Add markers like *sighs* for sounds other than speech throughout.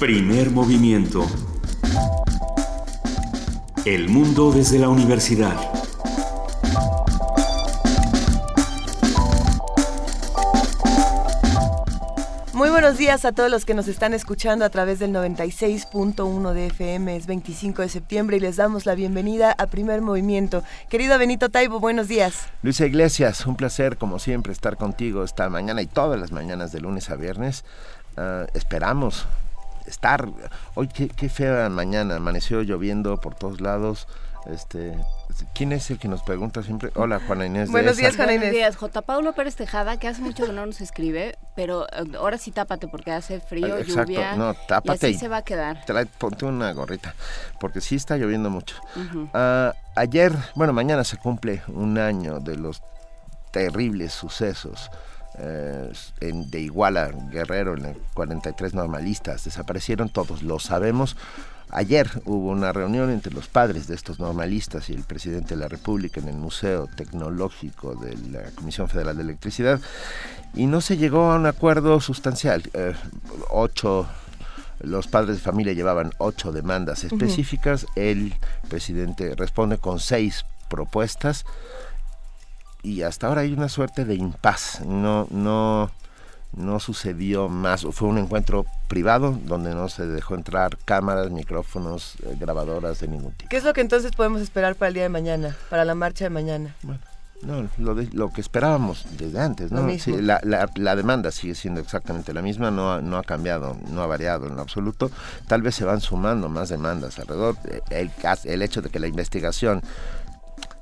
Primer movimiento. El mundo desde la universidad. Muy buenos días a todos los que nos están escuchando a través del 96.1 de FM. Es 25 de septiembre y les damos la bienvenida a Primer Movimiento. Querido Benito Taibo, buenos días. Luisa Iglesias, un placer como siempre estar contigo esta mañana y todas las mañanas de lunes a viernes. Ah, esperamos estar. Hoy qué, qué fea mañana, amaneció lloviendo por todos lados. Este, ¿Quién es el que nos pregunta siempre? Hola, Juana Inés. Buenos días, Juana Buenos Inés. días, J. Paulo Pérez Tejada, que hace mucho que no nos escribe, pero eh, ahora sí tápate porque hace frío, Exacto, lluvia. no, y tápate así y- se va a quedar. Trae- ponte una gorrita, porque sí está lloviendo mucho. Ah, ayer, bueno, mañana se cumple un año de los terribles sucesos eh, en- de Iguala, Guerrero, en el 43 normalistas. Desaparecieron todos, lo sabemos. Ayer hubo una reunión entre los padres de estos normalistas y el presidente de la República en el Museo Tecnológico de la Comisión Federal de Electricidad y no se llegó a un acuerdo sustancial. Eh, ocho los padres de familia llevaban ocho demandas específicas. El presidente responde con seis propuestas y hasta ahora hay una suerte de impas. No, no, no sucedió más. Fue un encuentro privado donde no se dejó entrar cámaras, micrófonos, eh, grabadoras de ningún tipo. ¿Qué es lo que entonces podemos esperar para el día de mañana, para la marcha de mañana? No, lo, de- lo que esperábamos desde antes, la, la- la demanda sigue siendo exactamente la misma, no ha, no ha cambiado, no ha variado en absoluto. Tal vez se van sumando más demandas alrededor. Eh, El, el hecho de que la investigación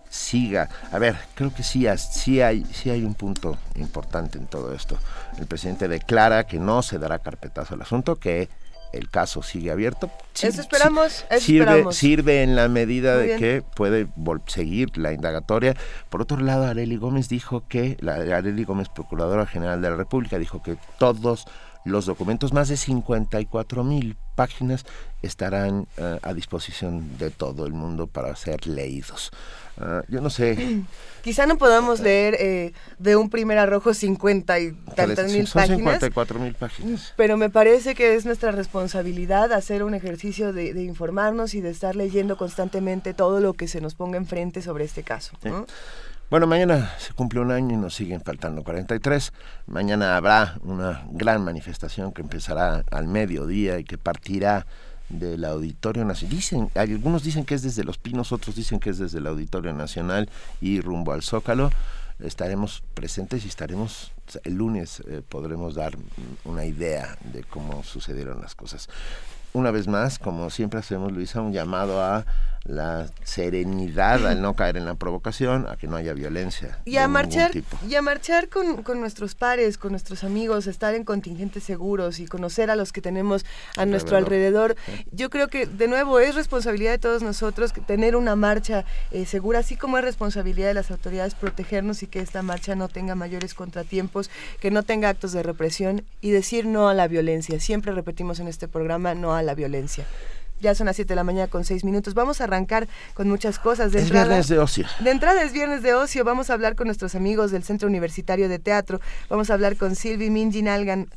siga. A ver, creo que sí, sí, hay, sí hay un punto importante en todo esto. El presidente declara que no se dará carpetazo al asunto, que el caso sigue abierto. Eso esperamos, eso sirve, esperamos. sirve en la medida Muy de bien. que puede seguir la indagatoria. Por otro lado, Areli Gómez dijo que, la Areli Gómez, Procuradora General de la República, dijo que todos los documentos, más de 54 mil páginas, estarán eh, a disposición de todo el mundo para ser leídos. Ah, yo no sé, *clears throat* Quizá no podamos leer eh, de un primer arrojo 50 y tantas mil son páginas. 54 mil páginas. Pero me parece que es nuestra responsabilidad hacer un ejercicio de, de informarnos y de estar leyendo constantemente todo lo que se nos ponga enfrente sobre este caso. ¿no? Bueno, mañana se cumple un año y nos siguen faltando 43. Mañana habrá una gran manifestación que empezará al mediodía y que partirá del Auditorio Nacional. Dicen, algunos dicen que es desde Los Pinos, otros dicen que es desde el Auditorio Nacional y rumbo al Zócalo. Estaremos presentes y estaremos, el lunes eh, podremos dar una idea de cómo sucedieron las cosas. Una vez más, como siempre hacemos, Luisa, un llamado a la serenidad, al no caer en la provocación, a que no haya violencia. Y a marchar, tipo. y a marchar con, con nuestros pares, con nuestros amigos, estar en contingentes seguros y conocer a los que tenemos a nuestro Alrededor. alrededor. Yo creo que, de nuevo, es responsabilidad de todos nosotros tener una marcha eh, segura, así como es responsabilidad de las autoridades protegernos y que esta marcha no tenga mayores contratiempos, que no tenga actos de represión y decir no a la violencia. Siempre repetimos en este programa no a la violencia. Ya son las 7 de la mañana con 6 minutos. Vamos a arrancar con muchas cosas. De Es entrada- viernes de ocio. de entrada es viernes de ocio, vamos a hablar con nuestros amigos del Centro Universitario de Teatro, vamos a hablar con Sylvie Minjin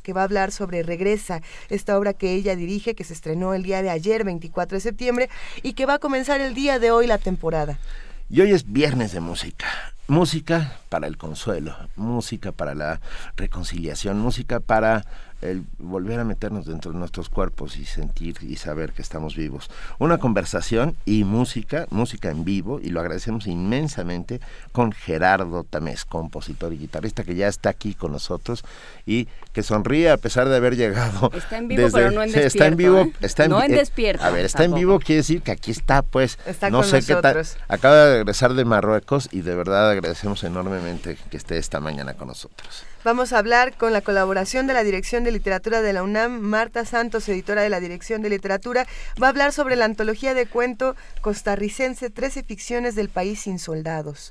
que va a hablar sobre Regresa, esta obra que ella dirige, que se estrenó el día de ayer, 24 de septiembre, y que va a comenzar el día de hoy la temporada. Y hoy es viernes de música. Música para el consuelo, música para la reconciliación, música para el volver a meternos dentro de nuestros cuerpos y sentir y saber que estamos vivos. Una conversación y música, música en vivo, y lo agradecemos inmensamente con Gerardo Tamés, compositor y guitarrista que ya está aquí con nosotros y que sonríe a pesar de haber llegado. *laughs* Está en vivo, pero no en sí, *laughs* Está en despierto, vivo, ¿eh? está en, No en eh, despierto, A ver, está en vivo quiere decir que aquí está, pues. Está no con sé qué tal. nosotros. Acaba de regresar de Marruecos y de verdad agradecemos enormemente que esté esta mañana con nosotros. Vamos a hablar con la colaboración de la Dirección de Literatura de la UNAM, Marta Santos, editora de la Dirección de Literatura, va a hablar sobre la antología de cuento costarricense 13 ficciones del país sin soldados.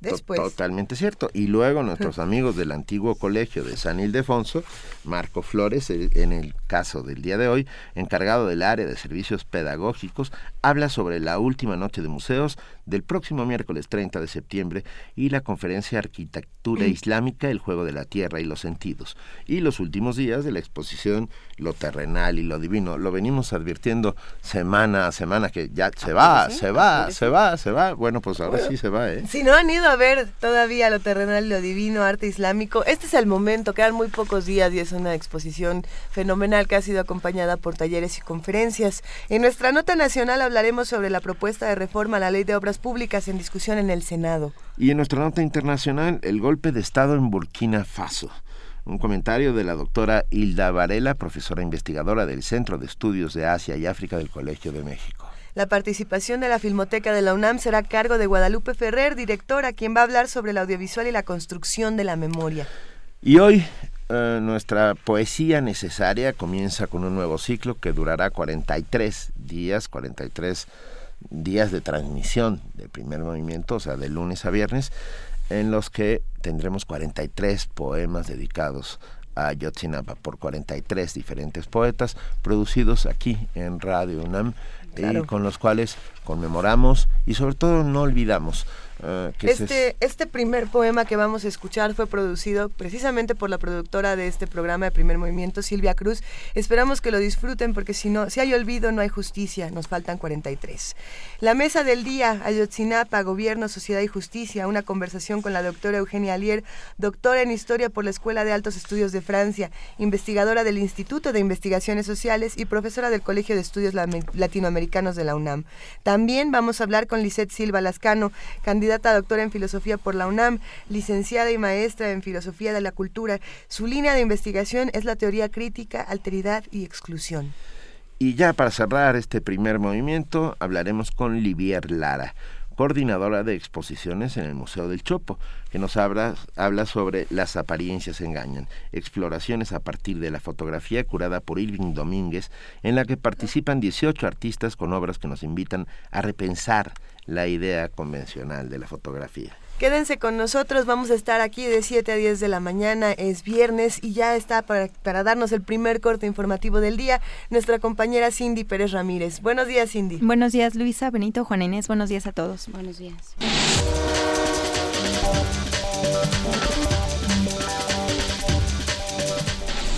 Después. Totalmente cierto. Y luego nuestros *laughs* amigos del antiguo colegio de San Ildefonso, Marco Flores, en el caso del día de hoy, encargado del área de servicios pedagógicos, habla sobre la última noche de museos del próximo miércoles 30 de septiembre y la conferencia Arquitectura mm. Islámica, el juego de la tierra y los sentidos. Y los últimos días de la exposición Lo terrenal y lo divino. Lo venimos advirtiendo semana a semana que ya se va, se va, se va, se va. Bueno, pues ahora sí se va, ¿eh? Si no han ido a ver todavía lo terrenal y lo divino, arte islámico, este es el momento, quedan muy pocos días y es una exposición fenomenal que ha sido acompañada por talleres y conferencias. En nuestra nota nacional hablaremos sobre la propuesta de reforma a la ley de obras públicas en discusión en el Senado. Y en nuestra nota internacional, el golpe de Estado en Burkina Faso. Un comentario de la doctora Hilda Varela, profesora investigadora del Centro de Estudios de Asia y África del Colegio de México. La participación de la Filmoteca de la UNAM será a cargo de Guadalupe Ferrer, directora, quien va a hablar sobre el audiovisual y la construcción de la memoria. Y hoy eh, nuestra poesía necesaria comienza con un nuevo ciclo que durará 43 días, 43 días de transmisión del primer movimiento, o sea, de lunes a viernes, en los que tendremos 43 poemas dedicados a Yotzinapa por 43 diferentes poetas producidos aquí en Radio UNAM y con los cuales conmemoramos y sobre todo no olvidamos Ah, este, este primer poema que vamos a escuchar fue producido precisamente por la productora de este programa de Primer Movimiento, Silvia Cruz. Esperamos que lo disfruten porque si no, si hay olvido no hay justicia, nos faltan 43. La mesa del día, Ayotzinapa, Gobierno, Sociedad y Justicia, una conversación con la doctora Eugenia Alier, doctora en Historia por la Escuela de Altos Estudios de Francia, investigadora del Instituto de Investigaciones Sociales y profesora del Colegio de Estudios Latinoamericanos de la UNAM. También vamos a hablar con Lisette Silva Lascano, candidata doctora en filosofía por la UNAM, licenciada y maestra en filosofía de la cultura. Su línea de investigación es la teoría crítica, alteridad y exclusión. Y ya para cerrar este primer movimiento, hablaremos con Livier Lara, coordinadora de exposiciones en el Museo del Chopo, que nos habla, habla sobre Las apariencias engañan, exploraciones a partir de la fotografía curada por Irving Domínguez, en la que participan 18 artistas con obras que nos invitan a repensar la idea convencional de la fotografía. Quédense con nosotros, vamos a estar aquí de 7 a 10 de la mañana, es viernes y ya está para, para, darnos el primer corte informativo del día nuestra compañera Cindy Pérez Ramírez. Buenos días Cindy. Buenos días Luisa, Benito, Juan Inés, buenos días a todos. Buenos días.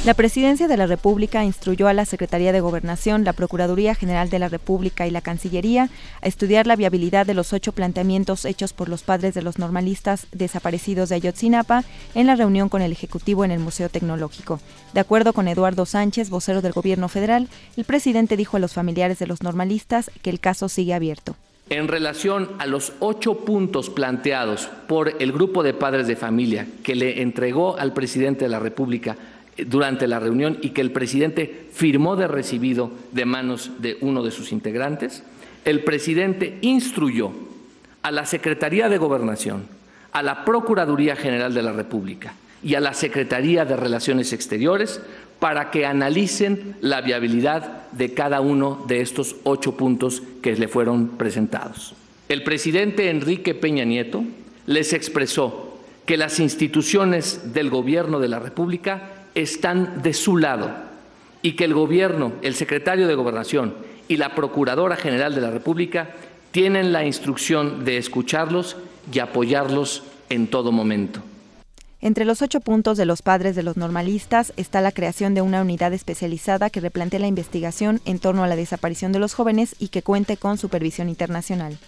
La Presidencia de la República instruyó a la Secretaría de Gobernación, la Procuraduría General de la República y la Cancillería a estudiar la viabilidad de los ocho planteamientos hechos por los padres de los normalistas desaparecidos de Ayotzinapa en la reunión con el Ejecutivo en el Museo Tecnológico. De acuerdo con Eduardo Sánchez, vocero del Gobierno federal, el presidente dijo a los familiares de los normalistas que el caso sigue abierto. En relación a los ocho puntos planteados por el grupo de padres de familia que le entregó al presidente de la República durante la reunión y que el presidente firmó de recibido de manos de uno de sus integrantes, el presidente instruyó a la Secretaría de Gobernación, a la Procuraduría General de la República y a la Secretaría de Relaciones Exteriores para que analicen la viabilidad de cada uno de estos ocho puntos que le fueron presentados. El presidente Enrique Peña Nieto les expresó que las instituciones del Gobierno de la República están de su lado y que el gobierno, el secretario de Gobernación y la Procuradora General de la República tienen la instrucción de escucharlos y apoyarlos en todo momento. Entre los ocho puntos de los padres de los normalistas está la creación de una unidad especializada que replantee la investigación en torno a la desaparición de los jóvenes y que cuente con supervisión internacional.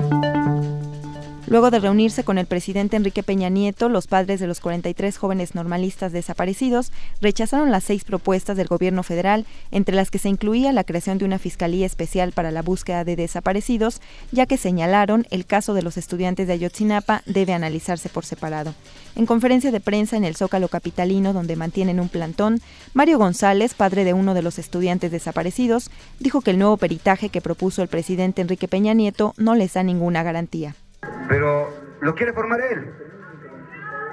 Luego de reunirse con el presidente Enrique Peña Nieto, los padres de los 43 jóvenes normalistas desaparecidos rechazaron las seis propuestas del gobierno federal, entre las que se incluía la creación de una fiscalía especial para la búsqueda de desaparecidos, ya que señalaron el caso de los estudiantes de Ayotzinapa debe analizarse por separado. En conferencia de prensa en el Zócalo Capitalino, donde mantienen un plantón, Mario González, padre de uno de los estudiantes desaparecidos, dijo que el nuevo peritaje que propuso el presidente Enrique Peña Nieto no les da ninguna garantía. Pero lo quiere formar él.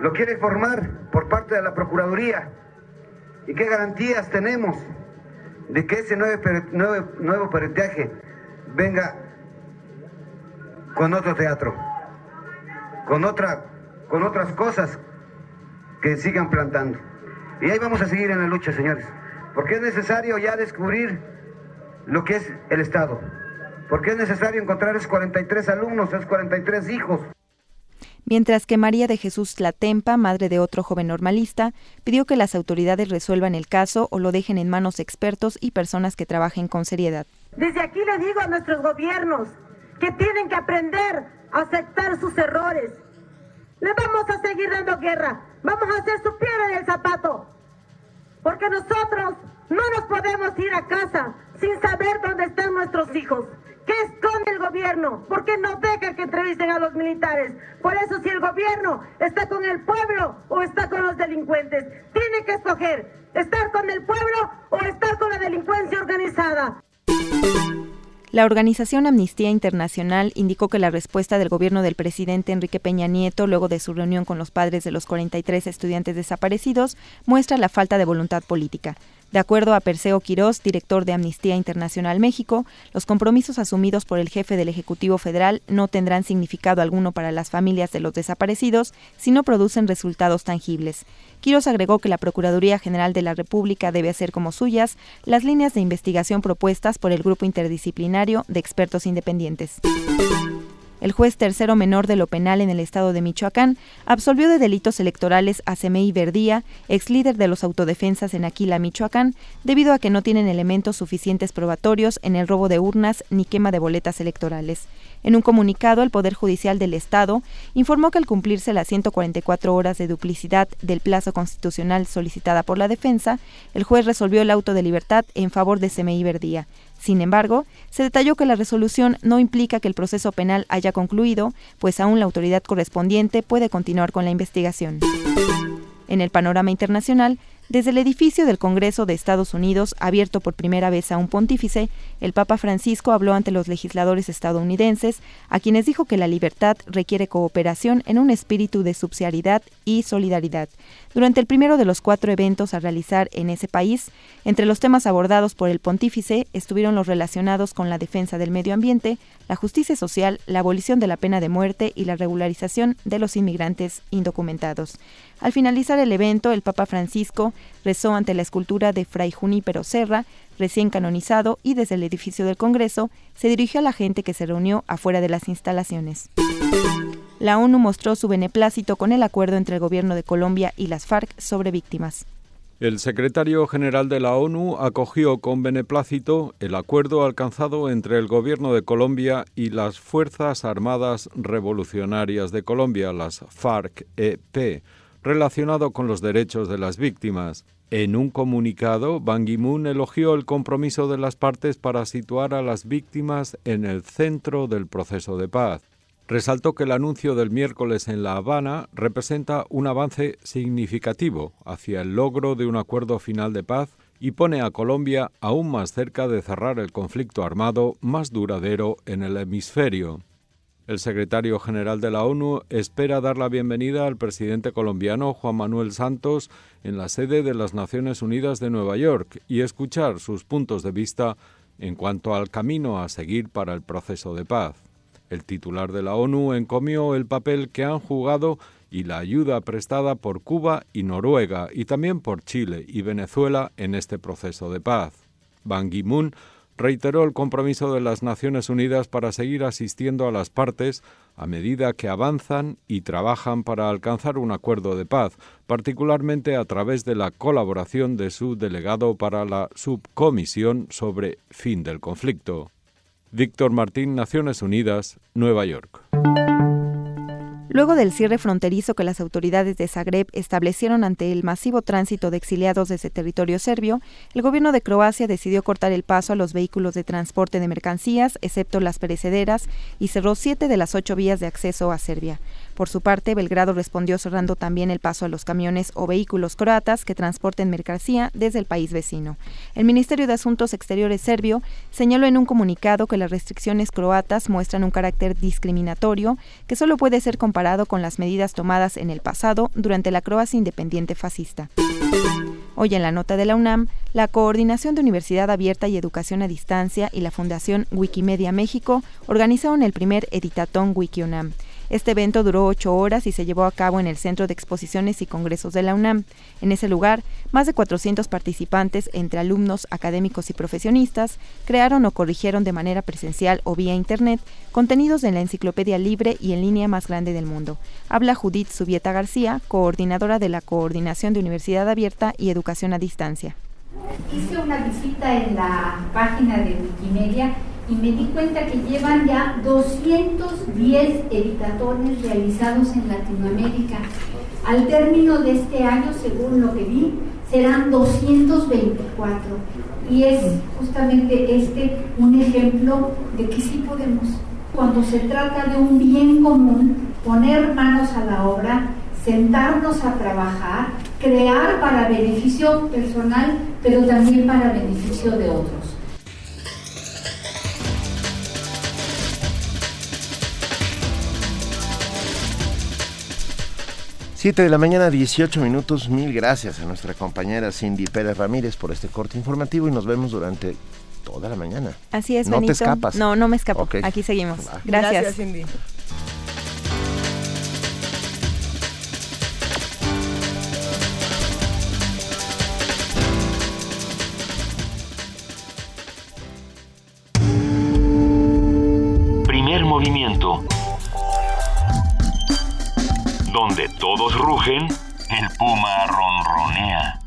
Lo quiere formar por parte de la Procuraduría. ¿Y qué garantías tenemos de que ese nuevo, nuevo, venga con otro teatro, con otra con otras cosas que sigan plantando. Y ahí vamos a seguir en la lucha, señores, porque es necesario ya descubrir lo que es el Estado, porque es necesario encontrar esos 43 alumnos, esos 43 hijos. Mientras que María de Jesús Latempa, madre de otro joven normalista, pidió que las autoridades resuelvan el caso o lo dejen en manos expertos y personas que trabajen con seriedad. Desde aquí le digo a nuestros gobiernos que tienen que aprender a aceptar sus errores. Le vamos a seguir dando guerra, vamos a hacer su piedra en el zapato, porque nosotros no nos podemos ir a casa sin saber dónde están nuestros hijos. ¿Qué esconde el gobierno? ¿Por qué no deja que entrevisten a los militares? Por eso si el gobierno está con el pueblo o está con los delincuentes, tiene que escoger estar con el pueblo o estar con la delincuencia organizada. La organización Amnistía Internacional indicó que la respuesta del gobierno del presidente Enrique Peña Nieto, luego de su reunión con los padres de los 43 estudiantes desaparecidos, muestra la falta de voluntad política. De acuerdo a Perseo Quirós, director de Amnistía Internacional México, los compromisos asumidos por el jefe del Ejecutivo Federal no tendrán significado alguno para las familias de los desaparecidos si no producen resultados tangibles. Quirós agregó que la Procuraduría General de la República debe hacer como suyas las líneas de investigación propuestas por el Grupo Interdisciplinario de Expertos Independientes. El juez tercero menor de lo penal en el estado de Michoacán absolvió de delitos electorales a Semei Verdía, ex líder de los autodefensas en Aquila, Michoacán, debido a que no tienen elementos suficientes probatorios en el robo de urnas ni quema de boletas electorales. En un comunicado, el Poder Judicial del Estado informó que al cumplirse las 144 horas de duplicidad del plazo constitucional solicitada por la defensa, el juez resolvió el auto de libertad en favor de Semei Verdía. Sin embargo, se detalló que la resolución no implica que el proceso penal haya concluido, pues aún la autoridad correspondiente puede continuar con la investigación. En el panorama internacional, desde el edificio del Congreso de Estados Unidos, abierto por primera vez a un pontífice, el Papa Francisco habló ante los legisladores estadounidenses, a quienes dijo que la libertad requiere cooperación en un espíritu de subsidiariedad y solidaridad. Durante el primero de los cuatro eventos a realizar en ese país, entre los temas abordados por el pontífice estuvieron los relacionados con la defensa del medio ambiente, la justicia social, la abolición de la pena de muerte y la regularización de los inmigrantes indocumentados. Al finalizar el evento, el Papa Francisco rezó ante la escultura de Fray Junípero Serra, recién canonizado, y desde el edificio del Congreso se dirigió a la gente que se reunió afuera de las instalaciones. La ONU mostró su beneplácito con el acuerdo entre el gobierno de Colombia y las FARC sobre víctimas. El secretario general de la ONU acogió con beneplácito el acuerdo alcanzado entre el gobierno de Colombia y las Fuerzas Armadas Revolucionarias de Colombia, las FARC-EP, relacionado con los derechos de las víctimas. En un comunicado, Ban Ki-moon elogió el compromiso de las partes para situar a las víctimas en el centro del proceso de paz. Resaltó que el anuncio del miércoles en La Habana representa un avance significativo hacia el logro de un acuerdo final de paz y pone a Colombia aún más cerca de cerrar el conflicto armado más duradero en el hemisferio. El secretario general de la ONU espera dar la bienvenida al presidente colombiano Juan Manuel Santos en la sede de las Naciones Unidas de Nueva York y escuchar sus puntos de vista en cuanto al camino a seguir para el proceso de paz. El titular de la ONU encomió el papel que han jugado y la ayuda prestada por Cuba y Noruega y también por Chile y Venezuela en este proceso de paz. Ban Ki-moon reiteró el compromiso de las Naciones Unidas para seguir asistiendo a las partes a medida que avanzan y trabajan para alcanzar un acuerdo de paz, particularmente a través de la colaboración de su delegado para la subcomisión sobre fin del conflicto. Víctor Martín, Naciones Unidas, Nueva York. Luego del cierre fronterizo que las autoridades de Zagreb establecieron ante el masivo tránsito de exiliados de ese territorio serbio, el gobierno de Croacia decidió cortar el paso a los vehículos de transporte de mercancías, excepto las perecederas, y cerró siete de las ocho vías de acceso a Serbia. Por su parte, Belgrado respondió cerrando también el paso a los camiones o vehículos croatas que transporten mercancía desde el país vecino. El Ministerio de Asuntos Exteriores serbio señaló en un comunicado que las restricciones croatas muestran un carácter discriminatorio que solo puede ser comparado con las medidas tomadas en el pasado durante la Croacia independiente fascista. Hoy en la nota de la UNAM, la Coordinación de Universidad Abierta y Educación a Distancia y la Fundación Wikimedia México organizaron el primer Editatón WikiUNAM. Este evento duró ocho horas y se llevó a cabo en el Centro de Exposiciones y Congresos de la UNAM. En ese lugar, más de 400 participantes, entre alumnos, académicos y profesionistas, crearon o corrigieron de manera presencial o vía Internet contenidos en la enciclopedia libre y en línea más grande del mundo. Habla Judith Subieta García, coordinadora de la Coordinación de Universidad Abierta y Educación a Distancia. Hice una visita en la página de Wikimedia y me di cuenta que llevan ya 210 editatones realizados en Latinoamérica. Al término de este año, según lo que vi, serán 224. Y es justamente este un ejemplo de que sí podemos, cuando se trata de un bien común, poner manos a la obra, sentarnos a trabajar, crear para beneficio personal, pero también para beneficio de otros. Siete de la mañana, 18 minutos. Mil gracias a nuestra compañera Cindy Pérez Ramírez por este corte informativo y nos vemos durante toda la mañana. Así es, No Benito. te escapas. No, no me escapo. Aquí seguimos. Va. Gracias. Gracias, Cindy. Primer movimiento. Donde todos rugen, el puma ronronea.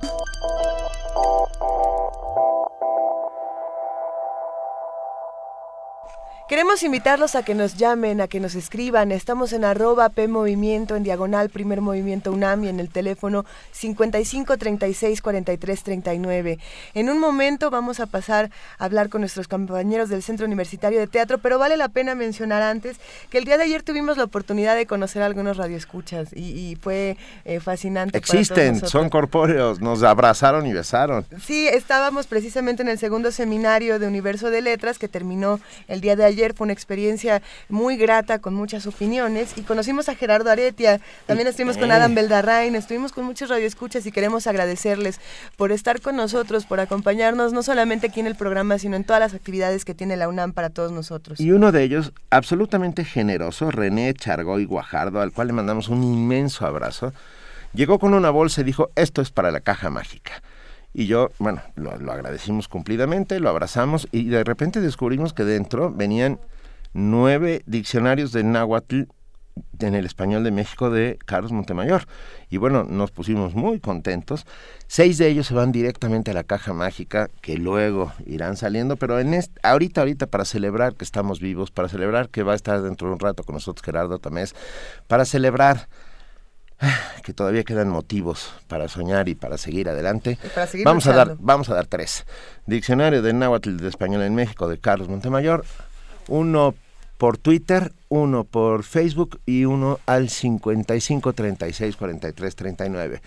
Queremos invitarlos a que nos llamen, a que nos escriban. Estamos en arroba P Movimiento, en diagonal Primer Movimiento UNAM y en el teléfono 55 36 43 39. En un momento vamos a pasar a hablar con nuestros compañeros del Centro Universitario de Teatro, pero vale la pena mencionar antes que el día de ayer tuvimos la oportunidad de conocer a algunos radioescuchas y, y fue eh, fascinante. para todos Existen, son corpóreos, nos abrazaron y besaron. Sí, estábamos precisamente en el segundo seminario de Universo de Letras que terminó el día de ayer. Fue una experiencia muy grata con muchas opiniones y conocimos a Gerardo Aretia. También estuvimos con. Adam Beldarrain, estuvimos con muchos radioescuchas y queremos agradecerles por estar con nosotros, por acompañarnos no solamente aquí en el programa, sino en todas las actividades que tiene la UNAM para todos nosotros. Y uno de ellos, absolutamente generoso, René Chargoy Guajardo, al cual le mandamos un inmenso abrazo, llegó con una bolsa y dijo, esto es para la caja mágica. Y yo, bueno, lo, agradecimos cumplidamente, lo abrazamos y de repente descubrimos que dentro venían nueve diccionarios de náhuatl en el español de México de Carlos Montemayor. Y bueno, nos pusimos muy contentos. Seis de ellos se van directamente a la caja mágica, que luego irán saliendo, pero en este, ahorita, ahorita, para celebrar que estamos vivos, para celebrar que va a estar dentro de un rato con nosotros Gerardo Tamés, para celebrar *sighs* que todavía quedan motivos para soñar y para seguir adelante. Y para seguir vamos a dar, vamos a dar tres. Diccionario de náhuatl de español en México de Carlos Montemayor, uno por Twitter, uno por Facebook y uno al 55 36 43 39.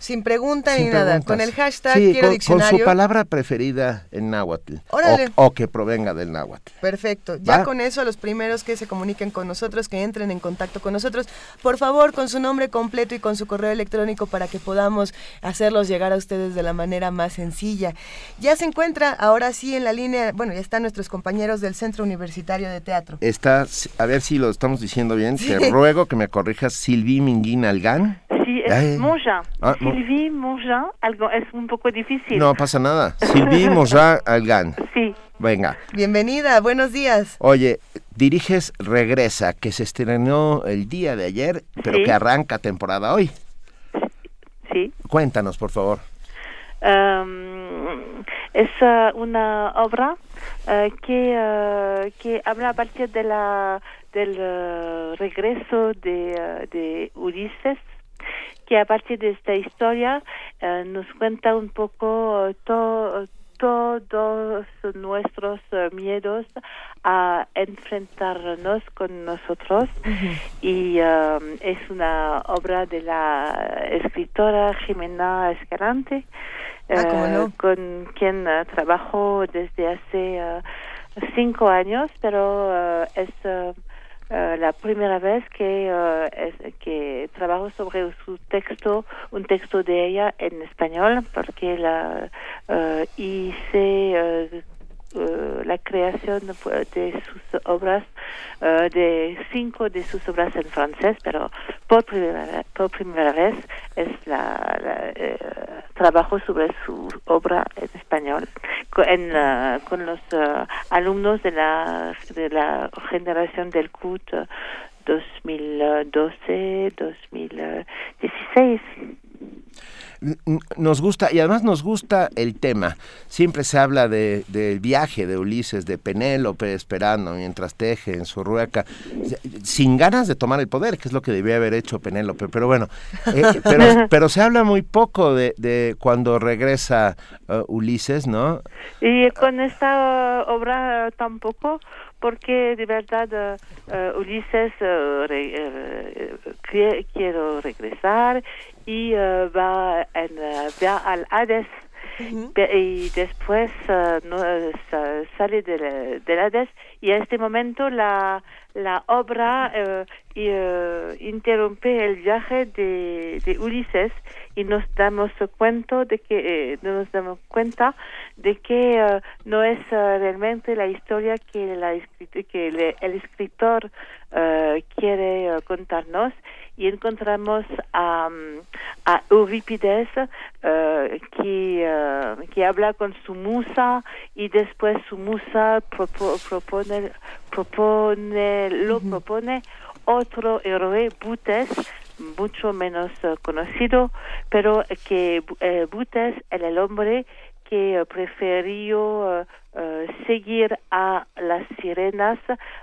Sin pregunta Sin ni nada, con el hashtag Sí, quiero con, su palabra preferida en náhuatl. Órale. O, o que provenga del náhuatl. Perfecto. Ya ¿Va? con eso, los primeros que se comuniquen con nosotros, que entren en contacto con nosotros, por favor, con su nombre completo y con su correo electrónico para que podamos hacerlos llegar a ustedes de la manera más sencilla. Ya se encuentra ahora sí en la línea, bueno, ya están nuestros compañeros del Centro Universitario de Teatro. Está, a ver si lo estamos diciendo bien, Sí. te ruego que me corrijas, Sylvie Minguín Algán. Sí, es Ay. Moja. Ah, mo- Sylvie Moja, algo es un poco difícil. No pasa nada. Sylvie *laughs* Moja Algán. Sí, Venga. Bienvenida, buenos días. Oye, diriges Regresa, que se estrenó el día de ayer, pero Sí. que arranca temporada hoy. sí. Cuéntanos, por favor. Um, es uh, una obra uh, que, uh, que habla a partir de la, del uh, regreso de, uh, de Ulises, que a partir de esta historia uh, nos cuenta un poco uh, to- todos nuestros uh, miedos a enfrentarnos con nosotros y um, es una obra de la escritora Jimena Escalante Ah, eh, no. con quien eh, trabajo desde hace eh, cinco años pero eh, es eh, la primera vez que eh, que trabajo sobre su texto un texto de ella en español porque la eh, hice eh, la creación de sus obras, eh, de cinco de sus obras en francés, pero por primera, por primera vez es la, eh, trabajo sobre su obra en español con, con los alumnos de la, de la generación del CUT 2012-2016 nos gusta, y además nos gusta el tema. Siempre se habla de, del viaje de Ulises, de Penélope esperando mientras teje en su rueca, sin ganas de tomar el poder, que es lo que debía haber hecho Penélope. Pero bueno, eh, *laughs* pero, se habla muy poco de, de cuando regresa uh, Ulises, ¿no? Y con esta obra tampoco porque de verdad uh, Ulises uh, re, uh, quiero regresar y va, en, va al Hades y después no, sale del, del Hades y en este momento la la obra uh, uh, interrumpe el viaje de, de, Ulises y nos damos cuenta de que eh, nos damos cuenta de que uh, no es realmente la historia que la que el escritor quiere contarnos y encontramos a, a Eurípides que, que habla con su musa y después su musa propone propone, lo propone otro héroe, Butes, mucho menos uh, conocido, pero que Butes es el hombre que prefirió seguir a las sirenas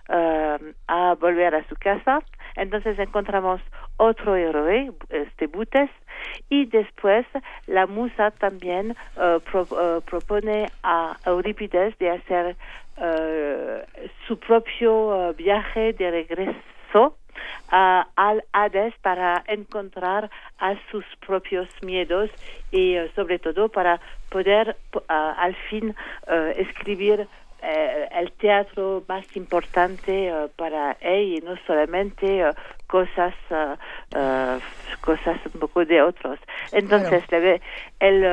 a volver a su casa. Entonces encontramos otro héroe, este Butes, y después la musa también propone a Eurípides de hacer uh, su propio uh, viaje de regreso uh, al Hades para encontrar a sus propios miedos y sobre todo para poder al fin escribir el teatro más importante para él y no solamente cosas cosas un poco de otros. Entonces el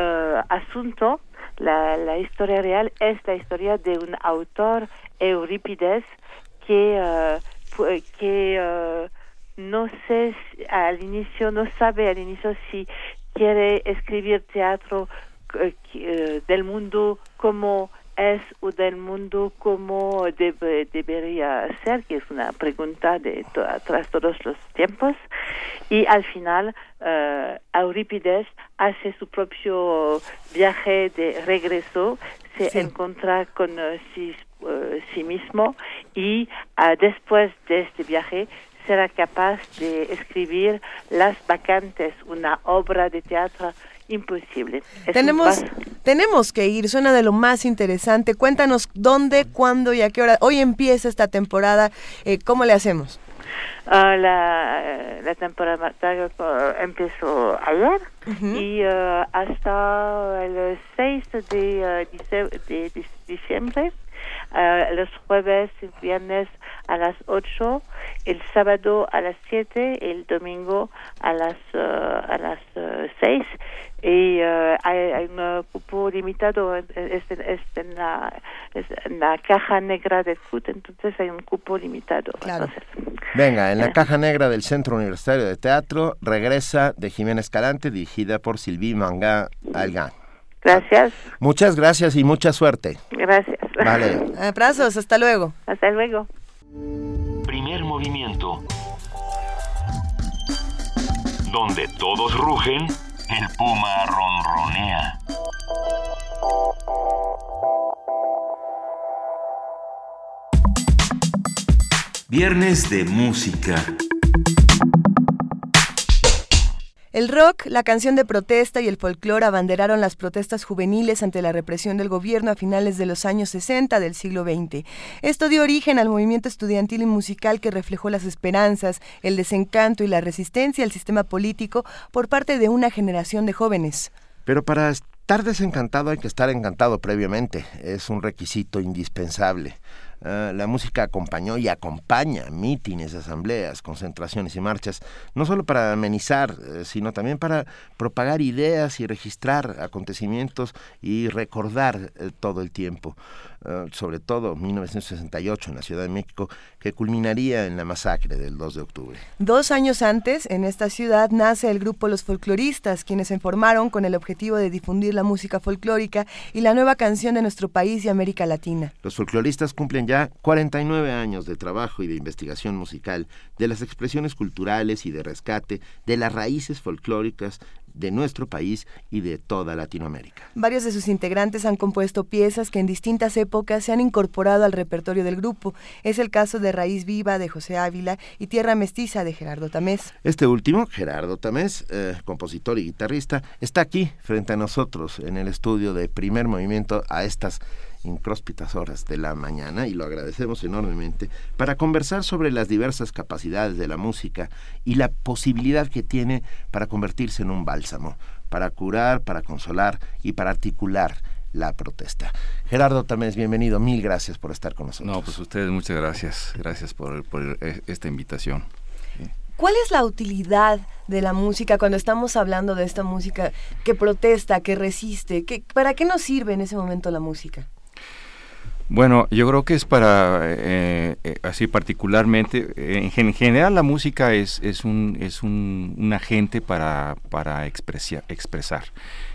asunto la, la historia real es la historia de un autor, Eurípides, que, que no sé al inicio, no sabe al inicio si quiere escribir teatro del mundo como es o del mundo como debe, debería ser, que es una pregunta de tras todos los tiempos. Y al final, uh, Eurípides hace su propio viaje de regreso, se encuentra con uh, sí, uh, sí, mismo y después de este viaje será capaz de escribir Las Vacantes, una obra de teatro imposible. tenemos, tenemos que ir, suena de lo más interesante. Cuéntanos dónde, cuándo y a qué hora. Hoy empieza esta temporada, eh, ¿cómo le hacemos? Uh, la, la, temporada empezó ayer y uh, hasta el 6 de, uh, de, de diciembre, los jueves y viernes a las 8, el sábado a las 7, el domingo a las, a las 6 y uh, hay, hay, un cupo limitado es, es, en, la, es, en, la, caja negra del FUT, entonces hay un cupo limitado. Claro. Entonces, Venga, en la caja negra del Centro Universitario de Teatro regresa de Jiménez Calante, dirigida por Silvi Manga Algan. Gracias. Muchas gracias y mucha suerte. Gracias. Vale. Abrazos, hasta luego. Hasta luego. Primer movimiento. Donde todos rugen el puma ronronea. Viernes de música. El rock, la canción de protesta y el folclore abanderaron las protestas juveniles ante la represión del gobierno a finales de los años 60 del siglo XX. Esto dio origen al movimiento estudiantil y musical que reflejó las esperanzas, el desencanto y la resistencia al sistema político por parte de una generación de jóvenes. Pero para estar desencantado hay que estar encantado previamente, es un requisito indispensable. Ah, la música acompañó y acompaña mítines, asambleas, concentraciones y marchas, no solo para amenizar, eh, sino también para propagar ideas y registrar acontecimientos y recordar eh, todo el tiempo. Ah, sobre todo 1968 en la Ciudad de México, que culminaría en la masacre del 2 de octubre. Dos años antes, en esta ciudad nace el grupo Los Folcloristas, quienes se formaron con el objetivo de difundir la música folclórica y la nueva canción de nuestro país y América Latina. Los folcloristas cumplen ya 49 años de trabajo y de investigación musical, de las expresiones culturales y de rescate de las raíces folclóricas de nuestro país y de toda Latinoamérica. Varios de sus integrantes han compuesto piezas que en distintas épocas se han incorporado al repertorio del grupo. Es el caso de Raíz Viva de José Ávila y Tierra Mestiza de Gerardo Tamés. Este último, Gerardo Tamés, eh, compositor y guitarrista, está aquí frente a nosotros en el estudio de primer movimiento a estas incróspitas horas de la mañana y lo agradecemos enormemente para conversar sobre las diversas capacidades de la música y la posibilidad que tiene para convertirse en un bálsamo, para curar, para consolar y para articular la protesta. Gerardo Tamés, bienvenido, mil gracias por estar con nosotros. No, pues ustedes muchas gracias, gracias por, por esta invitación. ¿Cuál es la utilidad de la música cuando estamos hablando de esta música que protesta, que resiste? Que, ¿Para qué nos sirve en ese momento la música? Bueno, yo creo que es para, eh, eh, así particularmente, en, general la música es, es, un, es un, agente para, para expresar,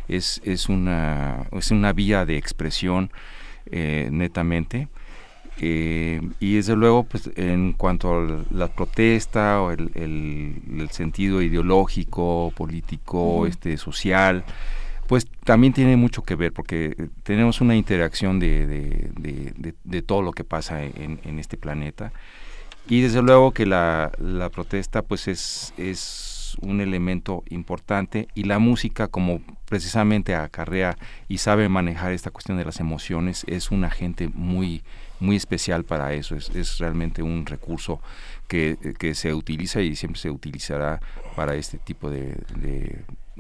es, es, una, es una vía de expresión eh, netamente. y desde luego, pues, en cuanto a la protesta o el, el, sentido ideológico, político, este, social, pues también tiene mucho que ver porque eh, tenemos una interacción de, todo lo que pasa en, este planeta. Y desde luego que la, protesta pues es, es un elemento importante y la música como precisamente acarrea y sabe manejar esta cuestión de las emociones es un agente muy muy especial para eso. Es, es realmente un recurso que, que, se utiliza y siempre se utilizará para este tipo de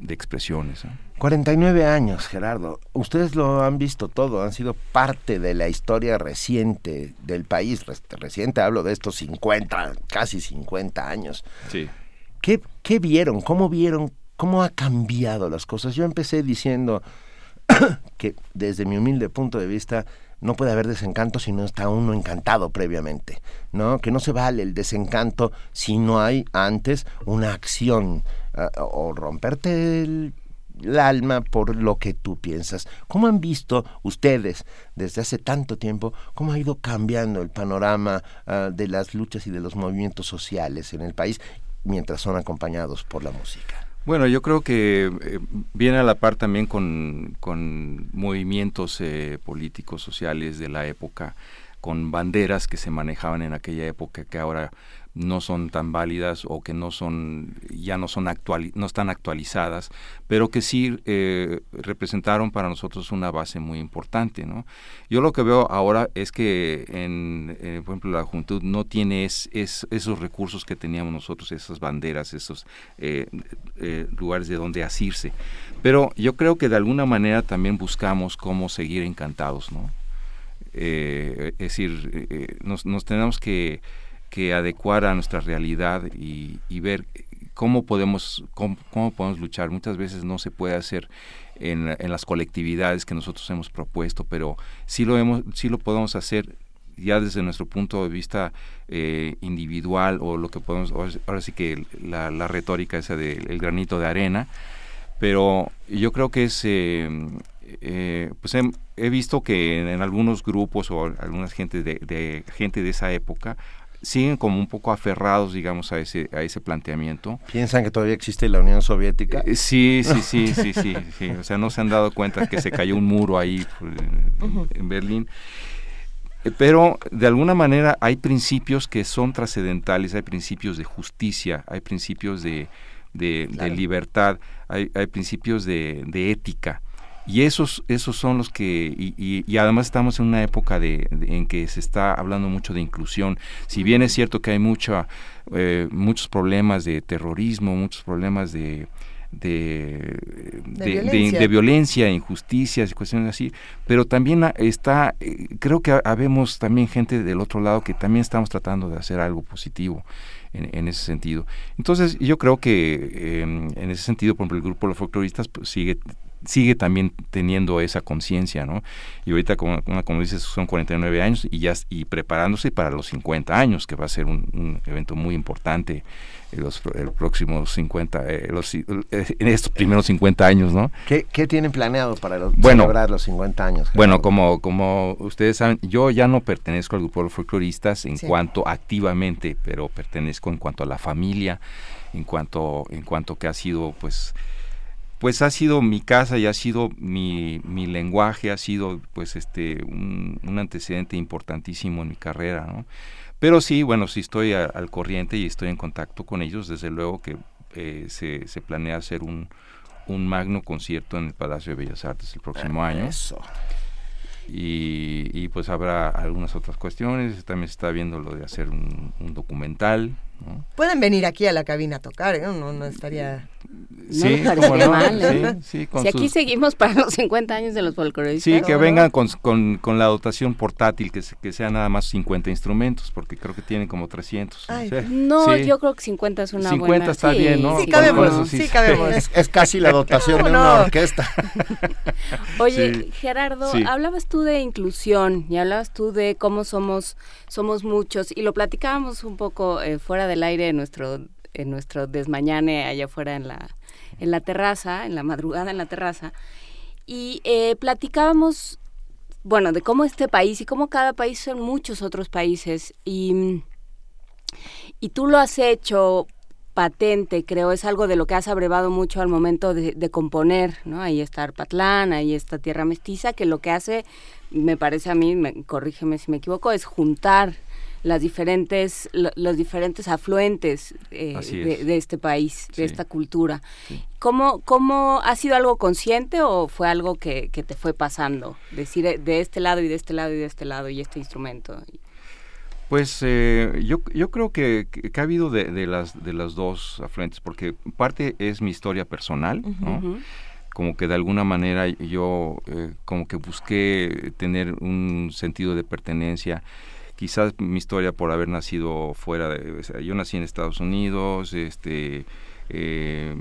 expresiones. 49 años, Gerardo. Ustedes lo han visto todo, han sido parte de la historia reciente del país. Reciente hablo de estos 50, casi 50 años. Sí. ¿Qué, qué vieron? ¿Cómo vieron? ¿Cómo ha cambiado las cosas? Yo empecé diciendo *coughs* que desde mi humilde punto de vista no puede haber desencanto si no está uno encantado previamente, ¿no? Que no se vale el desencanto si no hay antes una acción ah, o romperte el, alma por lo que tú piensas. ¿Cómo han visto ustedes desde hace tanto tiempo cómo ha ido cambiando el panorama ah, de las luchas y de los movimientos sociales en el país mientras son acompañados por la música? Bueno, yo creo que eh, viene a la par también con, con movimientos eh, políticos, sociales de la época, con banderas que se manejaban en aquella época que ahora no son tan válidas o que no son ya no son actual, no están actualizadas pero que sí eh, representaron para nosotros una base muy importante no yo lo que veo ahora es que en eh, por ejemplo la juventud no tiene es, esos recursos que teníamos nosotros esas banderas esos eh, lugares de donde asirse. Pero yo creo que de alguna manera también buscamos cómo seguir encantados no es decir nos, nos tenemos que que adecuar a nuestra realidad y, ver cómo podemos, cómo, podemos luchar. Muchas veces no se puede hacer en, en, las colectividades que nosotros hemos propuesto, pero sí lo, hemos, sí lo podemos hacer ya desde nuestro punto de vista eh, individual o lo que podemos, ahora sí que la, la retórica esa del granito de arena, pero yo creo que es... Eh, eh, pues he, visto que en, algunos grupos o algunas gente de, de, gente de esa época siguen como un poco aferrados, digamos, a ese, a ese planteamiento. ¿Piensan que todavía existe la Unión Soviética? Eh, sí, sí, sí, sí, sí, sí, O sea, no se han dado cuenta que se cayó un muro ahí pues, en, Berlín. Eh, pero de alguna manera hay principios que son trascendentales, hay principios de justicia, hay principios de, de, libertad, hay, hay principios de, de ética y esos, esos son los que, y, además estamos en una época de, en que se está hablando mucho de inclusión. Si bien es cierto que hay mucha, eh, muchos problemas de terrorismo, muchos problemas de, de, de, violencia. injusticias y cuestiones así, pero también está, eh, creo que habemos también gente del otro lado que también estamos tratando de hacer algo positivo. En, ese sentido. Entonces, yo creo que em, en ese sentido, por ejemplo, el grupo de los folcloristas pues, sigue sigue también teniendo esa conciencia, ¿no? Y ahorita, como, como dices, son 49 años y ya y preparándose para los 50 años, que va a ser un, evento muy importante en los el próximos 50, eh, los, eh, en estos primeros 50 años, ¿no? ¿Qué, qué tienen planeado para celebrar los 50 años? Bueno, como, como ustedes saben, yo ya no pertenezco al grupo de los folcloristas en cuanto activamente, pero pertenezco en cuanto a la familia, en cuanto, en cuanto que ha sido, pues, pues ha sido mi casa y ha sido mi, mi lenguaje, ha sido pues este un, antecedente importantísimo en mi carrera, ¿no? Pero sí, bueno, sí estoy al corriente y estoy en contacto con ellos, desde luego que eh, se, se, planea hacer un, un magno concierto en el Palacio de Bellas Artes el próximo año. Eso. Y, y, pues habrá algunas otras cuestiones, también se está viendo lo de hacer un, un documental, Pueden venir aquí a la cabina a tocar, ¿eh? no, no estaría... sí, mal, ¿eh? si aquí seguimos para los 50 años de los folcloristas. Sí, que vengan con, con, la dotación portátil, que, que sea nada más 50 instrumentos, porque creo que tienen como 300. no, yo creo que 50 es una 50 está bien, ¿no? Sí, cabemos, sí, cabemos. Es, casi la dotación de una orquesta. *laughs* Oye, Gerardo, hablabas tú de inclusión y hablabas tú de cómo somos, somos muchos, y lo platicábamos un poco eh, fuera del aire en nuestro, en nuestro desmañane allá afuera en la, en la terraza, en la madrugada en la terraza, y eh, platicábamos, bueno, de cómo este país y cómo cada país son muchos otros países, y, y tú lo has hecho patente, creo, es algo de lo que has abrevado mucho al momento de, de, componer, ¿no? Ahí está Arpatlán, ahí está Tierra Mestiza, que lo que hace, me parece a mí, me, corrígeme si me equivoco, es juntar las diferentes, los diferentes afluentes eh, de, este país, de esta cultura. ¿Cómo, ¿Cómo ha sido algo consciente o fue algo que, te fue pasando? Decir eh, de este lado y de este lado y de este lado y este instrumento. Pues eh, yo, yo creo que, que, ha habido de, de, las, de las dos afluentes, porque parte es mi historia personal, como que de alguna manera yo como que busqué tener un sentido de pertenencia quizás mi historia por haber nacido fuera de, yo nací en Estados Unidos, este, eh,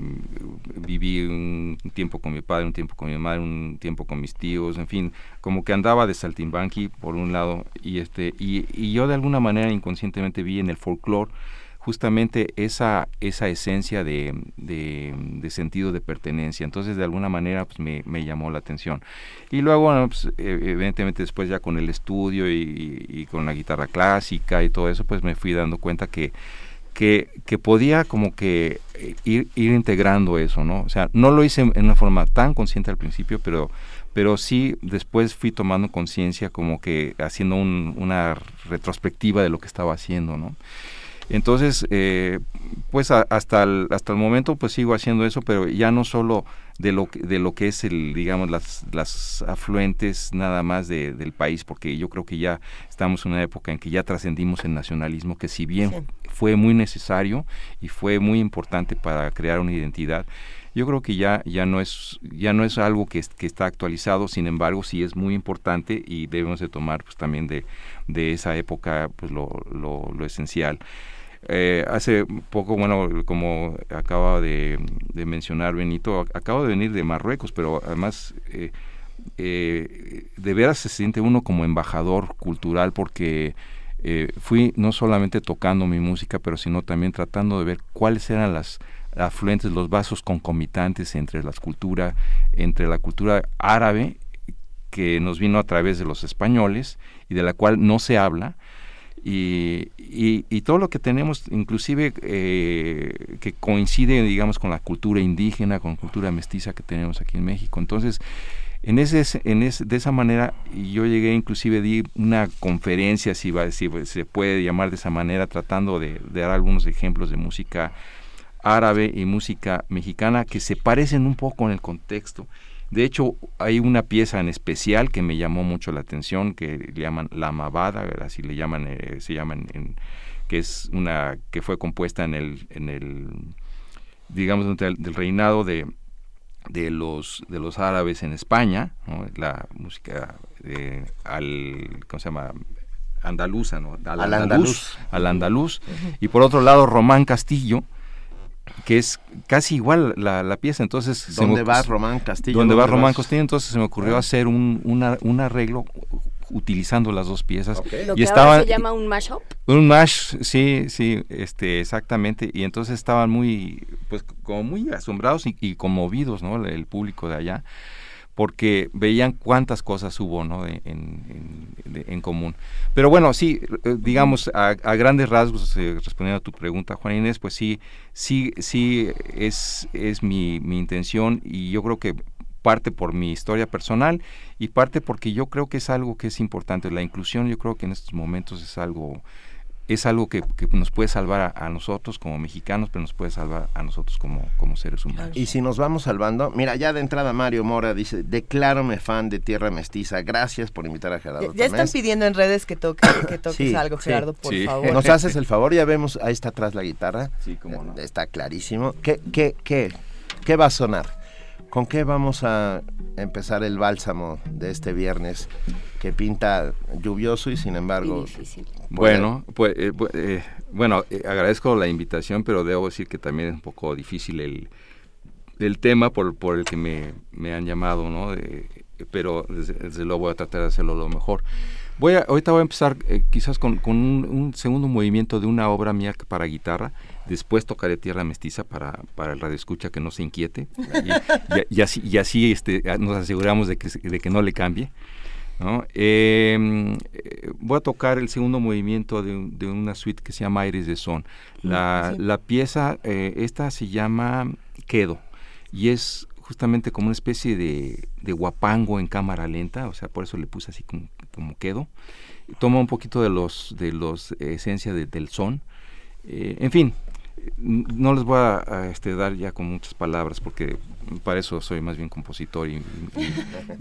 viví un tiempo con mi padre, un tiempo con mi madre, un tiempo con mis tíos, en fin, como que andaba de saltimbanqui por un lado y este y, y yo de alguna manera inconscientemente vi en el folclore justamente esa, esa esencia de, de, sentido de pertenencia. Entonces, de alguna manera, pues me, me llamó la atención. Y luego, pues, e, evidentemente, después ya con el estudio y, con la guitarra clásica y todo eso, pues me fui dando cuenta que, que, podía como que eh, ir, ir integrando eso, ¿no? O sea, no lo hice en una forma tan consciente al principio, pero pero sí después fui tomando conciencia como que haciendo una retrospectiva de lo que estaba haciendo, ¿no? Entonces, eh, pues hasta, el, hasta el momento pues sigo haciendo eso, pero ya no solo de lo, de lo que es el, digamos, las, las afluentes nada más de, del país, porque yo creo que ya estamos en una época en que ya trascendimos el nacionalismo, que si bien fue muy necesario y fue muy importante para crear una identidad, yo creo que ya, ya, no, es, ya no es algo que, que está actualizado, sin embargo sí es muy importante y debemos de tomar pues también de, de esa época pues lo, lo, lo esencial. Eh, hace poco, bueno, como acaba de, mencionar Benito, acabo de venir de Marruecos, pero además eh, eh, de veras se siente uno como embajador cultural porque fui no solamente tocando mi música, pero sino también tratando de ver cuáles eran las afluentes, los vasos concomitantes entre las culturas, entre la cultura árabe que nos vino a través de los españoles y de la cual no se habla, y, y, todo lo que tenemos, inclusive eh, que coincide, digamos, con la cultura indígena, con la cultura mestiza que tenemos aquí en México. Entonces, en ese, en ese, de esa manera, yo llegué, inclusive di una conferencia, si, va, si se puede llamar de esa manera, tratando de, de dar algunos ejemplos de música árabe y música mexicana que se parecen un poco en el contexto de hecho, hay una pieza en especial que me llamó mucho la atención, que le llaman La Mabada, así le llaman, eh, se llaman, en, que es una que fue compuesta en el, en el digamos, del, reinado de, de los de los árabes en España, la música al ¿cómo se llama? andaluza, ¿no? Al, andaluz, al andaluz, y por otro lado Román Castillo, que es casi igual la, pieza, entonces... ¿Dónde va Román Castillo? ¿Dónde, va Román Castillo? Entonces se me ocurrió ah. hacer un, un arreglo utilizando las dos piezas. Lo que ahora se llama un mashup. Un mash, sí, sí, este, exactamente. Y entonces estaban muy, pues, como muy asombrados y, conmovidos, ¿no? El, público de allá, porque veían cuántas cosas hubo, ¿no? En, común. Pero bueno, sí, eh, digamos, a, grandes rasgos, eh, respondiendo a tu pregunta, Juan Inés, pues sí, sí, sí, es, es mi, mi intención y yo creo que parte por mi historia personal y parte porque yo creo que es algo que es importante. La inclusión yo creo que en estos momentos es algo es algo que, nos puede salvar a, nosotros como mexicanos, pero nos puede salvar a nosotros como, como seres humanos. Y si nos vamos salvando, mira, ya de entrada Mario Mora dice, declárome fan de Tierra Mestiza, gracias por invitar a Gerardo. Ya, están pidiendo en redes que, toque, *coughs* que toques algo, Gerardo, por favor. Nos *laughs* haces el favor, ya vemos, ahí está atrás la guitarra. Sí, cómo no. Está clarísimo. ¿Qué, qué, qué, qué va a sonar? ¿Con qué vamos a empezar el bálsamo de este viernes que pinta lluvioso y sin embargo... Bueno, pues, eh, eh, bueno, eh, agradezco la invitación, pero debo decir que también es un poco difícil el, tema por, por el que me, han llamado, ¿no? pero desde, luego voy a tratar de hacerlo lo mejor. Voy a, ahorita voy a empezar quizás con, un, segundo movimiento de una obra mía para guitarra Después tocaré Tierra Mestiza para, para el radio escucha que no se inquiete. *laughs* Y, así, y así este, nos aseguramos de que, de que no le cambie. Em, eh, voy a tocar el segundo movimiento de, de, una suite que se llama Aires de Son. La, la pieza, eh, esta se llama Quedo y es justamente como una especie de, de, guapango en cámara lenta, o sea, por eso le puse así como, como Quedo. Toma un poquito de los de los esencia del son. Eh, en fin, no les voy a, este, dar ya con muchas palabras porque para eso soy más bien compositor y,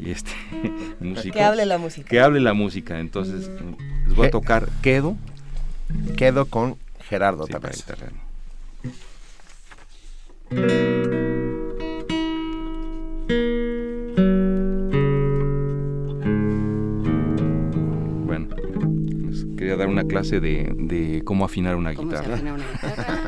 este *laughs* músico. Que hable la música. Que hable la música. Entonces les voy a tocar Quedo. Quedo con Gerardo sí, a dar una clase de, de cómo afinar una guitarra. Se una guitarra?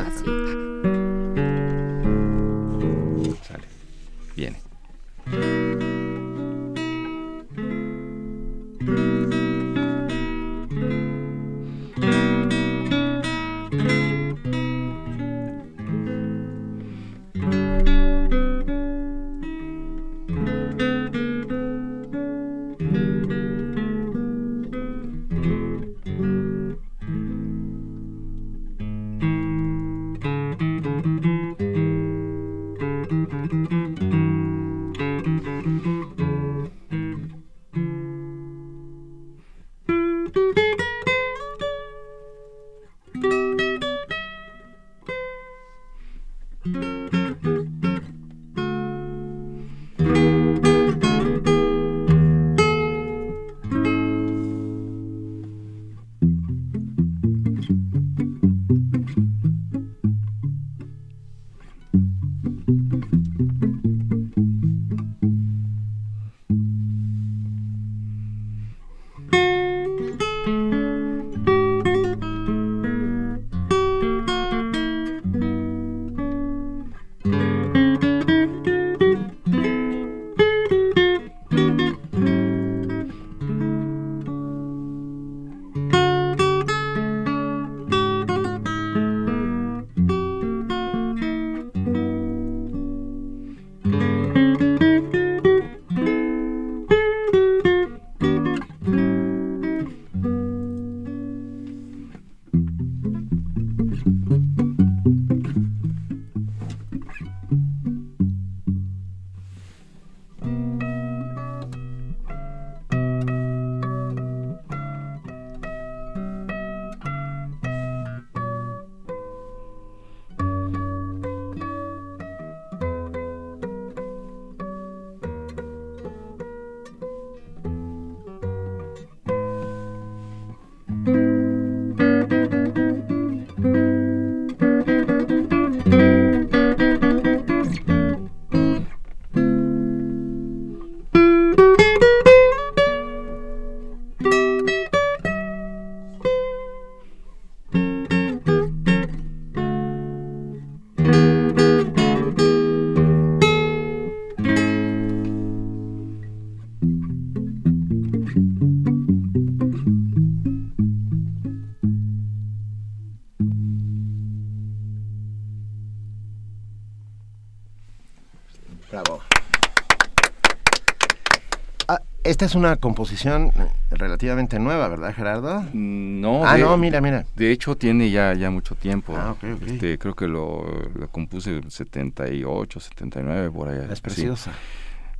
Esta es una composición relativamente nueva, ¿verdad, Gerardo? Mm, no. Ah, no, mira, mira. De hecho, tiene ya, ya mucho tiempo. Ah, ok, ok. Este, creo que lo, lo, compuse en 78, 79, por allá. Es preciosa.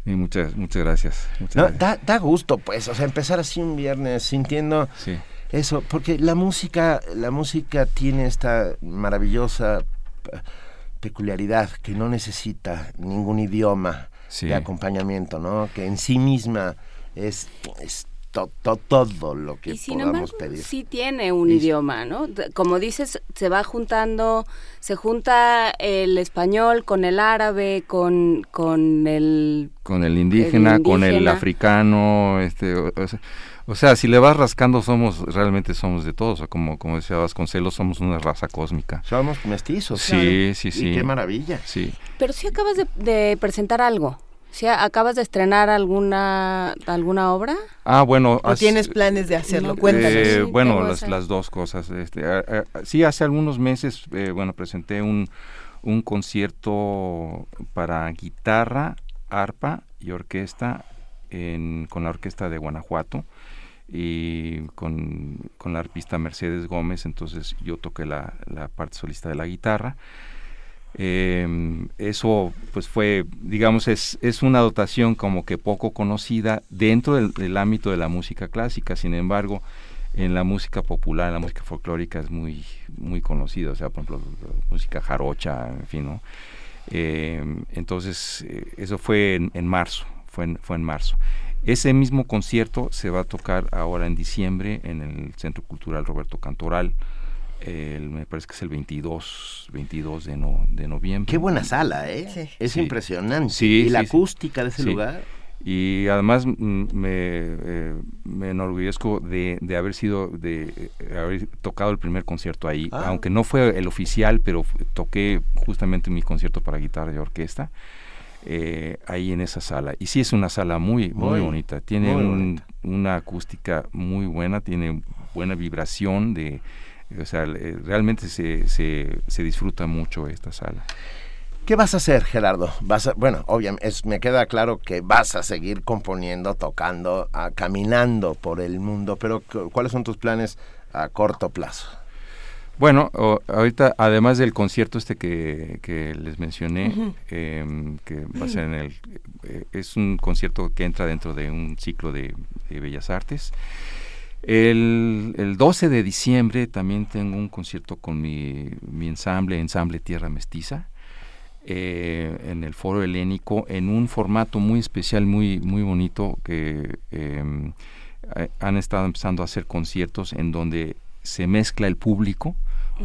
Y muchas, muchas gracias. Da, da, gusto, pues, o sea, empezar así un viernes sintiendo eso, porque la música, la música tiene esta maravillosa peculiaridad que no necesita ningún idioma de acompañamiento, ¿no? Que en sí misma es, es todo lo que y sin podamos pedir. Sí tiene un idioma, ¿no? Como dices, se va juntando, se junta el español con el árabe, con, con el... Con el indígena, con el africano, este... O sea, si le vas rascando, somos, realmente somos de todos. O como, como decía Vasconcelos, somos una raza cósmica. Somos mestizos. Sí, sí, sí. qué maravilla. Sí. Pero sí acabas de, presentar algo. ¿Sí acabas de estrenar alguna alguna obra? Ah, bueno. ¿O tienes planes de hacerlo? Cuéntanos. Eh, bueno, las, las, dos cosas. Este, sí, hace algunos meses, eh, bueno, presenté un, un concierto para guitarra, arpa y orquesta en, con la orquesta de Guanajuato y con, con, la arpista Mercedes Gómez, entonces yo toqué la, la parte solista de la guitarra. Em, eso pues fue, digamos, es, es una dotación como que poco conocida dentro del, ámbito de la música clásica, sin embargo, en la música popular, la música folclórica es muy, muy conocida, o sea, por ejemplo, música jarocha, en fin. Em, entonces, eh, eso fue en, en marzo, fue fue en marzo. Ese mismo concierto se va a tocar ahora en diciembre en el Centro Cultural Roberto Cantoral. Me parece que es el 22, 22 de, de noviembre. Qué buena sala, ¿eh? Es impresionante. Sí, y la acústica de ese lugar. Y además mm, me, eh, me enorgullezco de, de, haber sido, de, eh, haber tocado el primer concierto ahí, ah. aunque no fue el oficial, pero toqué justamente mi concierto para guitarra y orquesta. Eh, ahí en esa sala. Y sí es una sala muy, muy, bonita. Tiene una acústica muy buena, tiene buena vibración de... O sea, realmente se, se, disfruta mucho esta sala. ¿Qué vas a hacer, Gerardo? Vas bueno, obviamente, me queda claro que vas a seguir componiendo, tocando, caminando por el mundo, pero ¿cuáles son tus planes a corto plazo? Bueno, ahorita, además del concierto este que, les mencioné, em, que va a ser en el... Eh, es un concierto que entra dentro de un ciclo de, Bellas Artes. El, el, 12 de diciembre también tengo un concierto con mi, mi ensamble, Ensamble Tierra Mestiza, eh, en el Foro Helénico, en un formato muy especial, muy, muy bonito, que em, han estado empezando a hacer conciertos en donde se mezcla el público,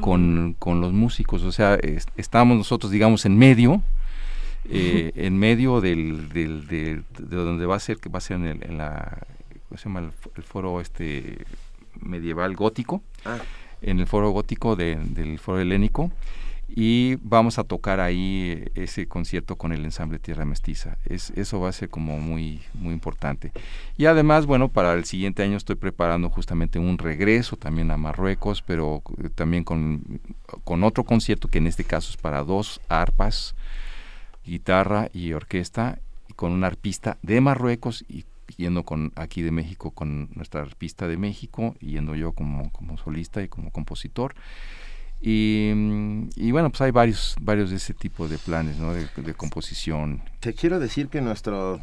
con, con los músicos, o sea, estamos nosotros, digamos, en medio, *laughs* eh, en medio del, del, de donde va a ser, que va a ser en, el, en la, ¿cómo se llama? El, foro este medieval gótico, ah. en el foro gótico del foro helénico, y vamos a tocar ahí eh, ese concierto con el ensamble Tierra Mestiza. Es, eso va a ser como muy, muy importante. Y además, bueno, para el siguiente año estoy preparando justamente un regreso también a Marruecos, pero eh, también con, con otro concierto que en este caso es para dos arpas, guitarra y orquesta, y con un arpista de Marruecos y yendo con aquí de México con nuestra arpista de México, yendo yo como, como solista y como compositor. Y, y, bueno, pues hay varios, varios de ese tipo de planes, ¿no? De, composición. Te quiero decir que nuestro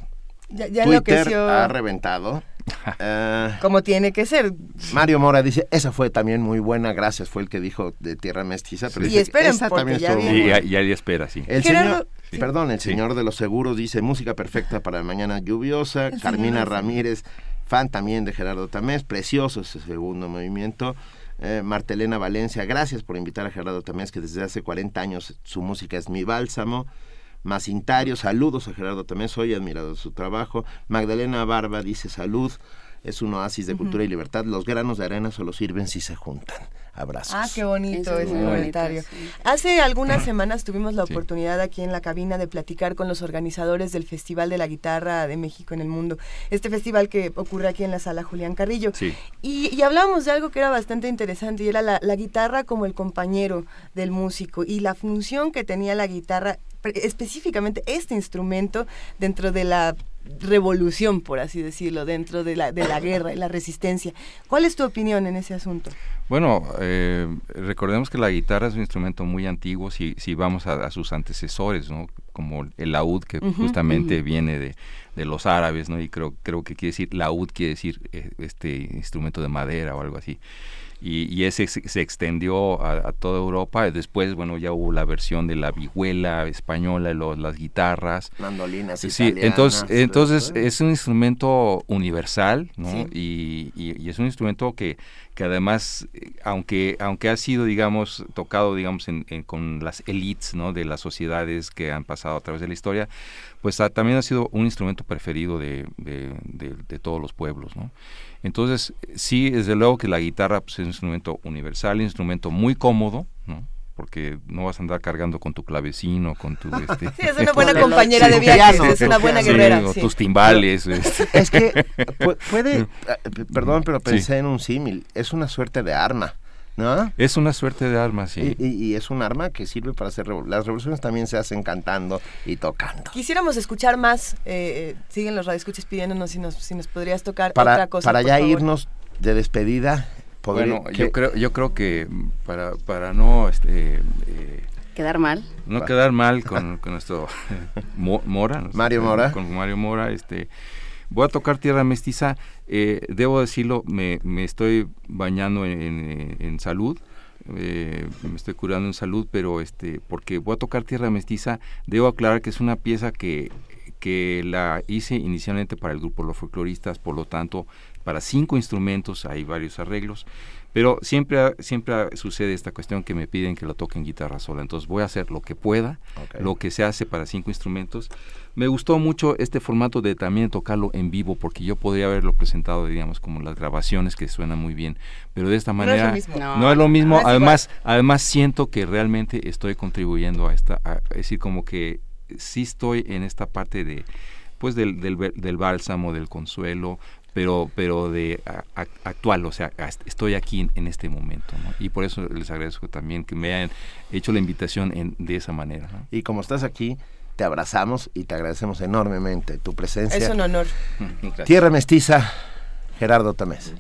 Twitter ha reventado. uh, *laughs* Como tiene que ser. Mario Mora dice, esa fue también muy buena, gracias, fue el que dijo de Tierra Mestiza. Pero y esperen, esa también ya y, ya, espera, sí. El señor, perdón, el señor de los seguros dice, música perfecta para mañana lluviosa. Carmina Ramírez, fan también de Gerardo Tamés, precioso ese segundo movimiento. Eh, Martelena Valencia, gracias por invitar a Gerardo Tamés, que desde hace 40 años su música es mi bálsamo. Macintario, saludos a Gerardo Tamés, soy admirado de su trabajo. Magdalena Barba dice salud, es un oasis de cultura y libertad. Los granos de arena solo sirven si se juntan. Abrazos. Ah, qué bonito ese comentario. Hace algunas semanas tuvimos la oportunidad aquí en la cabina de platicar con los organizadores del Festival de la Guitarra de México en el Mundo. Este festival que ocurre aquí en la sala Julián Carrillo. Y, y hablábamos de algo que era bastante interesante y era la, la guitarra como el compañero del músico y la función que tenía la guitarra específicamente este instrumento dentro de la revolución, por así decirlo, dentro de la, de la guerra y la resistencia. ¿Cuál es tu opinión en ese asunto? Bueno, eh, recordemos que la guitarra es un instrumento muy antiguo si, si vamos a, sus antecesores, ¿no? como el laúd, que justamente viene de, de, los árabes, ¿no? y creo, creo que quiere decir, laúd quiere decir eh, este instrumento de madera o algo así y, ese se, extendió a, toda Europa. Después, bueno, ya hubo la versión de la vihuela española, las guitarras. Mandolinas Sí, entonces, entonces es un instrumento universal, ¿no? Y, y, es un instrumento que, que además, aunque, aunque ha sido, digamos, tocado, digamos, en, con las elites, ¿no? De las sociedades que han pasado a través de la historia, pues también ha sido un instrumento preferido de, de, de todos los pueblos, ¿no? Entonces, sí, desde luego que la guitarra pues, es un instrumento universal, un instrumento muy cómodo, ¿no? Porque no vas a andar cargando con tu clavecino, con tu... *laughs* Este, sí, es una *laughs* buena compañera de viajes, es una buena guerrera. o tus timbales. Este. Es que *laughs* puede, ah, perdón, pero pensé en un símil, es una suerte de arma. ¿No? Es una suerte de arma, sí. Y, es un arma que sirve para hacer Las revoluciones también se hacen cantando y tocando. Quisiéramos escuchar más. Eh, siguen los radioescuchas pidiéndonos si nos, si nos podrías tocar otra cosa. Para ya irnos de despedida. Bueno, yo creo, yo creo que para, para no este, eh, quedar mal. No quedar mal con, *laughs* nuestro *laughs* Mora. Mario Mora. Con Mario Mora, este voy a tocar Tierra Mestiza. Eh, debo decirlo, me, me estoy bañando en, salud. Eh, me estoy curando en salud, pero este, porque voy a tocar Tierra Mestiza, debo aclarar que es una pieza que, que la hice inicialmente para el grupo Los Folcloristas, por lo tanto, para cinco instrumentos, hay varios arreglos, pero siempre, siempre sucede esta cuestión que me piden que lo toque en guitarra sola, entonces voy a hacer lo que pueda, lo que se hace para cinco instrumentos, me gustó mucho este formato de también tocarlo en vivo, porque yo podría haberlo presentado, digamos, como las grabaciones que suenan muy bien, pero de esta manera no es lo mismo. además, además siento que realmente estoy contribuyendo a esta, es decir, como que sí estoy en esta parte de, pues del, del, bálsamo, del consuelo, pero pero de actual, o sea, estoy aquí en, este momento, ¿no? Y por eso les agradezco también que me hayan hecho la invitación en, de esa manera. Y como estás aquí, te abrazamos y te agradecemos enormemente tu presencia. Es un honor. Tierra Mestiza, Gerardo Tamés.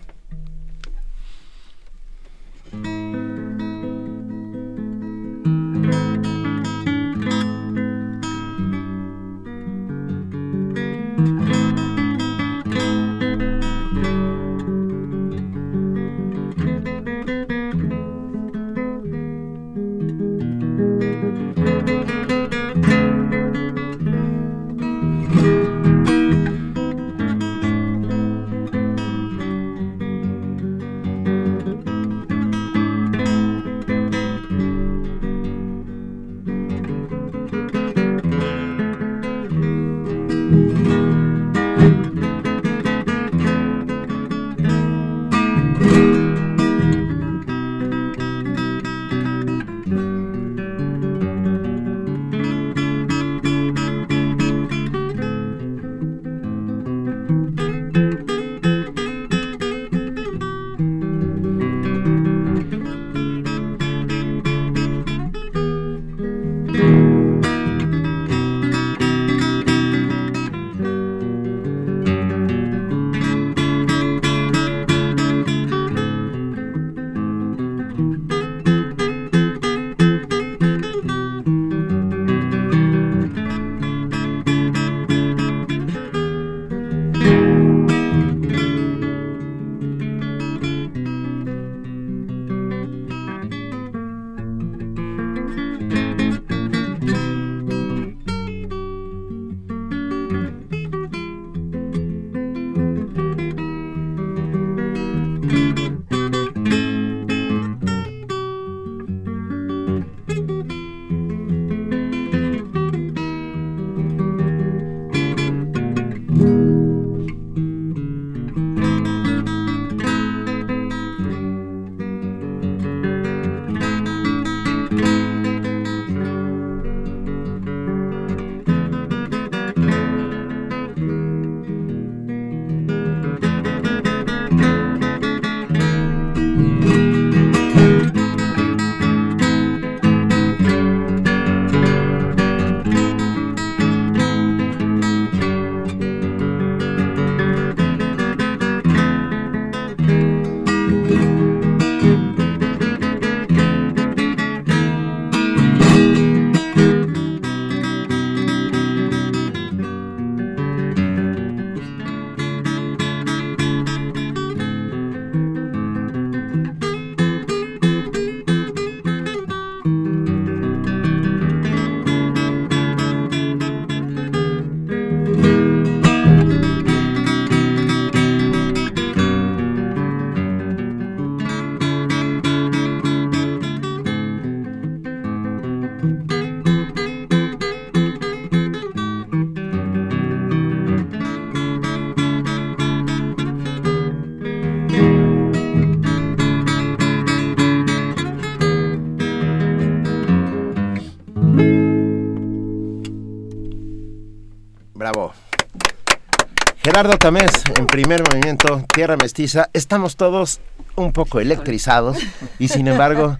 Gerardo Tamés, en primer movimiento, Tierra Mestiza. Estamos todos un poco electrizados y sin embargo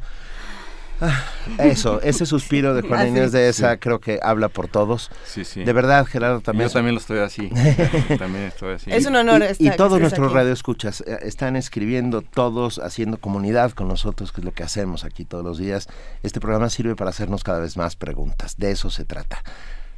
Ah, eso, ese suspiro de Juan ah, Inés de esa creo que habla por todos. Sí, sí. De verdad, Gerardo, también. Yo también lo estoy así. *laughs* también estoy así. Es un honor. Y, y todos nuestros radioescuchas eh, están escribiendo, todos haciendo comunidad con nosotros, que es lo que hacemos aquí todos los días. Este programa sirve para hacernos cada vez más preguntas. De eso se trata.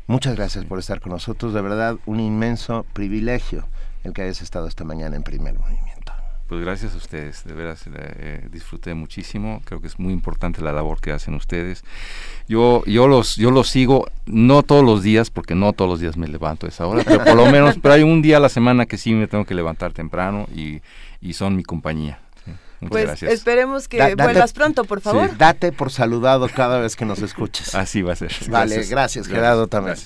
Muchas gracias por estar con nosotros. De verdad, un inmenso privilegio el que hayas estado esta mañana en primer movimiento. Pues gracias a ustedes, de veras eh, disfruté muchísimo, creo que es muy importante la labor que hacen ustedes. Yo yo los yo los sigo no todos los días porque no todos los días me levanto a esa hora, pero por lo menos pero hay un día a la semana que sí me tengo que levantar temprano y, y son mi compañía. Muchas pues gracias. esperemos que vuelvas pronto, por favor. date por saludado cada vez que nos escuches. *laughs* Así va a ser. Vale, gracias, Gerardo también.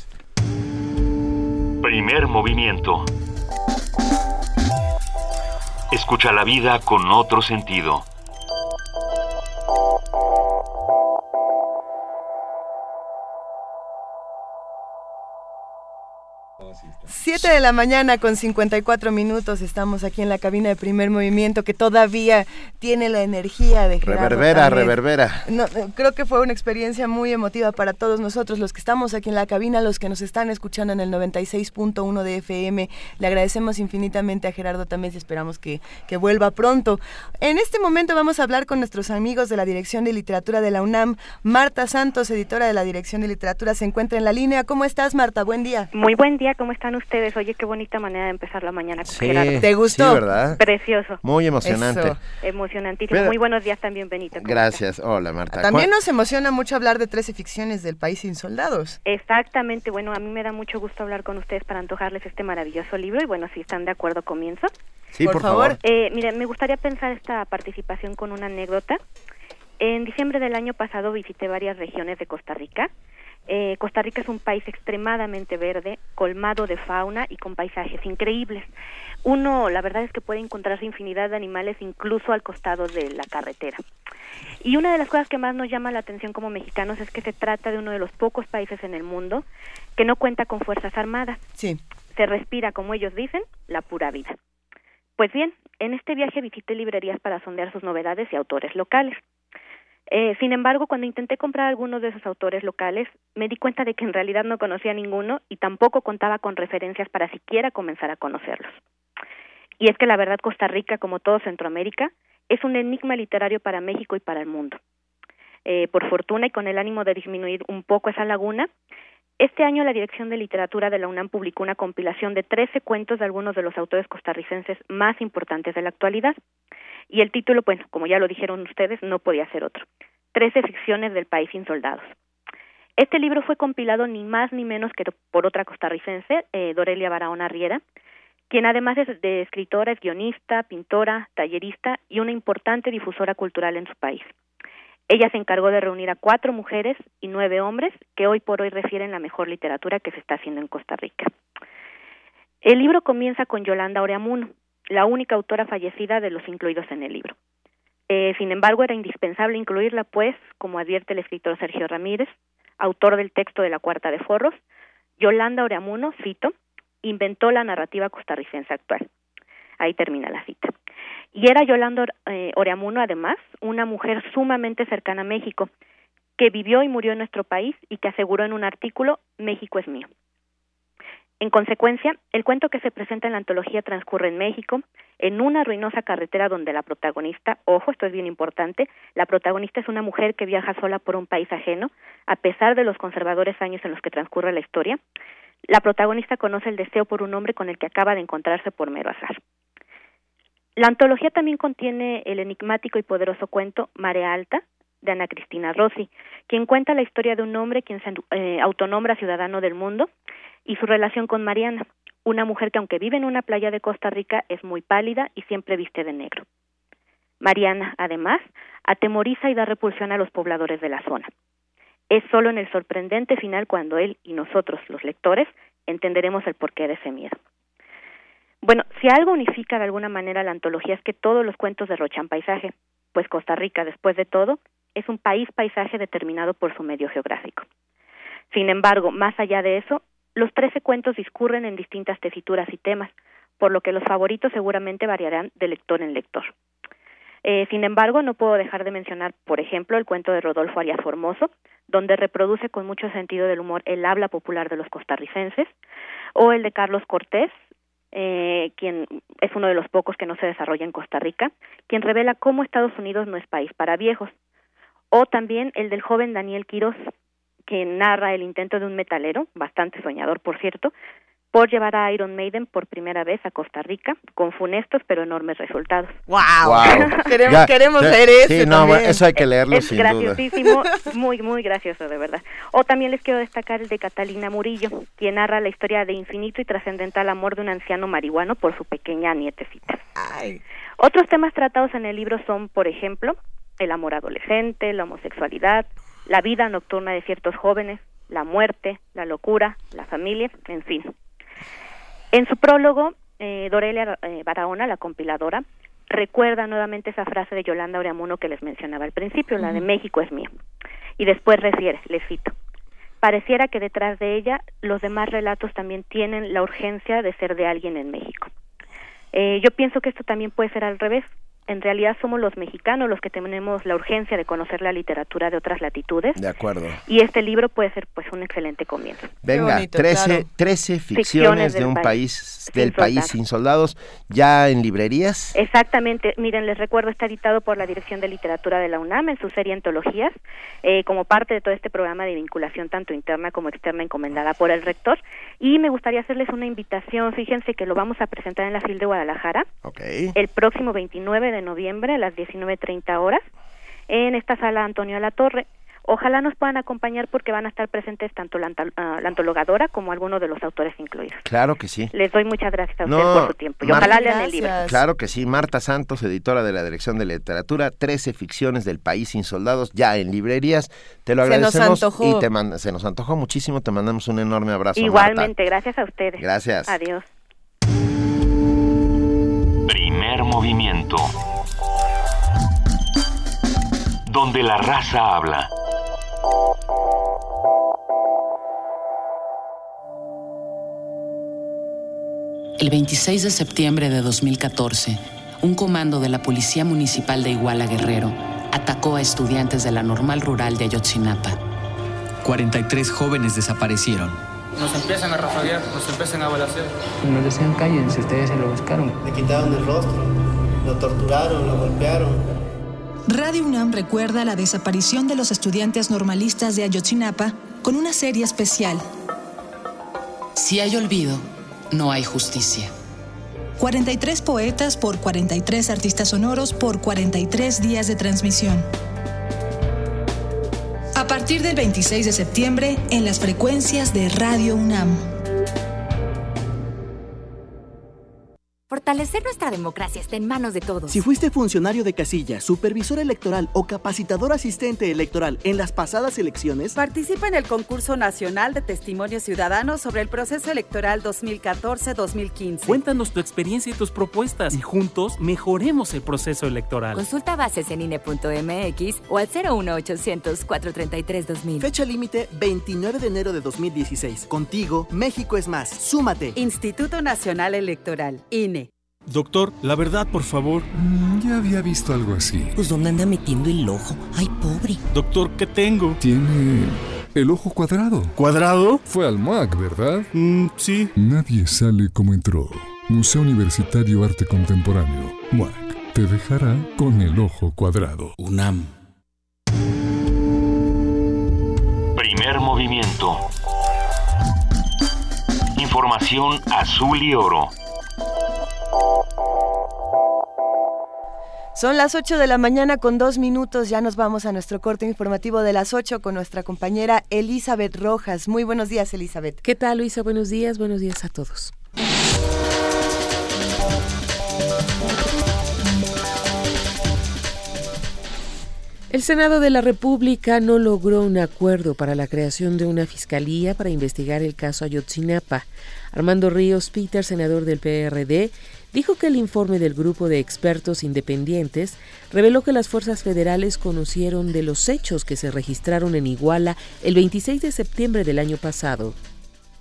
Primer movimiento Escucha la vida con otro sentido. Siete de la mañana con 54 minutos estamos aquí en la cabina de primer movimiento que todavía tiene la energía de Gerardo Reverbera, reverbera. No, creo que fue una experiencia muy emotiva para todos nosotros, los que estamos aquí en la cabina, los que nos están escuchando en el 96.1 de FM. Le agradecemos infinitamente a Gerardo también y esperamos que, que vuelva pronto. En este momento vamos a hablar con nuestros amigos de la Dirección de Literatura de la UNAM. Marta Santos, editora de la Dirección de Literatura, se encuentra en la línea. ¿Cómo estás, Marta? Buen día. Muy buen día, ¿cómo están ustedes. Oye, qué bonita manera de empezar la mañana con sí, ¿Te gustó? ¿verdad? Precioso. Muy emocionante. Emocionantísimo. Muy buenos días también, Benito. Gracias. Hola, Marta. También nos emociona mucho hablar de 13 ficciones del país sin soldados. Exactamente. Bueno, a mí me da mucho gusto hablar con ustedes para antojarles este maravilloso libro y bueno, si están de acuerdo, comienzo. Sí, por, favor. Eh, mire, me gustaría pensar esta participación con una anécdota. En diciembre del año pasado visité varias regiones de Costa Rica eh, Costa Rica es un país extremadamente verde, colmado de fauna y con paisajes increíbles. Uno, la verdad es que puede encontrarse infinidad de animales incluso al costado de la carretera. Y una de las cosas que más nos llama la atención como mexicanos es que se trata de uno de los pocos países en el mundo que no cuenta con fuerzas armadas. Sí. Se respira, como ellos dicen, la pura vida. Pues bien, en este viaje visité librerías para sondear sus novedades y autores locales. Eh, sin embargo, cuando intenté comprar algunos de esos autores locales, me di cuenta de que en realidad no conocía ninguno y tampoco contaba con referencias para siquiera comenzar a conocerlos. Y es que la verdad Costa Rica, como todo Centroamérica, es un enigma literario para México y para el mundo. Eh, por fortuna y con el ánimo de disminuir un poco esa laguna, este año la Dirección de Literatura de la UNAM publicó una compilación de 13 cuentos de algunos de los autores costarricenses más importantes de la actualidad. Y el título, bueno, como ya lo dijeron ustedes, no podía ser otro. Trece ficciones del país sin soldados. Este libro fue compilado ni más ni menos que por otra costarricense, eh, Dorelia Barahona Riera, quien además de escritora es guionista, pintora, tallerista y una importante difusora cultural en su país. Ella se encargó de reunir a cuatro mujeres y nueve hombres que hoy por hoy refieren la mejor literatura que se está haciendo en Costa Rica. El libro comienza con Yolanda Oreamuno, la única autora fallecida de los incluidos en el libro. Eh, sin embargo, era indispensable incluirla, pues, como advierte el escritor Sergio Ramírez, autor del texto de La Cuarta de Forros, Yolanda Oreamuno, cito, inventó la narrativa costarricense actual. Ahí termina la cita. Y era Yolanda eh, Oreamuno, además, una mujer sumamente cercana a México, que vivió y murió en nuestro país y que aseguró en un artículo, México es mío. En consecuencia, el cuento que se presenta en la antología transcurre en México, en una ruinosa carretera donde la protagonista, ojo, esto es bien importante, la protagonista es una mujer que viaja sola por un país ajeno, a pesar de los conservadores años en los que transcurre la historia. La protagonista conoce el deseo por un hombre con el que acaba de encontrarse por mero azar. La antología también contiene el enigmático y poderoso cuento Marea Alta, de Ana Cristina Rossi, quien cuenta la historia de un hombre quien se eh, autonombra ciudadano del mundo y su relación con Mariana, una mujer que aunque vive en una playa de Costa Rica es muy pálida y siempre viste de negro. Mariana, además, atemoriza y da repulsión a los pobladores de la zona. Es solo en el sorprendente final cuando él y nosotros, los lectores, entenderemos el porqué de ese miedo. Bueno, si algo unifica de alguna manera la antología es que todos los cuentos derrochan paisaje, pues Costa Rica, después de todo, es un país paisaje determinado por su medio geográfico. Sin embargo, más allá de eso, Los trece cuentos discurren en distintas tesituras y temas, por lo que los favoritos seguramente variarán de lector en lector. Eh, sin embargo, no puedo dejar de mencionar, por ejemplo, el cuento de Rodolfo Arias Formoso, donde reproduce con mucho sentido del humor el habla popular de los costarricenses, o el de Carlos Cortés, eh, quien es uno de los pocos que no se desarrolla en Costa Rica, quien revela cómo Estados Unidos no es país para viejos, o también el del joven Daniel Quiroz, que narra el intento de un metalero, bastante soñador por cierto, por llevar a Iron Maiden por primera vez a Costa Rica con funestos pero enormes resultados. ¡Wow! *laughs* queremos, queremos leer eso. Sí, no, eso hay que leerlo es, sin graciosísimo, muy, muy gracioso, de verdad. O también les quiero destacar el de Catalina Murillo, quien narra la historia de infinito y trascendental amor de un anciano marihuano por su pequeña nietecita. Ay. Otros temas tratados en el libro son, por ejemplo, el amor adolescente, la homosexualidad, la vida nocturna de ciertos jóvenes, la muerte, la locura, la familia, en fin. En su prólogo, eh, Dorelia eh, Barahona, la compiladora, recuerda nuevamente esa frase de Yolanda Oreamuno que les mencionaba al principio, la de México es mío. Y después refiere, les cito, pareciera que detrás de ella los demás relatos también tienen la urgencia de ser de alguien en México. Eh, yo pienso que esto también puede ser al revés en realidad somos los mexicanos los que tenemos la urgencia de conocer la literatura de otras latitudes. De acuerdo. Y este libro puede ser pues un excelente comienzo. Venga, 13, ficciones, de un país, del país sin soldados, ya en librerías. Exactamente. Miren, les recuerdo, está editado por la Dirección de Literatura de la UNAM en su serie Antologías, eh, como parte de todo este programa de vinculación tanto interna como externa encomendada por el rector. Y me gustaría hacerles una invitación, fíjense que lo vamos a presentar en la FIL de Guadalajara. Okay. El próximo 29 de de noviembre a las 19.30 horas en esta sala Antonio La Torre. Ojalá nos puedan acompañar porque van a estar presentes tanto la, uh, antologadora como algunos de los autores incluidos. Claro que sí. Les doy muchas gracias a ustedes por su tiempo y ojalá lean el libro. Claro que sí. Marta Santos, editora de la Dirección de Literatura, 13 ficciones del país sin soldados ya en librerías. Te lo agradecemos. Se nos antojó. Y te se nos antojó muchísimo. Te mandamos un enorme abrazo. Igualmente, gracias a ustedes. Gracias. Adiós. Movimiento. Donde la raza habla. El 26 de septiembre de 2014, un comando de la Policía Municipal de Iguala Guerrero atacó a estudiantes de la normal rural de Ayotzinapa. 43 jóvenes desaparecieron. Nos empiezan a rafaguear, nos empiezan a balasear. Nos decían cállense, ustedes se lo buscaron. Le quitaron el rostro, lo torturaron, lo golpearon. Radio UNAM recuerda la desaparición de los estudiantes normalistas de Ayotzinapa con una serie especial. Si hay olvido, no hay justicia. 43 poetas por 43 artistas sonoros por 43 días de transmisión. A partir del 26 de septiembre en las frecuencias de Radio UNAM. Fortalecer nuestra democracia está en manos de todos. Si fuiste funcionario de casilla, supervisor electoral o capacitador asistente electoral en las pasadas elecciones, participa en el concurso nacional de testimonios ciudadanos sobre el proceso electoral 2014-2015. Cuéntanos tu experiencia y tus propuestas y juntos mejoremos el proceso electoral. Consulta bases en INE.mx o al 01800 433 2000. Fecha límite 29 de enero de 2016. Contigo, México es más. Súmate. Instituto Nacional Electoral, INE. Doctor, la verdad, por favor. Mm, ya había visto algo así. Pues ¿dónde anda metiendo el ojo? Ay, pobre. Doctor, ¿qué tengo? Tiene el ojo cuadrado. ¿Cuadrado? Fue al MAC, ¿verdad? Mm, sí. Nadie sale como entró. Museo Universitario Arte Contemporáneo. MAC. Te dejará con el ojo cuadrado. UNAM. Primer movimiento. Información azul y oro. Son las 8 de la mañana con dos minutos. Ya nos vamos a nuestro corte informativo de las 8 con nuestra compañera Elizabeth Rojas. Muy buenos días, Elizabeth. ¿Qué tal, Luisa? Buenos días. Buenos días a todos. El Senado de la República no logró un acuerdo para la creación de una fiscalía para investigar el caso Ayotzinapa. Armando Ríos Peter, senador del PRD, dijo que el informe del grupo de expertos independientes reveló que las fuerzas federales conocieron de los hechos que se registraron en Iguala el 26 de septiembre del año pasado.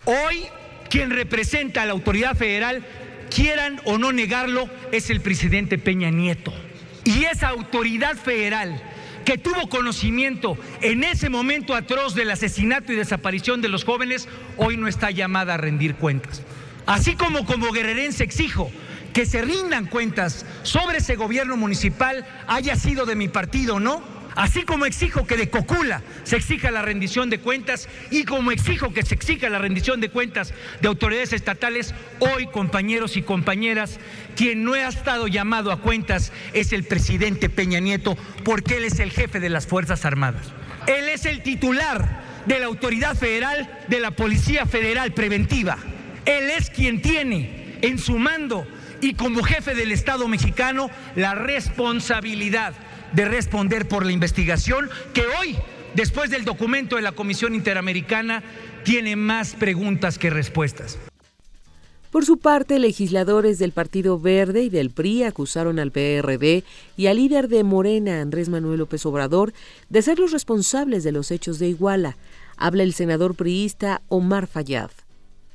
Hoy quien representa a la autoridad federal, quieran o no negarlo, es el presidente Peña Nieto. Y esa autoridad federal que tuvo conocimiento en ese momento atroz del asesinato y desaparición de los jóvenes, hoy no está llamada a rendir cuentas. Así como como guerrerense exijo que se rindan cuentas sobre ese gobierno municipal, haya sido de mi partido o no, Así como exijo que de Cocula se exija la rendición de cuentas y como exijo que se exija la rendición de cuentas de autoridades estatales, hoy compañeros y compañeras, quien no ha estado llamado a cuentas es el presidente Peña Nieto porque él es el jefe de las Fuerzas Armadas. Él es el titular de la Autoridad Federal de la Policía Federal Preventiva. Él es quien tiene en su mando y como jefe del Estado mexicano la responsabilidad de responder por la investigación que hoy, después del documento de la Comisión Interamericana, tiene más preguntas que respuestas. Por su parte, legisladores del Partido Verde y del PRI acusaron al PRD y al líder de Morena, Andrés Manuel López Obrador, de ser los responsables de los hechos de Iguala. Habla el senador priista Omar Fayad.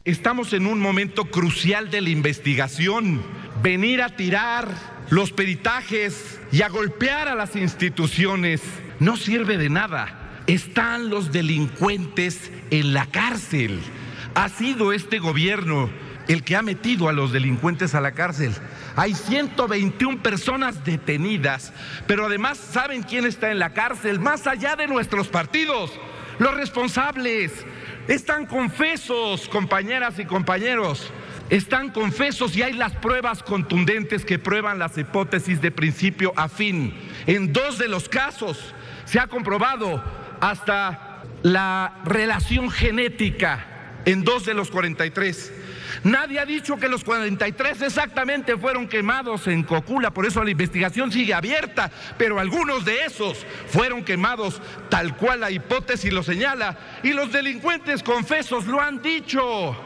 Estamos en un momento crucial de la investigación. Venir a tirar los peritajes y a golpear a las instituciones no sirve de nada. Están los delincuentes en la cárcel. Ha sido este gobierno el que ha metido a los delincuentes a la cárcel. Hay 121 personas detenidas, pero además saben quién está en la cárcel, más allá de nuestros partidos. Los responsables están confesos, compañeras y compañeros están confesos y hay las pruebas contundentes que prueban las hipótesis de principio a fin. En dos de los casos se ha comprobado hasta la relación genética en dos de los 43. Nadie ha dicho que los 43 exactamente fueron quemados en Cocula, por eso la investigación sigue abierta, pero algunos de esos fueron quemados tal cual la hipótesis lo señala y los delincuentes confesos lo han dicho.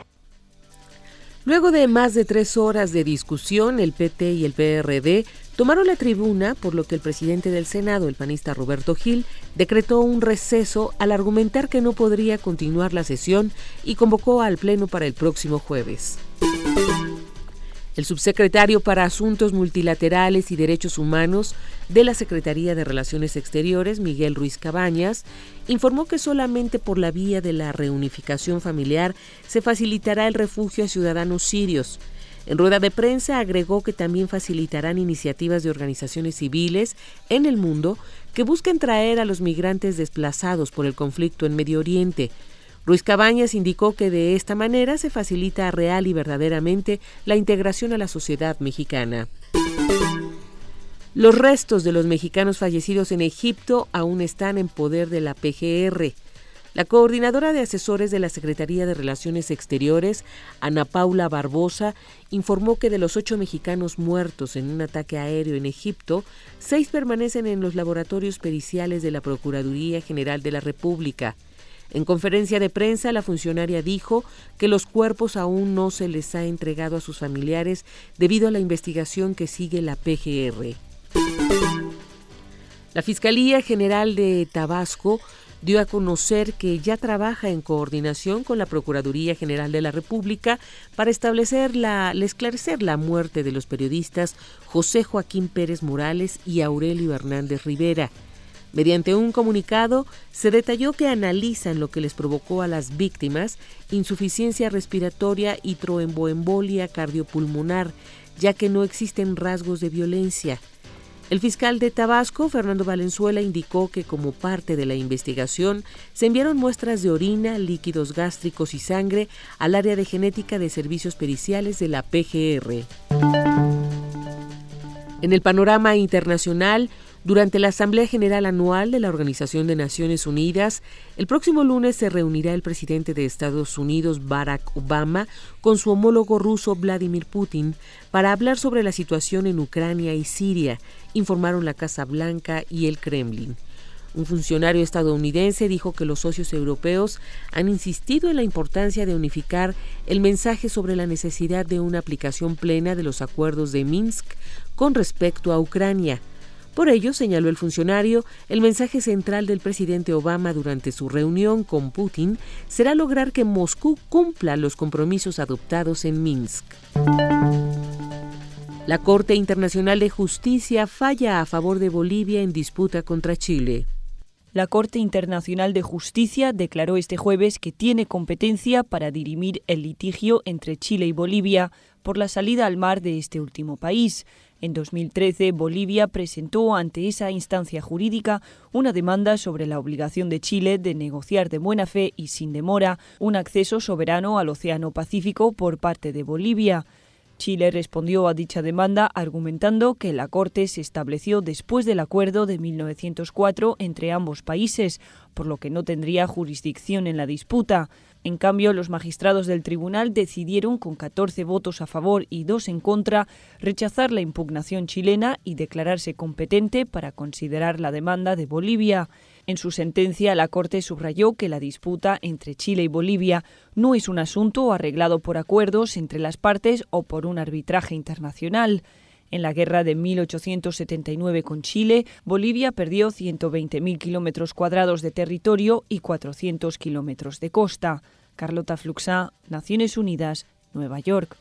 Luego de más de tres horas de discusión, el PT y el PRD tomaron la tribuna, por lo que el presidente del Senado, el panista Roberto Gil, decretó un receso al argumentar que no podría continuar la sesión y convocó al Pleno para el próximo jueves. El subsecretario para Asuntos Multilaterales y Derechos Humanos de la Secretaría de Relaciones Exteriores, Miguel Ruiz Cabañas, informó que solamente por la vía de la reunificación familiar se facilitará el refugio a ciudadanos sirios. En rueda de prensa agregó que también facilitarán iniciativas de organizaciones civiles en el mundo que busquen traer a los migrantes desplazados por el conflicto en Medio Oriente, Ruiz Cabañas indicó que de esta manera se facilita real y verdaderamente la integración a la sociedad mexicana. Los restos de los mexicanos fallecidos en Egipto aún están en poder de la PGR. La coordinadora de asesores de la Secretaría de Relaciones Exteriores, Ana Paula Barbosa, informó que de los ocho mexicanos muertos en un ataque aéreo en Egipto, seis permanecen en los laboratorios periciales de la Procuraduría General de la República. En conferencia de prensa, la funcionaria dijo que los cuerpos aún no se les ha entregado a sus familiares debido a la investigación que sigue la PGR. La Fiscalía General de Tabasco dio a conocer que ya trabaja en coordinación con la Procuraduría General de la República para establecer la, esclarecer la muerte de los periodistas José Joaquín Pérez Morales y Aurelio Hernández Rivera. Mediante un comunicado se detalló que analizan lo que les provocó a las víctimas insuficiencia respiratoria y troemboembolia cardiopulmonar, ya que no existen rasgos de violencia. El fiscal de Tabasco, Fernando Valenzuela, indicó que como parte de la investigación se enviaron muestras de orina, líquidos gástricos y sangre al área de genética de servicios periciales de la PGR. En el panorama internacional, durante la Asamblea General Anual de la Organización de Naciones Unidas, el próximo lunes se reunirá el presidente de Estados Unidos, Barack Obama, con su homólogo ruso, Vladimir Putin, para hablar sobre la situación en Ucrania y Siria, informaron la Casa Blanca y el Kremlin. Un funcionario estadounidense dijo que los socios europeos han insistido en la importancia de unificar el mensaje sobre la necesidad de una aplicación plena de los acuerdos de Minsk con respecto a Ucrania Por ello, señaló el funcionario, el mensaje central del presidente Obama durante su reunión con Putin será lograr que Moscú cumpla los compromisos adoptados en Minsk. La Corte Internacional de Justicia falla a favor de Bolivia en disputa contra Chile. La Corte Internacional de Justicia declaró este jueves que tiene competencia para dirimir el litigio entre Chile y Bolivia por la salida al mar de este último país. En 2013, Bolivia presentó ante esa instancia jurídica una demanda sobre la obligación de Chile de negociar de buena fe y sin demora un acceso soberano al Océano Pacífico por parte de Bolivia. Chile respondió a dicha demanda argumentando que la Corte se estableció después del acuerdo de 1904 entre ambos países, por lo que no tendría jurisdicción en la disputa. En cambio, los magistrados del tribunal decidieron, con 14 votos a favor y dos en contra, rechazar la impugnación chilena y declararse competente para considerar la demanda de Bolivia. En su sentencia, la Corte subrayó que la disputa entre Chile y Bolivia no es un asunto arreglado por acuerdos entre las partes o por un arbitraje internacional. En la guerra de 1879 con Chile, Bolivia perdió 120.000 kilómetros cuadrados de territorio y 400 kilómetros de costa. Carlota Fluxá, Naciones Unidas, Nueva York.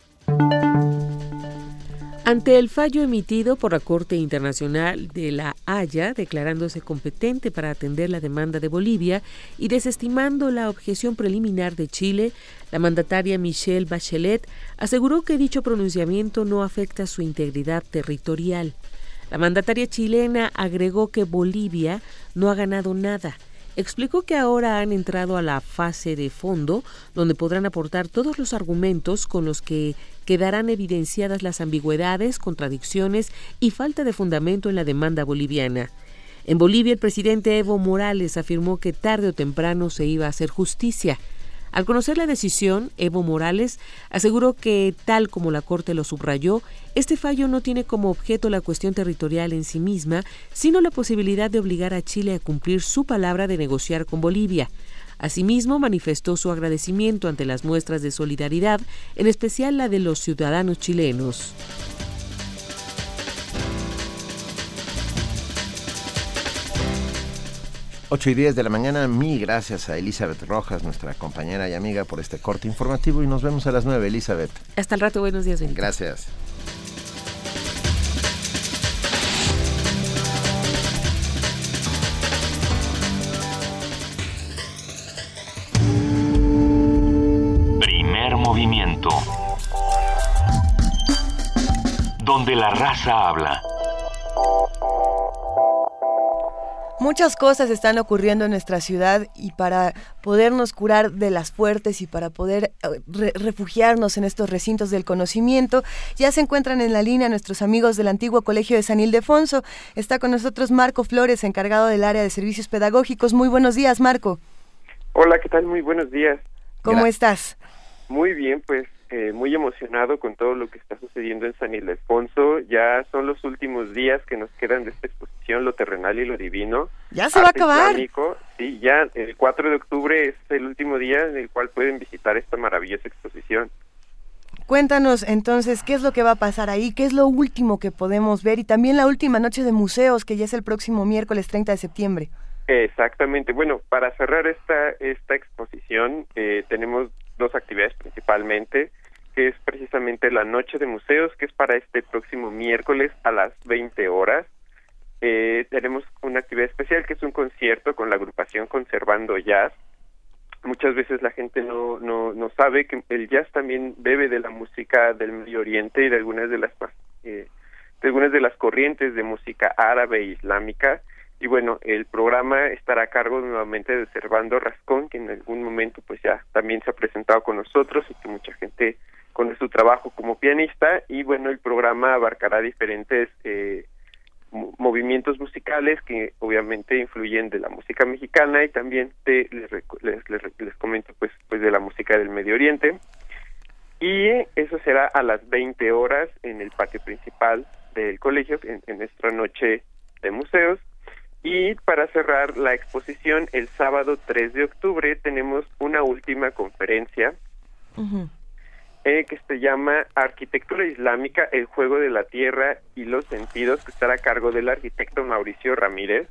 Ante el fallo emitido por la Corte Internacional de la Haya, declarándose competente para atender la demanda de Bolivia y desestimando la objeción preliminar de Chile, la mandataria Michelle Bachelet aseguró que dicho pronunciamiento no afecta su integridad territorial. La mandataria chilena agregó que Bolivia no ha ganado nada explicó que ahora han entrado a la fase de fondo, donde podrán aportar todos los argumentos con los que quedarán evidenciadas las ambigüedades, contradicciones y falta de fundamento en la demanda boliviana. En Bolivia, el presidente Evo Morales afirmó que tarde o temprano se iba a hacer justicia. Al conocer la decisión, Evo Morales aseguró que, tal como la Corte lo subrayó, este fallo no tiene como objeto la cuestión territorial en sí misma, sino la posibilidad de obligar a Chile a cumplir su palabra de negociar con Bolivia. Asimismo, manifestó su agradecimiento ante las muestras de solidaridad, en especial la de los ciudadanos chilenos. 8 y 10 de la mañana, mil gracias a Elizabeth Rojas, nuestra compañera y amiga, por este corte informativo y nos vemos a las 9, Elizabeth. Hasta el rato, buenos días. Benito. Gracias. Primer movimiento. Donde la raza habla. Muchas cosas están ocurriendo en nuestra ciudad y para podernos curar de las fuertes y para poder eh, re refugiarnos en estos recintos del conocimiento, ya se encuentran en la línea nuestros amigos del antiguo Colegio de San Ildefonso. Está con nosotros Marco Flores, encargado del área de servicios pedagógicos. Muy buenos días, Marco. Hola, ¿qué tal? Muy buenos días. ¿Cómo estás? Muy bien, pues eh, muy emocionado con todo lo que está sucediendo en San Ildefonso. Ya son los últimos días que nos quedan de esta exposición, lo terrenal y lo divino. Ya se va a acabar. Islámico. Sí, ya el 4 de octubre es el último día en el cual pueden visitar esta maravillosa exposición. Cuéntanos entonces qué es lo que va a pasar ahí, qué es lo último que podemos ver y también la última noche de museos que ya es el próximo miércoles 30 de septiembre. Exactamente. Bueno, para cerrar esta esta exposición eh, tenemos dos actividades principalmente, que es precisamente la Noche de Museos, que es para este próximo miércoles a las 20 horas. Eh, tenemos una actividad especial que es un concierto con la agrupación Conservando Jazz. Muchas veces la gente no, no, no sabe que el jazz también bebe de la música del Medio Oriente y de algunas de las eh, de algunas de las corrientes de música árabe e islámica y bueno, el programa estará a cargo nuevamente de Servando Rascón, que en algún momento pues ya también se ha presentado con nosotros y que mucha gente conoce su trabajo como pianista. Y bueno, el programa abarcará diferentes eh, movimientos musicales que obviamente influyen de la música mexicana y también de, les, les, les, les comento pues pues de la música del Medio Oriente. Y eso será a las 20 horas en el patio principal del colegio en nuestra noche de museos y para cerrar la exposición, el sábado 3 de octubre tenemos una última conferencia eh, que se llama Arquitectura Islámica, el juego de la tierra y los sentidos, que estará a cargo del arquitecto Mauricio Ramírez.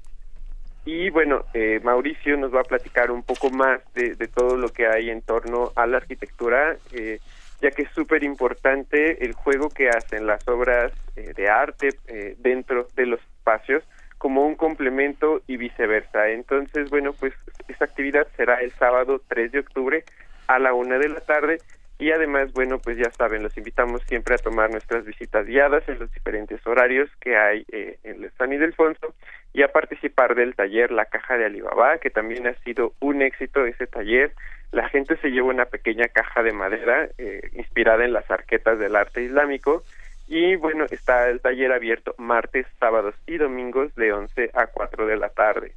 Y bueno, eh, Mauricio nos va a platicar un poco más de, de, todo lo que hay en torno a la arquitectura, eh, ya que es súper importante el juego que hacen las obras eh, de arte dentro de los espacios como un complemento y viceversa. Entonces, bueno, pues esta actividad será el sábado 3 de octubre a la una de la tarde y además, bueno, pues ya saben, los invitamos siempre a tomar nuestras visitas guiadas en los diferentes horarios que hay eh, en el San Ildefonso y a participar del taller La Caja de Alibaba, que también ha sido un éxito ese taller. La gente se lleva una pequeña caja de madera eh, inspirada en las arquetas del arte islámico y bueno, está el taller abierto martes, sábados y domingos de 11 a 4 de la tarde.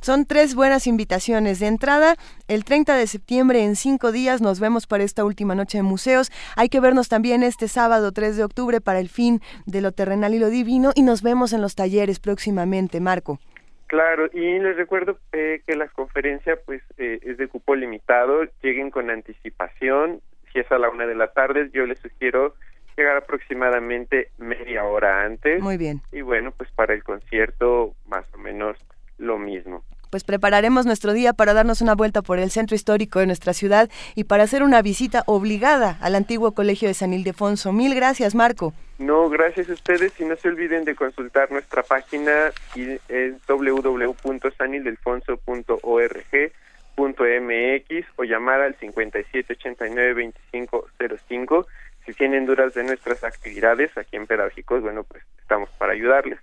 Son tres buenas invitaciones. De entrada, el 30 de septiembre, en cinco días, nos vemos para esta última noche de museos. Hay que vernos también este sábado 3 de octubre para el fin de lo terrenal y lo divino. Y nos vemos en los talleres próximamente, Marco. Claro, y les recuerdo eh, que la conferencia pues eh, es de cupo limitado. Lleguen con anticipación. Si es a la una de la tarde, yo les sugiero llegar aproximadamente media hora antes. Muy bien. Y bueno, pues para el concierto más o menos lo mismo. Pues prepararemos nuestro día para darnos una vuelta por el centro histórico de nuestra ciudad y para hacer una visita obligada al antiguo colegio de San Ildefonso. Mil gracias, Marco. No, gracias a ustedes y no se olviden de consultar nuestra página es www.sanildelfonso.org.mx o llamar al 5789-2505. Si tienen dudas de nuestras actividades aquí en Pedagógicos, bueno, pues estamos para ayudarles.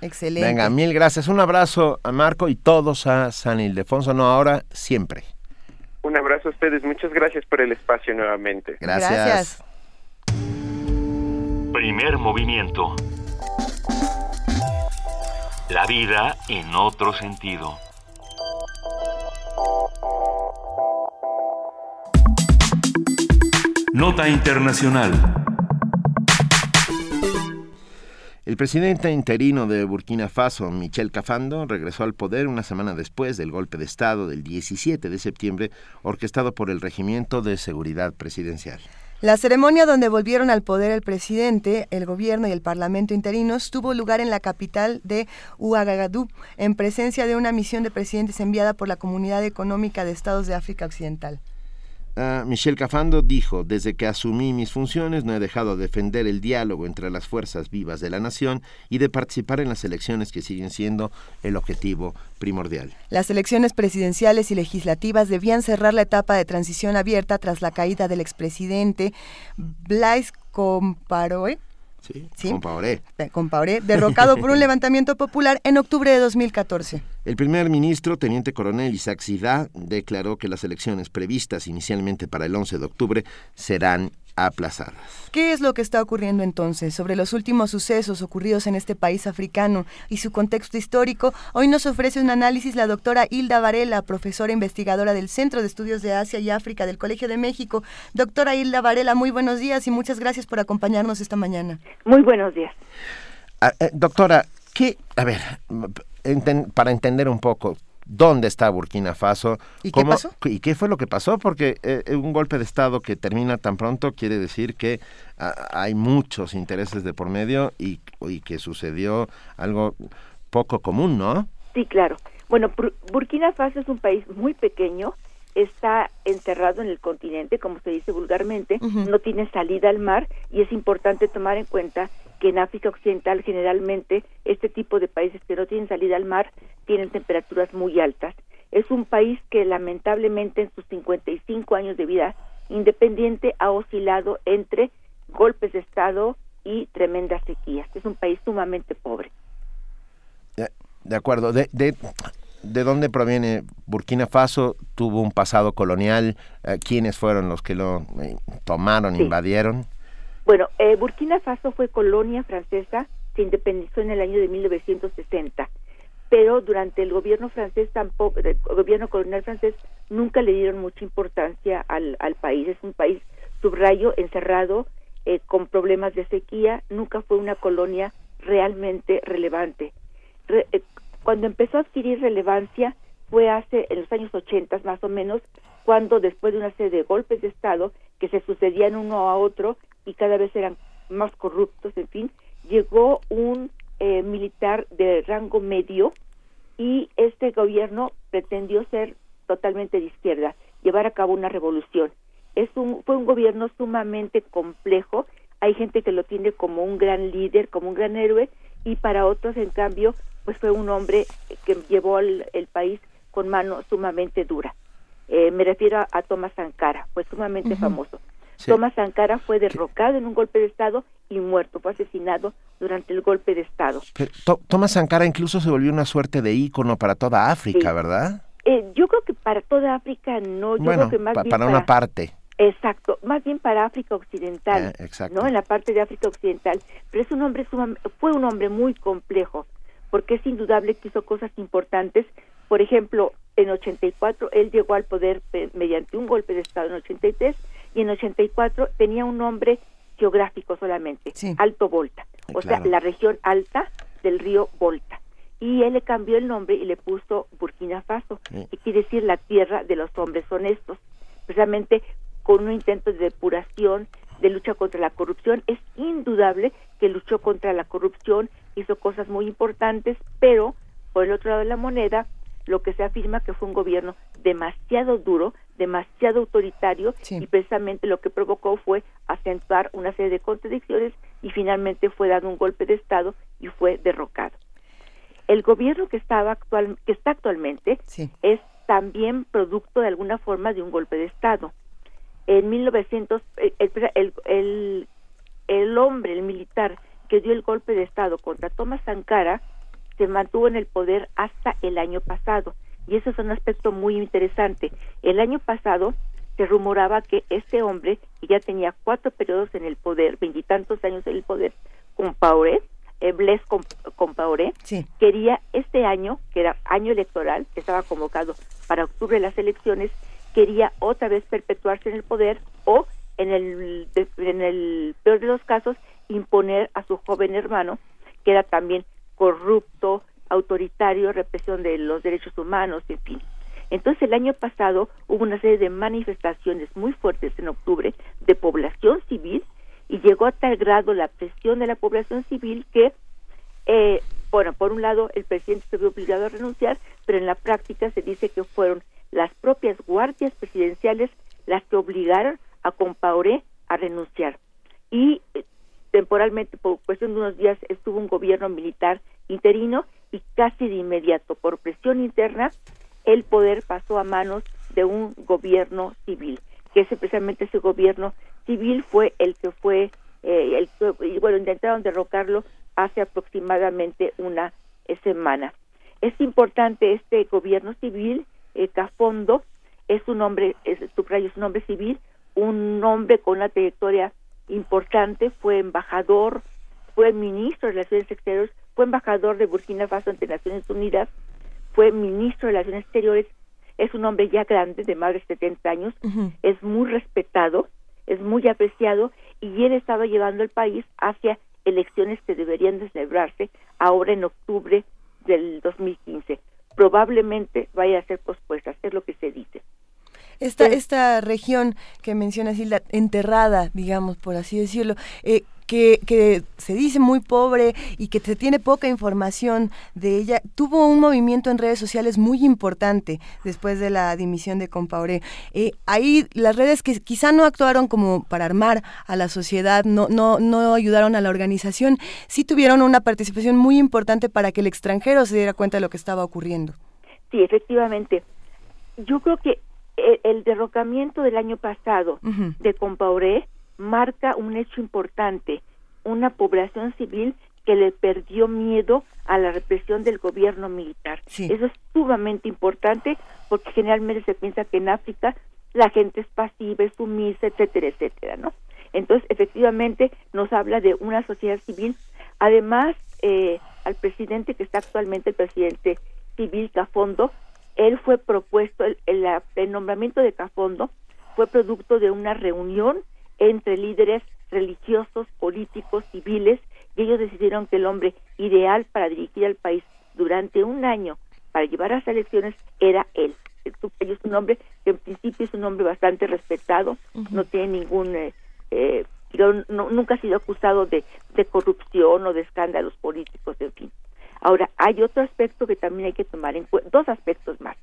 Excelente. Venga, mil gracias. Un abrazo a Marco y todos a San Ildefonso, no ahora, siempre. Un abrazo a ustedes. Muchas gracias por el espacio nuevamente. Gracias. gracias. Primer movimiento. La vida en otro sentido. Nota Internacional. El presidente interino de Burkina Faso, Michel Cafando, regresó al poder una semana después del golpe de Estado del 17 de septiembre, orquestado por el Regimiento de Seguridad Presidencial. La ceremonia donde volvieron al poder el presidente, el gobierno y el parlamento interinos tuvo lugar en la capital de Ouagadougou, en presencia de una misión de presidentes enviada por la Comunidad Económica de Estados de África Occidental. Uh, Michel Cafando dijo, desde que asumí mis funciones no he dejado de defender el diálogo entre las fuerzas vivas de la nación y de participar en las elecciones que siguen siendo el objetivo primordial. Las elecciones presidenciales y legislativas debían cerrar la etapa de transición abierta tras la caída del expresidente Blaise Compaoré. Sí, ¿Sí? Compaoré. Compaoré, derrocado por un *laughs* levantamiento popular en octubre de 2014. El primer ministro, teniente coronel Isaac Sidá, declaró que las elecciones previstas inicialmente para el 11 de octubre serán aplazadas. ¿Qué es lo que está ocurriendo entonces? Sobre los últimos sucesos ocurridos en este país africano y su contexto histórico, hoy nos ofrece un análisis la doctora Hilda Varela, profesora investigadora del Centro de Estudios de Asia y África del Colegio de México. Doctora Hilda Varela, muy buenos días y muchas gracias por acompañarnos esta mañana. Muy buenos días. Ah, eh, doctora, ¿qué, a ver, enten, para entender un poco, dónde está Burkina Faso. ¿Y qué pasó? ¿Y qué fue lo que pasó? Porque eh, un golpe de Estado que termina tan pronto quiere decir que ah, hay muchos intereses de por medio y, y, que sucedió algo poco común, ¿no? Sí, claro. Bueno, Burkina Faso es un país muy pequeño, está encerrado en el continente, como se dice vulgarmente, uh -huh. no tiene salida al mar y es importante tomar en cuenta que en África Occidental generalmente este tipo de países que no tienen salida al mar tienen temperaturas muy altas. Es un país que lamentablemente en sus 55 años de vida independiente ha oscilado entre golpes de Estado y tremendas sequías. Es un país sumamente pobre. De, de acuerdo. De, de, ¿De dónde proviene Burkina Faso? ¿Tuvo un pasado colonial? Eh, ¿Quiénes fueron los que lo eh, tomaron, sí. invadieron? Bueno, eh, Burkina Faso fue colonia francesa, se independizó en el año de 1960, pero durante el gobierno francés tampoco, el gobierno colonial francés nunca le dieron mucha importancia al, al país. Es un país subrayo, encerrado, eh, con problemas de sequía, nunca fue una colonia realmente relevante. Re, eh, cuando empezó a adquirir relevancia fue hace en los años 80 más o menos, cuando después de una serie de golpes de Estado que se sucedían uno a otro y cada vez eran más corruptos, en fin, llegó un eh, militar de rango medio y este gobierno pretendió ser totalmente de izquierda, llevar a cabo una revolución. Es un, fue un gobierno sumamente complejo, hay gente que lo tiene como un gran líder, como un gran héroe, y para otros, en cambio, pues fue un hombre que llevó el, país con mano sumamente dura. Eh, me refiero a, Thomas Sankara, fue sumamente famoso. Thomas Sankara fue derrocado en un golpe de Estado y muerto, fue asesinado durante el golpe de Estado. Thomas Sankara incluso se volvió una suerte de ícono para toda África, ¿verdad? Eh, yo creo que para toda África no, yo creo que más bien para una parte. Exacto, más bien para África Occidental, eh, ¿no? En la parte de África Occidental. Pero es un hombre, fue un hombre muy complejo, porque es indudable que hizo cosas importantes. Por ejemplo, en 84 él llegó al poder mediante un golpe de Estado en 83 y en 84 tenía un nombre geográfico solamente, Alto Volta, o sea, la región alta del río Volta. Y él le cambió el nombre y le puso Burkina Faso, que quiere decir la tierra de los hombres honestos, precisamente con un intento de depuración, de lucha contra la corrupción. Es indudable que luchó contra la corrupción, hizo cosas muy importantes, pero por el otro lado de la moneda, lo que se afirma que fue un gobierno demasiado duro, demasiado autoritario y precisamente lo que provocó fue acentuar una serie de contradicciones y finalmente fue dado un golpe de estado y fue derrocado. El gobierno que estaba actual, que está actualmente es también producto de alguna forma de un golpe de estado en 1900 eh, el, el, el, hombre, el militar que dio el golpe de Estado contra Thomas Sankara se mantuvo en el poder hasta el año pasado. Y eso es un aspecto muy interesante. El año pasado se rumoraba que este hombre, que ya tenía cuatro periodos en el poder, veintitantos años en el poder, Compaoré, eh, Blaise Compaoré, quería este año, que era año electoral, que estaba convocado para octubre de las elecciones, quería otra vez perpetuarse en el poder o en el en el peor de los casos imponer a su joven hermano que era también corrupto, autoritario, represión de los derechos humanos, en fin. Entonces el año pasado hubo una serie de manifestaciones muy fuertes en octubre de población civil y llegó a tal grado la presión de la población civil que, eh, bueno, por un lado el presidente se vio obligado a renunciar, pero en la práctica se dice que fueron las propias guardias presidenciales las que obligaron a Compaoré a renunciar. Y eh, temporalmente, por cuestión de unos días, estuvo un gobierno militar interino y casi de inmediato, por presión interna, el poder pasó a manos de un gobierno civil, que ese, precisamente ese gobierno civil fue el que fue, eh, el, bueno, intentaron derrocarlo hace aproximadamente una semana. Es importante este gobierno civil eh, Cafondo es un hombre, es, es un hombre civil, un hombre con una trayectoria importante, fue embajador, fue ministro de Relaciones Exteriores, fue embajador de Burkina Faso ante Naciones Unidas, fue ministro de Relaciones Exteriores, es un hombre ya grande, de más de 70 años, es muy respetado, es muy apreciado y él estaba llevando el país hacia elecciones que deberían de celebrarse ahora en octubre del 2015 probablemente vaya a ser pospuesta, es lo que se dice. Esta, esta región que mencionas, la enterrada, digamos, por así decirlo, eh, que, que, se dice muy pobre y que se tiene poca información de ella, tuvo un movimiento en redes sociales muy importante después de la dimisión de Compaoré. Eh, ahí las redes que quizá no actuaron como para armar a la sociedad, no, no, no ayudaron a la organización, sí tuvieron una participación muy importante para que el extranjero se diera cuenta de lo que estaba ocurriendo. Sí, efectivamente. Yo creo que el, derrocamiento del año pasado de Compaoré marca un hecho importante, una población civil que le perdió miedo a la represión del gobierno militar. Eso es sumamente importante porque generalmente se piensa que en África la gente es pasiva, es sumisa, etcétera, etcétera, ¿no? Entonces, efectivamente, nos habla de una sociedad civil. Además, eh, al presidente que está actualmente, el presidente civil Cafondo, él fue propuesto, el, el, nombramiento de Cafondo fue producto de una reunión entre líderes religiosos, políticos, civiles, y ellos decidieron que el hombre ideal para dirigir al país durante un año para llevar a las elecciones era él, es un hombre que en principio es un hombre bastante respetado, no tiene ningún, eh, eh, nunca ha sido acusado de, de corrupción o de escándalos políticos, en fin. Ahora, hay otro aspecto que también hay que tomar en cuenta, dos aspectos más.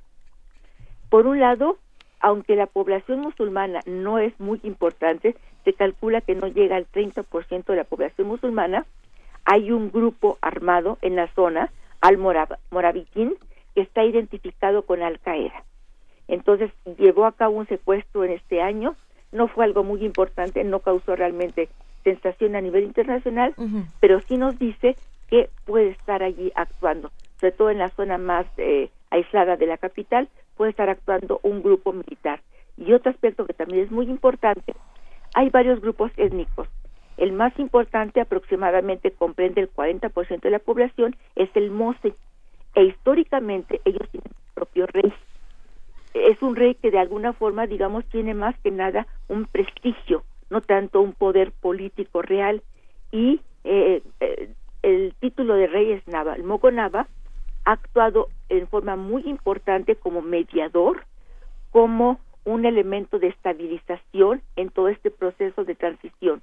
Por un lado, aunque la población musulmana no es muy importante, se calcula que no llega al 30% de la población musulmana, hay un grupo armado en la zona, al-Morabitín, que está identificado con Al-Qaeda. Entonces, llevó a cabo un secuestro en este año, no fue algo muy importante, no causó realmente sensación a nivel internacional, pero sí nos dice que puede estar allí actuando, sobre todo en la zona más eh, aislada de la capital, puede estar actuando un grupo militar. Y otro aspecto que también es muy importante, hay varios grupos étnicos. El más importante, aproximadamente comprende el 40% de la población, es el Mose. E históricamente ellos tienen su propio rey. Es un rey que de alguna forma, digamos, tiene más que nada un prestigio, no tanto un poder político real. Y eh, eh, el título de rey es Nava. El Mogo Nava ha actuado en forma muy importante como mediador, como un elemento de estabilización en todo este proceso de transición.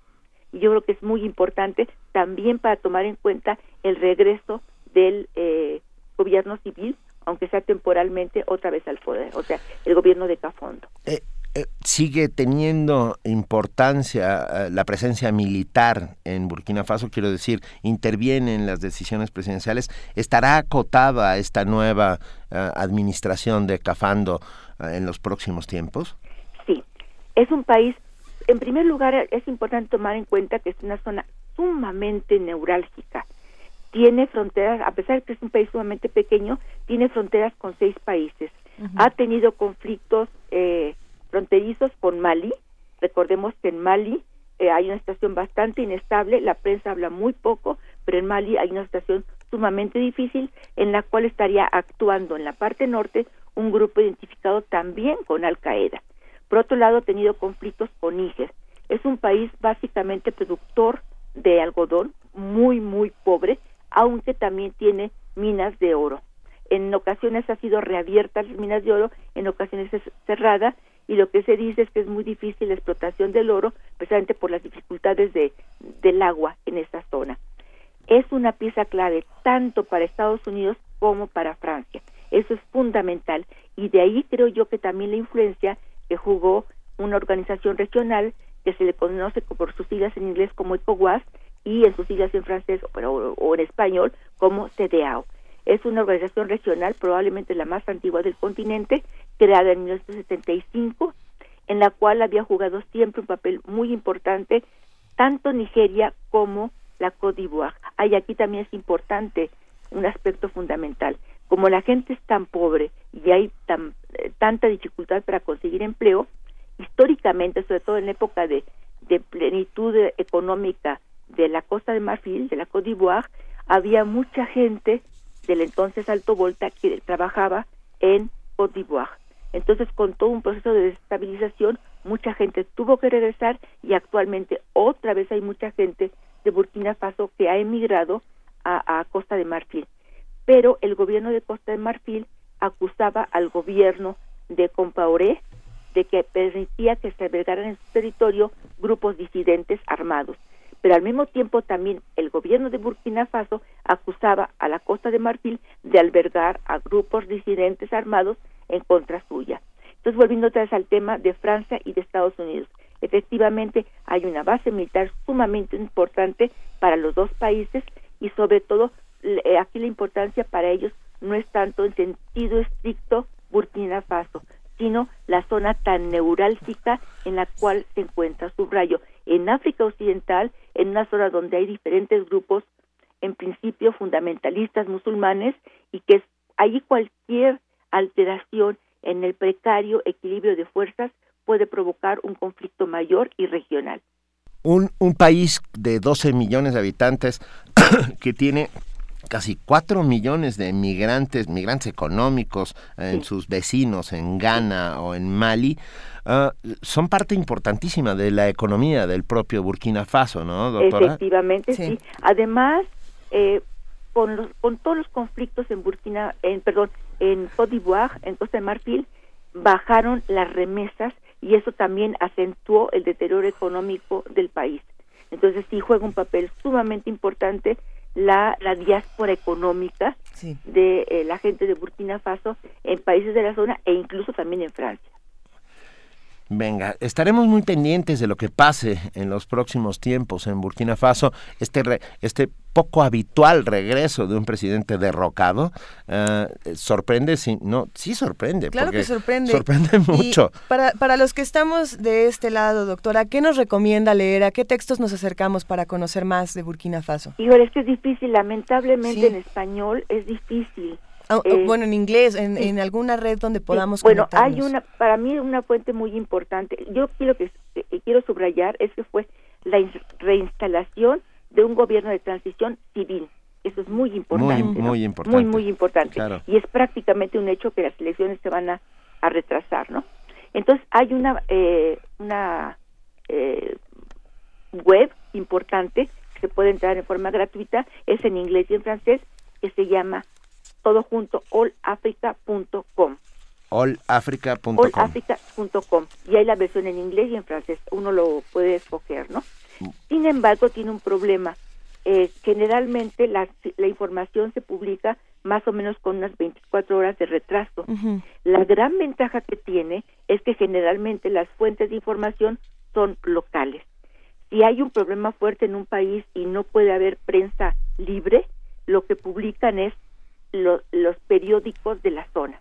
Y yo creo que es muy importante también para tomar en cuenta el regreso del eh, gobierno civil, aunque sea temporalmente, otra vez al poder, o sea, el gobierno de Cafondo. Eh, sigue teniendo importancia eh, la presencia militar en Burkina Faso, quiero decir, interviene en las decisiones presidenciales. ¿Estará acotada esta nueva eh, administración de Cafando en los próximos tiempos? Sí, es un país, en primer lugar, es importante tomar en cuenta que es una zona sumamente neurálgica. Tiene fronteras, a pesar de que es un país sumamente pequeño, tiene fronteras con seis países. Ha tenido conflictos eh, fronterizos con Mali. Recordemos que en Mali eh, hay una situación bastante inestable, la prensa habla muy poco, pero en Mali hay una situación sumamente difícil en la cual estaría actuando en la parte norte un grupo identificado también con Al Qaeda. Por otro lado, ha tenido conflictos con Níger. Es un país básicamente productor de algodón, muy, muy pobre, aunque también tiene minas de oro. En ocasiones ha sido reabierta las minas de oro, en ocasiones es cerrada y lo que se dice es que es muy difícil la explotación del oro precisamente por las dificultades de, del agua en esa zona. Es una pieza clave tanto para Estados Unidos como para Francia. Eso es fundamental y de ahí creo yo que también la influencia que jugó una organización regional que se le conoce por sus siglas en inglés como ECOWAS y en sus siglas en francés o, o en español como CDAO. Es una organización regional, probablemente la más antigua del continente, creada en 1975, en la cual había jugado siempre un papel muy importante tanto Nigeria como la Côte d'Ivoire. Hay aquí también es importante un aspecto fundamental. Como la gente es tan pobre y hay tan, eh, tanta dificultad para conseguir empleo, históricamente, sobre todo en época de, de plenitud económica de la Costa de Marfil, de la Côte d'Ivoire, había mucha gente del entonces Alto Volta que trabajaba en Côte d'Ivoire. Entonces, con todo un proceso de desestabilización, mucha gente tuvo que regresar y actualmente otra vez hay mucha gente de Burkina Faso que ha emigrado a, Costa de Marfil. Pero el gobierno de Costa de Marfil acusaba al gobierno de Compaoré de que permitía que se albergaran en su territorio grupos disidentes armados. Pero al mismo tiempo también el gobierno de Burkina Faso acusaba a la Costa de Marfil de albergar a grupos disidentes armados en contra suya. Entonces, volviendo otra vez al tema de Francia y de Estados Unidos. Efectivamente, hay una base militar sumamente importante para los dos países y sobre todo eh, aquí la importancia para ellos no es tanto en sentido estricto Burkina Faso, sino la zona tan neurálgica en la cual se encuentra su rayo. En África Occidental, en una zona donde hay diferentes grupos, en principio fundamentalistas musulmanes, y que allí cualquier alteración en el precario equilibrio de fuerzas puede provocar un conflicto mayor y regional. Un, un país de 12 millones de habitantes *coughs* que tiene casi 4 millones de migrantes, migrantes económicos en sus vecinos en Ghana o en Mali, ah, son parte importantísima de la economía del propio Burkina Faso, ¿no, doctora? Efectivamente, sí. Además, eh, con, con todos los conflictos en Burkina, en, perdón, en Côte d'Ivoire, en Costa de Marfil, bajaron las remesas y eso también acentuó el deterioro económico del país. Entonces sí juega un papel sumamente importante la, la diáspora económica de eh, la gente de Burkina Faso en países de la zona e incluso también en Francia. Venga, estaremos muy pendientes de lo que pase en los próximos tiempos en Burkina Faso. Este, este poco habitual regreso de un presidente derrocado eh, sorprende, sí, no, sí sorprende. Claro que sorprende. Sorprende mucho. para, para los que estamos de este lado, doctora, ¿qué nos recomienda leer? ¿A qué textos nos acercamos para conocer más de Burkina Faso? Híjole, es que es difícil, lamentablemente en español es difícil. Ah, eh, bueno, en inglés, en, alguna red donde podamos Bueno, hay una, para mí una fuente muy importante. Yo quiero que eh, quiero subrayar es que fue la reinstalación de un gobierno de transición civil. Eso es muy importante. Muy, muy importante. Muy, muy importante. Y es prácticamente un hecho que las elecciones se van a, retrasar, ¿no? Entonces hay una eh, una web importante que se puede entrar en forma gratuita, es en inglés y en francés, que se llama todo junto, allafrica.com. Allafrica.com. Allafrica.com. Y hay la versión en inglés y en francés. Uno lo puede escoger, ¿no? Sin embargo, tiene un problema. Eh, generalmente la, la, información se publica más o menos con unas 24 horas de retraso. La gran ventaja que tiene es que generalmente las fuentes de información son locales. Si hay un problema fuerte en un país y no puede haber prensa libre, lo que publican es los periódicos de la zona.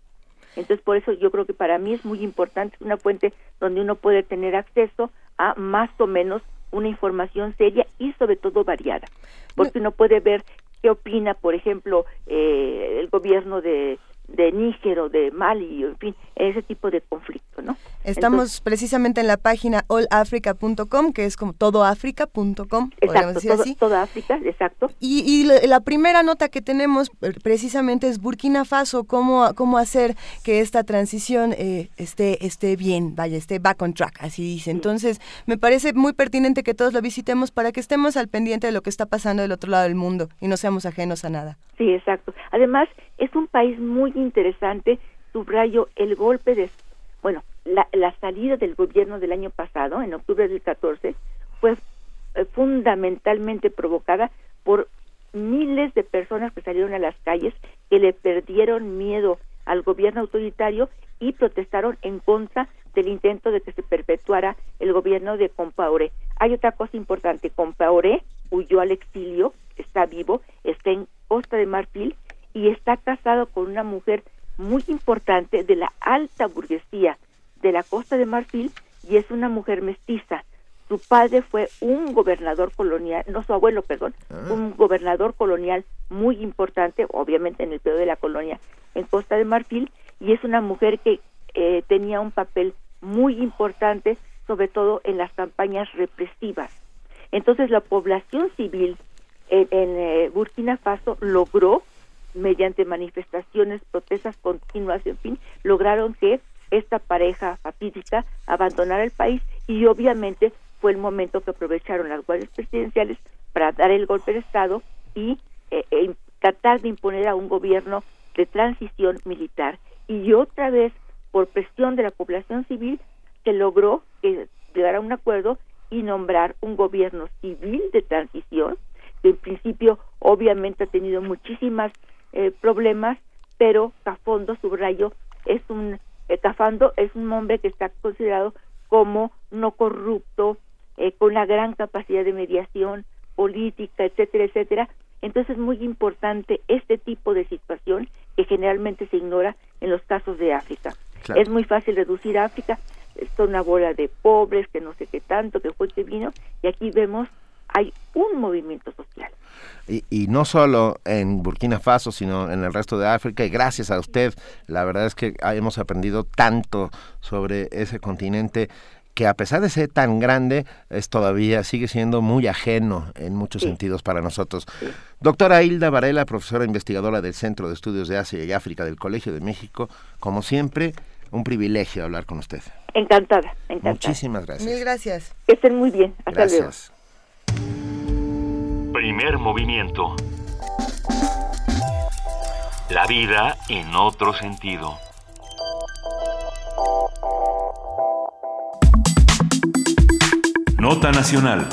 Entonces, por eso yo creo que para mí es muy importante una fuente donde uno puede tener acceso a más o menos una información seria y sobre todo variada, porque uno puede ver qué opina, por ejemplo, eh, el gobierno de de Níger o de Mali, en fin, ese tipo de conflicto, ¿no? Estamos precisamente en la página allafrica.com, que es como todoafrica.com, exacto, todo, así. Toda África, exacto. Y, la primera nota que tenemos precisamente es Burkina Faso, cómo, cómo hacer que esta transición eh, esté, esté bien, vaya, esté back on track, así dice. Entonces, me parece muy pertinente que todos lo visitemos para que estemos al pendiente de lo que está pasando del otro lado del mundo y no seamos ajenos a nada. Sí, exacto. Además, es un país muy interesante, subrayo el golpe de, bueno, la, la salida del gobierno del año pasado, en octubre del 14, fue eh, fundamentalmente provocada por miles de personas que salieron a las calles, que le perdieron miedo al gobierno autoritario y protestaron en contra del intento de que se perpetuara el gobierno de Compaoré. Hay otra cosa importante, Compaoré huyó al exilio, está vivo, está en Costa de Marfil y está casado con una mujer muy importante de la alta burguesía de la Costa de Marfil y es una mujer mestiza. Su padre fue un gobernador colonial, no su abuelo, perdón, ah. un gobernador colonial muy importante, obviamente en el periodo de la colonia en Costa de Marfil, y es una mujer que eh, tenía un papel muy importante, sobre todo en las campañas represivas. Entonces la población civil en, eh, Burkina Faso logró mediante manifestaciones, protestas continuas, en fin, lograron que esta pareja fatídica abandonara el país y obviamente fue el momento que aprovecharon las guardias presidenciales para dar el golpe de Estado y eh, eh, tratar de imponer a un gobierno de transición militar. Y otra vez, por presión de la población civil, se logró que llegar a un acuerdo y nombrar un gobierno civil de transición, que en principio obviamente ha tenido muchísimas eh, problemas, pero Cafondo, subrayo, es un, eh, Cafando es un hombre que está considerado como no corrupto, eh, con una gran capacidad de mediación política, etcétera, etcétera. Entonces es muy importante este tipo de situación que generalmente se ignora en los casos de África. Es muy fácil reducir África, es una bola de pobres, que no sé qué tanto, que fue que vino, y aquí vemos hay un movimiento social. Y, no solo en Burkina Faso, sino en el resto de África. Y gracias a usted, la verdad es que hemos aprendido tanto sobre ese continente que a pesar de ser tan grande, es todavía sigue siendo muy ajeno en muchos sentidos para nosotros. Doctora Hilda Varela, profesora investigadora del Centro de Estudios de Asia y África del Colegio de México, como siempre, un privilegio hablar con usted. Encantada, encantada. Muchísimas gracias. Mil gracias. Que estén muy bien. Hasta gracias. Primer movimiento. La vida en otro sentido. Nota Nacional.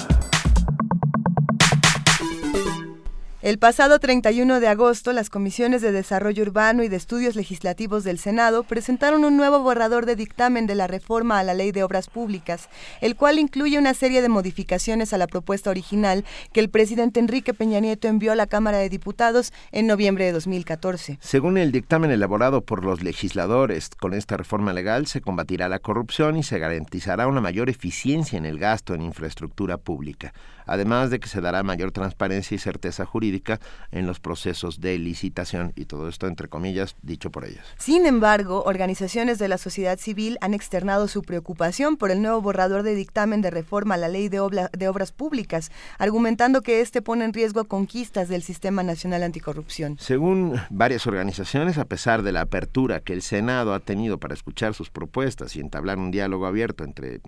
El pasado 31 de agosto, las comisiones de Desarrollo Urbano y de Estudios Legislativos del Senado presentaron un nuevo borrador de dictamen de la reforma a la Ley de Obras Públicas, el cual incluye una serie de modificaciones a la propuesta original que el presidente Enrique Peña Nieto envió a la Cámara de Diputados en noviembre de 2014. Según el dictamen elaborado por los legisladores, con esta reforma legal se combatirá la corrupción y se garantizará una mayor eficiencia en el gasto en infraestructura pública además de que se dará mayor transparencia y certeza jurídica en los procesos de licitación y todo esto entre comillas dicho por ellas. Sin embargo, organizaciones de la sociedad civil han externado su preocupación por el nuevo borrador de dictamen de reforma a la ley de, de obras públicas, argumentando que este pone en riesgo conquistas del Sistema Nacional Anticorrupción. Según varias organizaciones, a pesar de la apertura que el Senado ha tenido para escuchar sus propuestas y entablar un diálogo abierto entre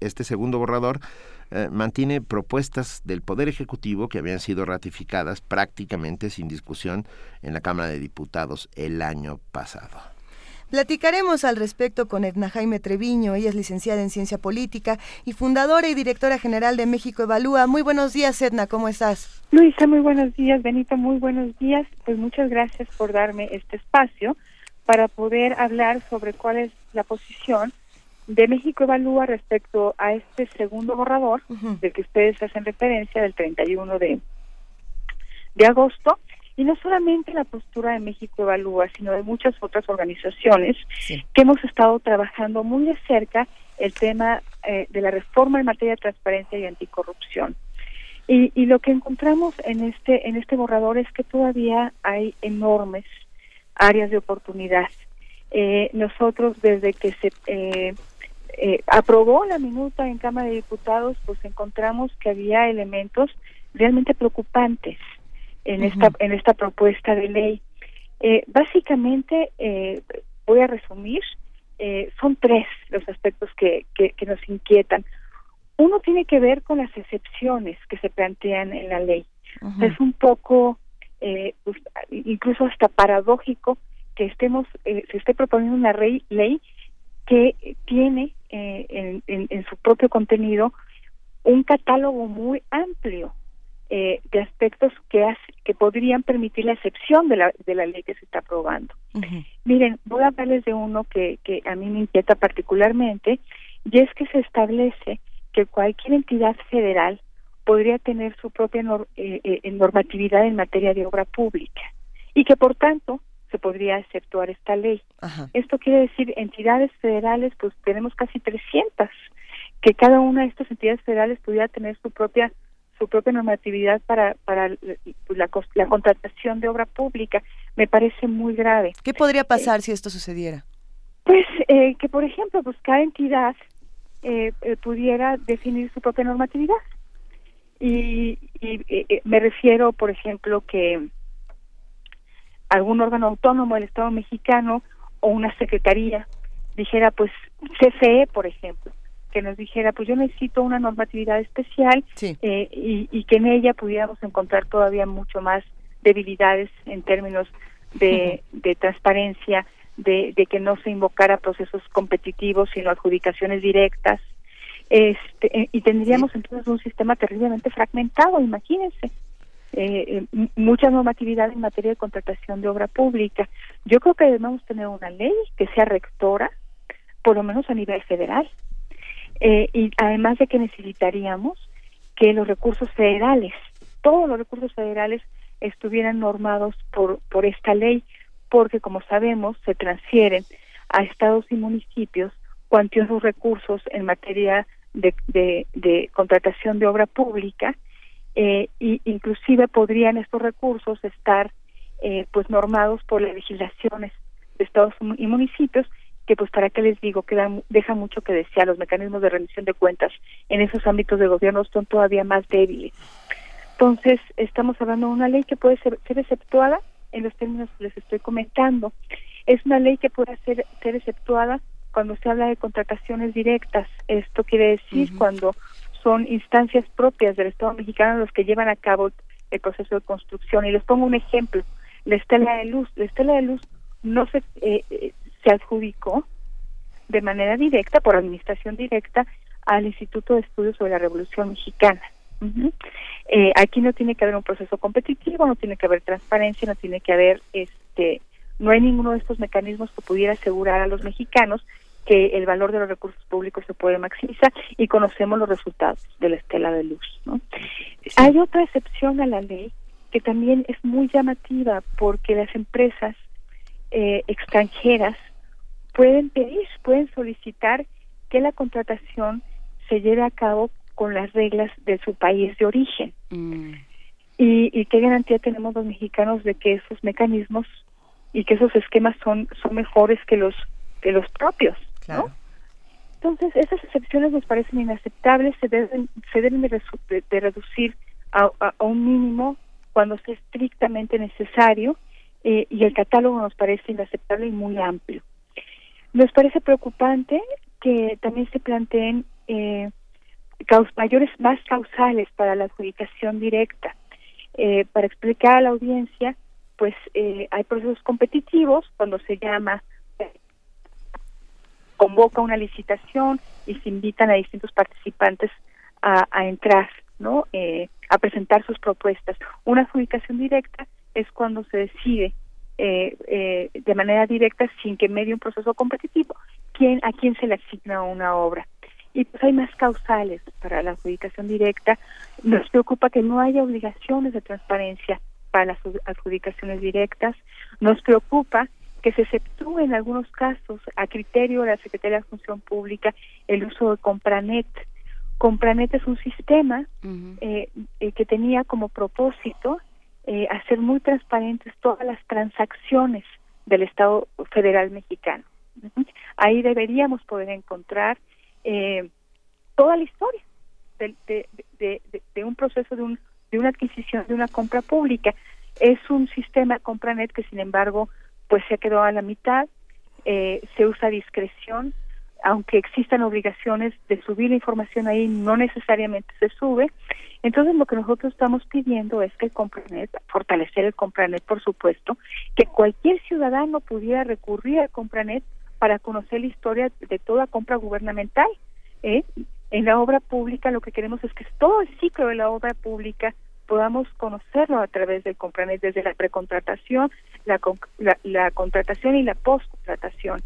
este segundo borrador, eh, mantiene propuestas del Poder Ejecutivo que habían sido ratificadas prácticamente sin discusión en la Cámara de Diputados el año pasado. Platicaremos al respecto con Edna Jaime Treviño, ella es licenciada en Ciencia Política y fundadora y directora general de México Evalúa. Muy buenos días, Edna, ¿cómo estás? Luisa, muy buenos días. Benito, muy buenos días. Pues muchas gracias por darme este espacio para poder hablar sobre cuál es la posición de México Evalúa respecto a este segundo borrador del que ustedes hacen referencia del 31 de, de agosto y no solamente la postura de México Evalúa, sino de muchas otras organizaciones que hemos estado trabajando muy de cerca el tema eh, de la reforma en materia de transparencia y anticorrupción. Y, y, lo que encontramos en este en este borrador es que todavía hay enormes áreas de oportunidad. Eh, nosotros desde que se eh, eh, aprobó la minuta en Cámara de Diputados, pues encontramos que había elementos realmente preocupantes en esta en esta propuesta de ley. Eh, básicamente, eh, voy a resumir, eh, son tres los aspectos que, que, nos inquietan. Uno tiene que ver con las excepciones que se plantean en la ley. Es un poco, eh, pues, incluso hasta paradójico que estemos, eh, se esté proponiendo una ley, ley que tiene eh, en, su propio contenido un catálogo muy amplio eh, de aspectos que que podrían permitir la excepción de la, de la ley que se está aprobando. Miren, voy a hablarles de uno que, que a mí me inquieta particularmente, y es que se establece que cualquier entidad federal podría tener su propia eh, normatividad en materia de obra pública y que por tanto se podría exceptuar esta ley. Esto quiere decir entidades federales, pues tenemos casi 300, que cada una de estas entidades federales pudiera tener su propia su propia normatividad para para pues, la, la contratación de obra pública. Me parece muy grave. ¿Qué podría pasar si esto sucediera? Pues eh, que, por ejemplo, pues cada entidad eh, eh, pudiera definir su propia normatividad. Y, y me refiero, por ejemplo, que algún órgano autónomo del Estado mexicano o una secretaría dijera, pues CFE, por ejemplo, que nos dijera, pues yo necesito una normatividad especial eh, y, que en ella pudiéramos encontrar todavía mucho más debilidades en términos de, de transparencia, de, de, que no se invocara procesos competitivos, sino adjudicaciones directas. Este, eh, y tendríamos entonces un sistema terriblemente fragmentado, imagínense eh, mucha normatividad en materia de contratación de obra pública. Yo creo que debemos tener una ley que sea rectora, por lo menos a nivel federal. Eh, y además de que necesitaríamos que los recursos federales, todos los recursos federales estuvieran normados por, por esta ley, porque como sabemos se transfieren a estados y municipios cuantiosos recursos en materia de, de contratación de obra pública eh, y inclusive podrían estos recursos estar eh, pues normados por las legislaciones de estados y municipios que pues para qué les digo que deja mucho que desear. Los mecanismos de rendición de cuentas en esos ámbitos de gobierno son todavía más débiles. Entonces estamos hablando de una ley que puede ser, ser exceptuada en los términos que les estoy comentando. Es una ley que puede ser ser exceptuada cuando se habla de contrataciones directas. Esto quiere decir cuando son instancias propias del Estado mexicano los que llevan a cabo el proceso de construcción. Y les pongo un ejemplo, la estela de luz. La estela de luz no se, eh, eh, se adjudicó de manera directa, por administración directa, al Instituto de Estudios sobre la Revolución Mexicana. Eh, aquí no tiene que haber un proceso competitivo, no tiene que haber transparencia, no tiene que haber, este, no hay ninguno de estos mecanismos que pudiera asegurar a los mexicanos que el valor de los recursos públicos se puede maximizar y conocemos los resultados de la estela de luz. ¿no? Hay otra excepción a la ley que también es muy llamativa porque las empresas eh, extranjeras pueden pedir, pueden solicitar que la contratación se lleve a cabo con las reglas de su país de origen. Mm. Y, qué garantía tenemos los mexicanos de que esos mecanismos y que esos esquemas son son mejores que los que los propios, ¿no? Entonces esas excepciones nos parecen inaceptables, se deben se deben de, reducir a, un mínimo cuando sea estrictamente necesario eh, y el catálogo nos parece inaceptable y muy amplio. Nos parece preocupante que también se planteen eh, mayores más causales para la adjudicación directa. Eh, para explicar a la audiencia, pues eh, hay procesos competitivos cuando se llama, convoca una licitación y se invitan a distintos participantes a, entrar, ¿no? Eh, a presentar sus propuestas. Una adjudicación directa es cuando se decide eh, eh, de manera directa sin que medie un proceso competitivo quién a quién se le asigna una obra y pues hay más causales para la adjudicación directa nos preocupa que no haya obligaciones de transparencia para las adjudicaciones directas nos preocupa que se exceptúe en algunos casos a criterio de la Secretaría de Función Pública el uso de Compranet Compranet es un sistema eh, que tenía como propósito eh, hacer muy transparentes todas las transacciones del Estado federal mexicano. Ahí deberíamos poder encontrar eh, toda la historia de, de, un proceso de, un, de una adquisición, de una compra pública. Es un sistema CompraNet que, sin embargo, pues se quedado a la mitad, eh, se usa discreción, aunque existan obligaciones de subir la información ahí, no necesariamente se sube. Entonces, lo que nosotros estamos pidiendo es que el Compranet, fortalecer el Compranet, por supuesto, que cualquier ciudadano pudiera recurrir al Compranet para conocer la historia de toda compra gubernamental. ¿eh? En la obra pública lo que queremos es que todo el ciclo de la obra pública podamos conocerlo a través del Compranet, desde la precontratación, la, la contratación y la postcontratación.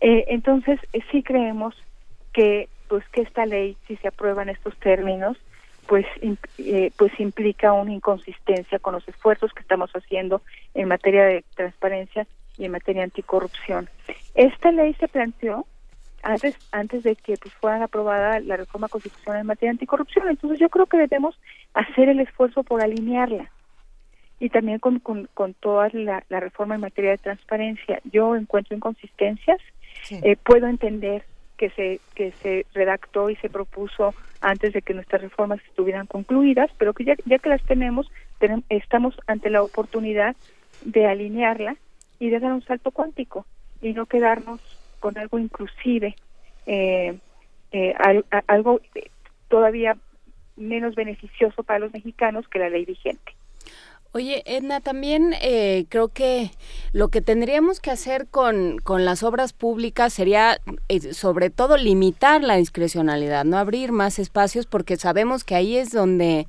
Eh, entonces, eh, sí creemos que pues que esta ley, si se aprueba en estos términos, pues eh, pues implica una inconsistencia con los esfuerzos que estamos haciendo en materia de transparencia y en materia anticorrupción. Esta ley se planteó antes antes de que pues fuera aprobada la reforma constitucional en materia anticorrupción, entonces yo creo que debemos hacer el esfuerzo por alinearla. Y también con, con, con toda la, la reforma en materia de transparencia. Yo encuentro inconsistencias. Eh, puedo entender que se que se redactó y se propuso antes de que nuestras reformas estuvieran concluidas, pero que ya, ya que las tenemos, estamos ante la oportunidad de alinearla y de dar un salto cuántico y no quedarnos con algo inclusive, eh, eh, algo todavía menos beneficioso para los mexicanos que la ley vigente. Oye, Edna, también eh, creo que lo que tendríamos que hacer con, con las obras públicas sería, eh, sobre todo, limitar la discrecionalidad, no abrir más espacios, porque sabemos que ahí es donde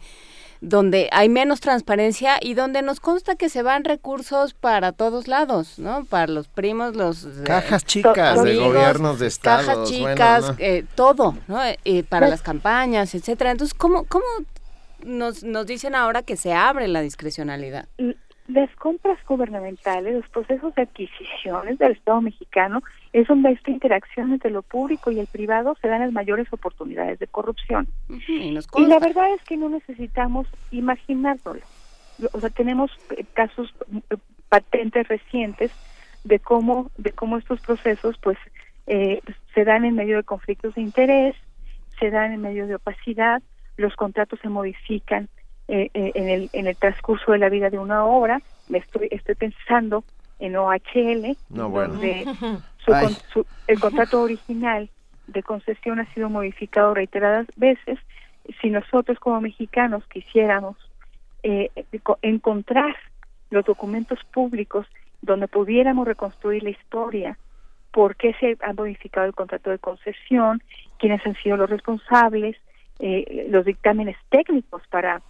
donde hay menos transparencia y donde nos consta que se van recursos para todos lados, ¿no? Para los primos, los... Eh, cajas chicas de gobiernos de estados. Cajas chicas, todo, ¿no? para las campañas, etcétera. Entonces, ¿cómo, ¿cómo nos, nos dicen ahora que se abre la discrecionalidad. Las compras gubernamentales, los procesos de adquisiciones del Estado mexicano, es donde esta interacción entre lo público y el privado se dan las mayores oportunidades de corrupción. y, la verdad es que no necesitamos imaginárnoslo. O sea, tenemos eh, casos eh, patentes recientes de cómo de cómo estos procesos pues eh, se dan en medio de conflictos de interés, se dan en medio de opacidad, los contratos se modifican eh, eh, en, el, en el transcurso de la vida de una obra. Me estoy, estoy pensando en OHL, donde *laughs* el contrato original de concesión ha sido modificado reiteradas veces. Si nosotros como mexicanos quisiéramos eh, encontrar los documentos públicos donde pudiéramos reconstruir la historia, por qué se ha modificado el contrato de concesión quiénes han sido los responsables, eh, los dictámenes técnicos para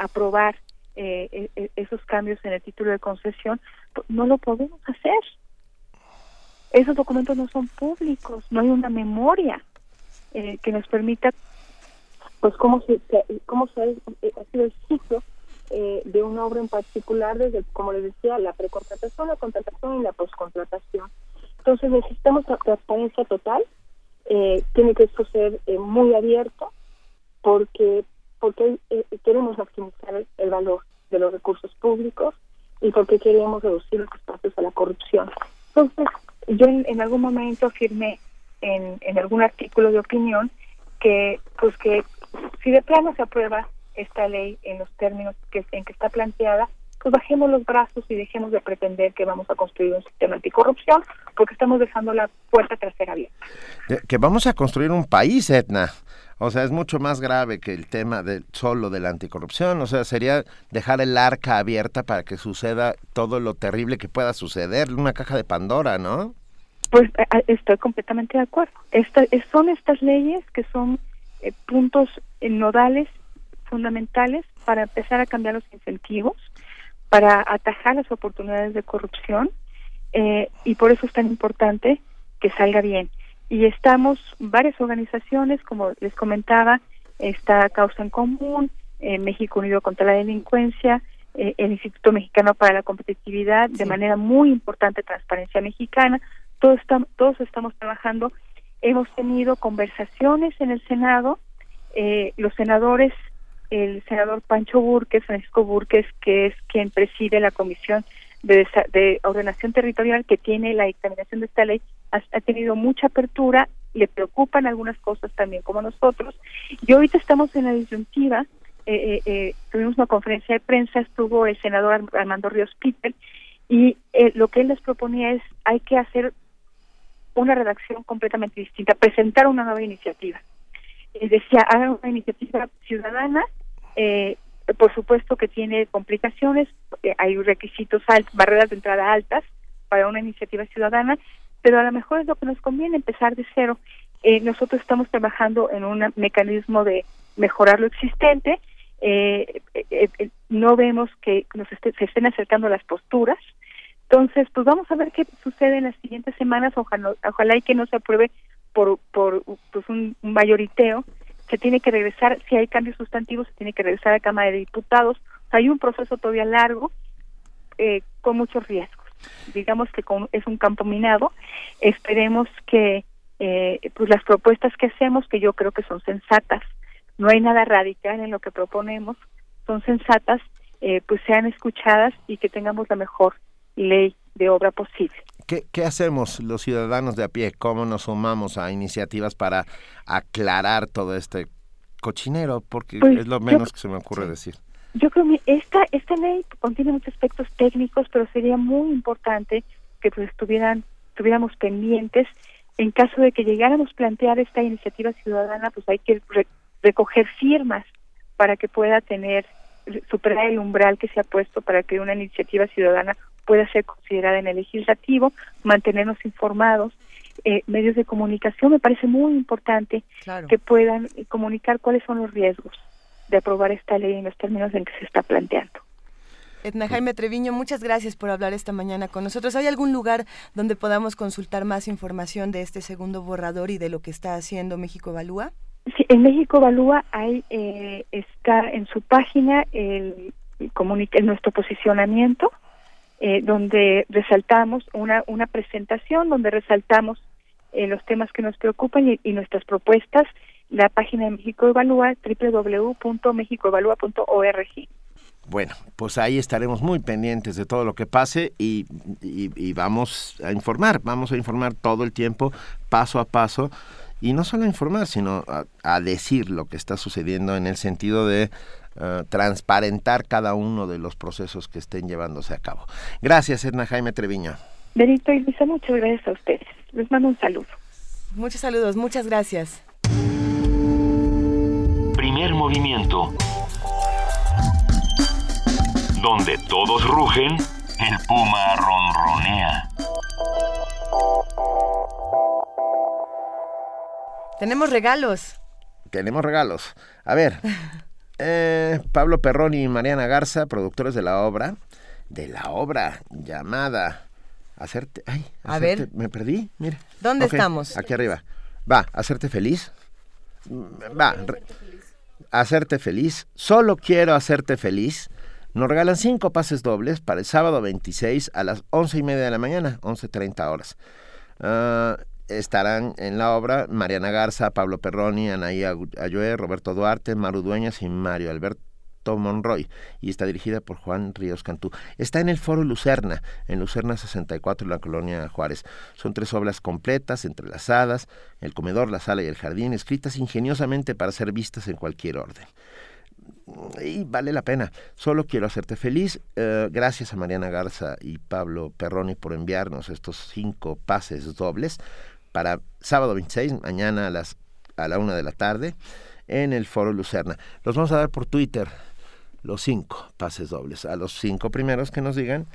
aprobar eh, e, e, esos cambios en el título de concesión, pues, no lo podemos hacer. Esos documentos no son públicos, no hay una memoria eh, que nos permita, pues, cómo se, cómo se ha sido el ciclo eh, de una obra en particular, desde, como les decía, la precontratación, la contratación y la postcontratación. Entonces necesitamos transparencia total, eh, tiene que esto ser eh, muy abierto, porque porque queremos maximizar el, valor de los recursos públicos y porque queremos reducir los espacios a la corrupción. Entonces, yo en, algún momento afirmé en, algún artículo de opinión que, pues que si de plano se aprueba esta ley en los términos que, en que está planteada, pues bajemos los brazos y dejemos de pretender que vamos a construir un sistema anticorrupción, porque estamos dejando la puerta trasera abierta. Que vamos a construir un país, Etna. O sea, es mucho más grave que el tema de, solo de la anticorrupción. O sea, sería dejar el arca abierta para que suceda todo lo terrible que pueda suceder, una caja de Pandora, ¿no? Pues estoy completamente de acuerdo. Esta, son estas leyes que son eh, puntos nodales fundamentales para empezar a cambiar los incentivos, para atajar las oportunidades de corrupción eh, y por eso es tan importante que salga bien. Y estamos varias organizaciones, como les comentaba, esta Causa en Común, eh, México Unido contra la Delincuencia, eh, el Instituto Mexicano para la Competitividad, de manera muy importante Transparencia Mexicana, todos, estamos, todos estamos trabajando. Hemos tenido conversaciones en el Senado, los senadores el senador Pancho Burques, Francisco Burques, que es quien preside la Comisión de, Ordenación Territorial que tiene la dictaminación de esta ley, ha, tenido mucha apertura, le preocupan algunas cosas también como nosotros. Y ahorita estamos en la disyuntiva, eh, eh, eh, tuvimos una conferencia de prensa, estuvo el senador Armando Ríos Peter, y lo que él les proponía es, hay que hacer una redacción completamente distinta, presentar una nueva iniciativa. decía, hagan una iniciativa ciudadana eh, por supuesto que tiene complicaciones, eh, hay requisitos altos, barreras de entrada altas para una iniciativa ciudadana, pero a lo mejor es lo que nos conviene empezar de cero. Eh, nosotros estamos trabajando en un mecanismo de mejorar lo existente, eh, no vemos que nos se estén acercando las posturas, entonces pues vamos a ver qué sucede en las siguientes semanas, ojalá, y que no se apruebe por, por pues un mayoriteo, se tiene que regresar, si hay cambios sustantivos, se tiene que regresar a la Cámara de Diputados. hay un proceso todavía largo, eh, con muchos riesgos. Digamos que es un campo minado. Esperemos que eh, pues las propuestas que hacemos, que yo creo que son sensatas, no hay nada radical en lo que proponemos, son sensatas, eh, pues sean escuchadas y que tengamos la mejor ley de obra posible. ¿Qué, hacemos los ciudadanos de a pie? ¿Cómo nos sumamos a iniciativas para aclarar todo este cochinero? Porque pues, es lo menos que se me ocurre decir. Yo creo que esta, esta ley contiene muchos aspectos técnicos, pero sería muy importante que pues estuvieran, estuviéramos pendientes. En caso de que llegáramos a plantear esta iniciativa ciudadana, pues hay que recoger firmas para que pueda tener, superar el umbral que se ha puesto para que una iniciativa ciudadana pueda ser considerada en el legislativo, mantenernos informados. Eh, medios de comunicación me parece muy importante que puedan comunicar cuáles son los riesgos de aprobar esta ley en los términos en que se está planteando. Edna Jaime Treviño, muchas gracias por hablar esta mañana con nosotros. ¿Hay algún lugar donde podamos consultar más información de este segundo borrador y de lo que está haciendo México Evalúa? Sí, en México Evalúa hay, eh, está en su página el, el, nuestro posicionamiento eh, donde resaltamos una, una presentación, donde resaltamos eh, los temas que nos preocupan y, nuestras propuestas, la página de México Evalúa, www.mexicoevalúa.org. Bueno, pues ahí estaremos muy pendientes de todo lo que pase y, y, vamos a informar, vamos a informar todo el tiempo, paso a paso, y no solo a informar, sino a decir lo que está sucediendo en el sentido de eh, transparentar cada uno de los procesos que estén llevándose a cabo. Gracias, Edna Jaime Treviño. Benito y Luisa, muchas gracias a ustedes. Les mando un saludo. Muchos saludos, muchas gracias. Primer movimiento. Donde todos rugen, el puma ronronea. Tenemos regalos. Tenemos regalos. A ver, *laughs* eh, Pablo Perroni y Mariana Garza, productores de la obra, de la obra llamada Hacerte... Ay, A hacerte- ver. Me perdí, mira. ¿Dónde estamos? Aquí arriba. Va, hacerte feliz. Va, re- hacerte feliz. Solo quiero hacerte feliz. Nos regalan cinco pases dobles para el sábado 26 a las once y media de la mañana, 11.30 horas. Ah, estarán en la obra Mariana Garza, Pablo Perroni, Anaí Ayue, Roberto Duarte, Maru Dueñas y Mario Alberto Monroy y está dirigida por Juan Ríos Cantú. Está en el Foro Lucerna, en Lucerna 64, en la colonia Juárez. Son tres obras completas, entrelazadas, el comedor, la sala y el jardín, escritas ingeniosamente para ser vistas en cualquier orden y vale la pena. Solo quiero hacerte feliz. Eh, gracias a Mariana Garza y Pablo Perroni por enviarnos estos cinco pases dobles para sábado 26, mañana a las a la una de la tarde en el Foro Lucerna. Los vamos a dar por Twitter los cinco pases dobles a los cinco primeros que nos digan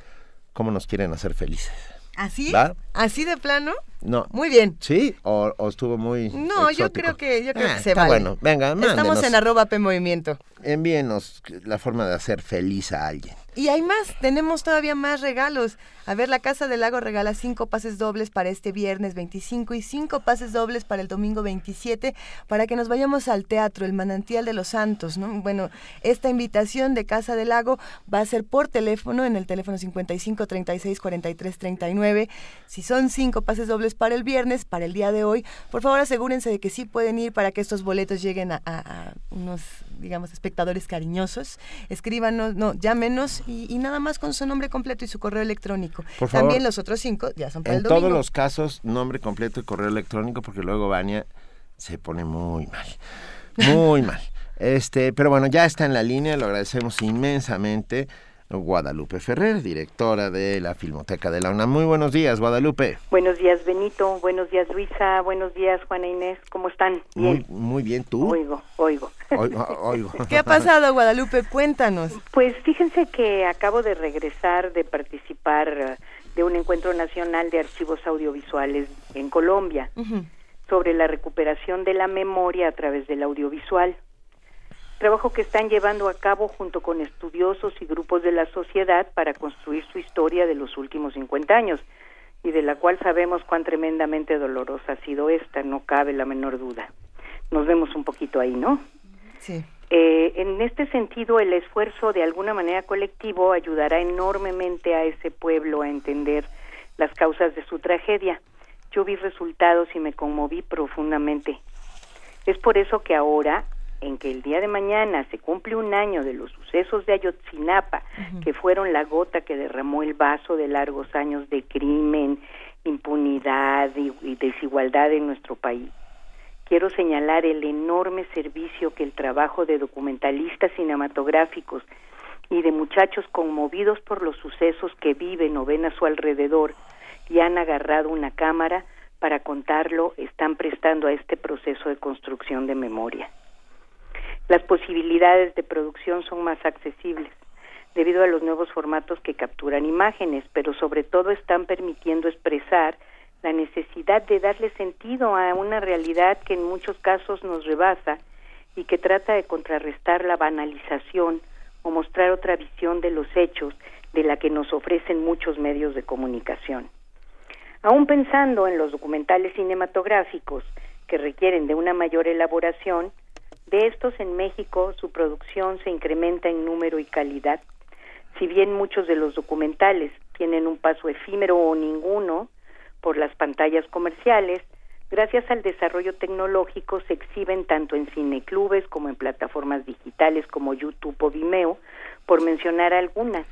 cómo nos quieren hacer felices. ¿Así? ¿Va? ¿Así de plano? No. Muy bien. ¿Sí? ¿O, o estuvo muy No, yo creo que, yo creo Ah, que se está vale. bueno. Venga, Estamos en arroba P Movimiento. Envíenos la forma de hacer feliz a alguien. Y hay más, tenemos todavía más regalos. A ver, la Casa del Lago regala cinco pases dobles para este viernes 25 y cinco pases dobles para el domingo 27 para que nos vayamos al teatro, el Manantial de los Santos, ¿no? Bueno, esta invitación de Casa del Lago va a ser por teléfono en el teléfono 55 36 43 39. Si son cinco pases dobles para el viernes, para el día de hoy, por favor asegúrense de que sí pueden ir para que estos boletos lleguen a, a- a unos, digamos, espectadores cariñosos. Escríbanos, no, llámenos y, y nada más con su nombre completo y su correo electrónico. Por favor. También los otros cinco ya son para En el domingo. todos los casos, nombre completo y correo electrónico, porque luego Vania se pone muy mal. Muy *laughs* mal. Este, pero bueno, ya está en la línea, lo agradecemos inmensamente. Guadalupe Ferrer, directora de la Filmoteca de la UNAM. Muy buenos días, Guadalupe. Buenos días, Benito. Buenos días, Luisa. Buenos días, Juana Inés. ¿Cómo están? Muy, muy bien, ¿tú? Oigo, oigo. Oigo, oigo. ¿Qué ha pasado, Guadalupe? Cuéntanos. Pues fíjense que acabo de regresar de participar eh, de un encuentro nacional de archivos audiovisuales en Colombia sobre la recuperación de la memoria a través del audiovisual. Trabajo que están llevando a cabo junto con estudiosos y grupos de la sociedad para construir su historia de los últimos 50 años y de la cual sabemos cuán tremendamente dolorosa ha sido esta, no cabe la menor duda. Nos vemos un poquito ahí, ¿no? Sí. Eh, en este sentido, el esfuerzo de alguna manera colectivo ayudará enormemente a ese pueblo a entender las causas de su tragedia. Yo vi resultados y me conmoví profundamente. Es por eso que ahora, en que el día de mañana se cumple un año de los sucesos de Ayotzinapa, que fueron la gota que derramó el vaso de largos años de crimen, impunidad y, y desigualdad en nuestro país, quiero señalar el enorme servicio que el trabajo de documentalistas cinematográficos y de muchachos conmovidos por los sucesos que viven o ven a su alrededor y han agarrado una cámara para contarlo están prestando a este proceso de construcción de memoria. Las posibilidades de producción son más accesibles debido a los nuevos formatos que capturan imágenes, pero sobre todo están permitiendo expresar la necesidad de darle sentido a una realidad que en muchos casos nos rebasa y que trata de contrarrestar la banalización o mostrar otra visión de los hechos de la que nos ofrecen muchos medios de comunicación. Aún pensando en los documentales cinematográficos que requieren de una mayor elaboración, de estos en México su producción se incrementa en número y calidad. Si bien muchos de los documentales tienen un paso efímero o ninguno por las pantallas comerciales, gracias al desarrollo tecnológico se exhiben tanto en cineclubes como en plataformas digitales como YouTube o Vimeo, por mencionar algunas.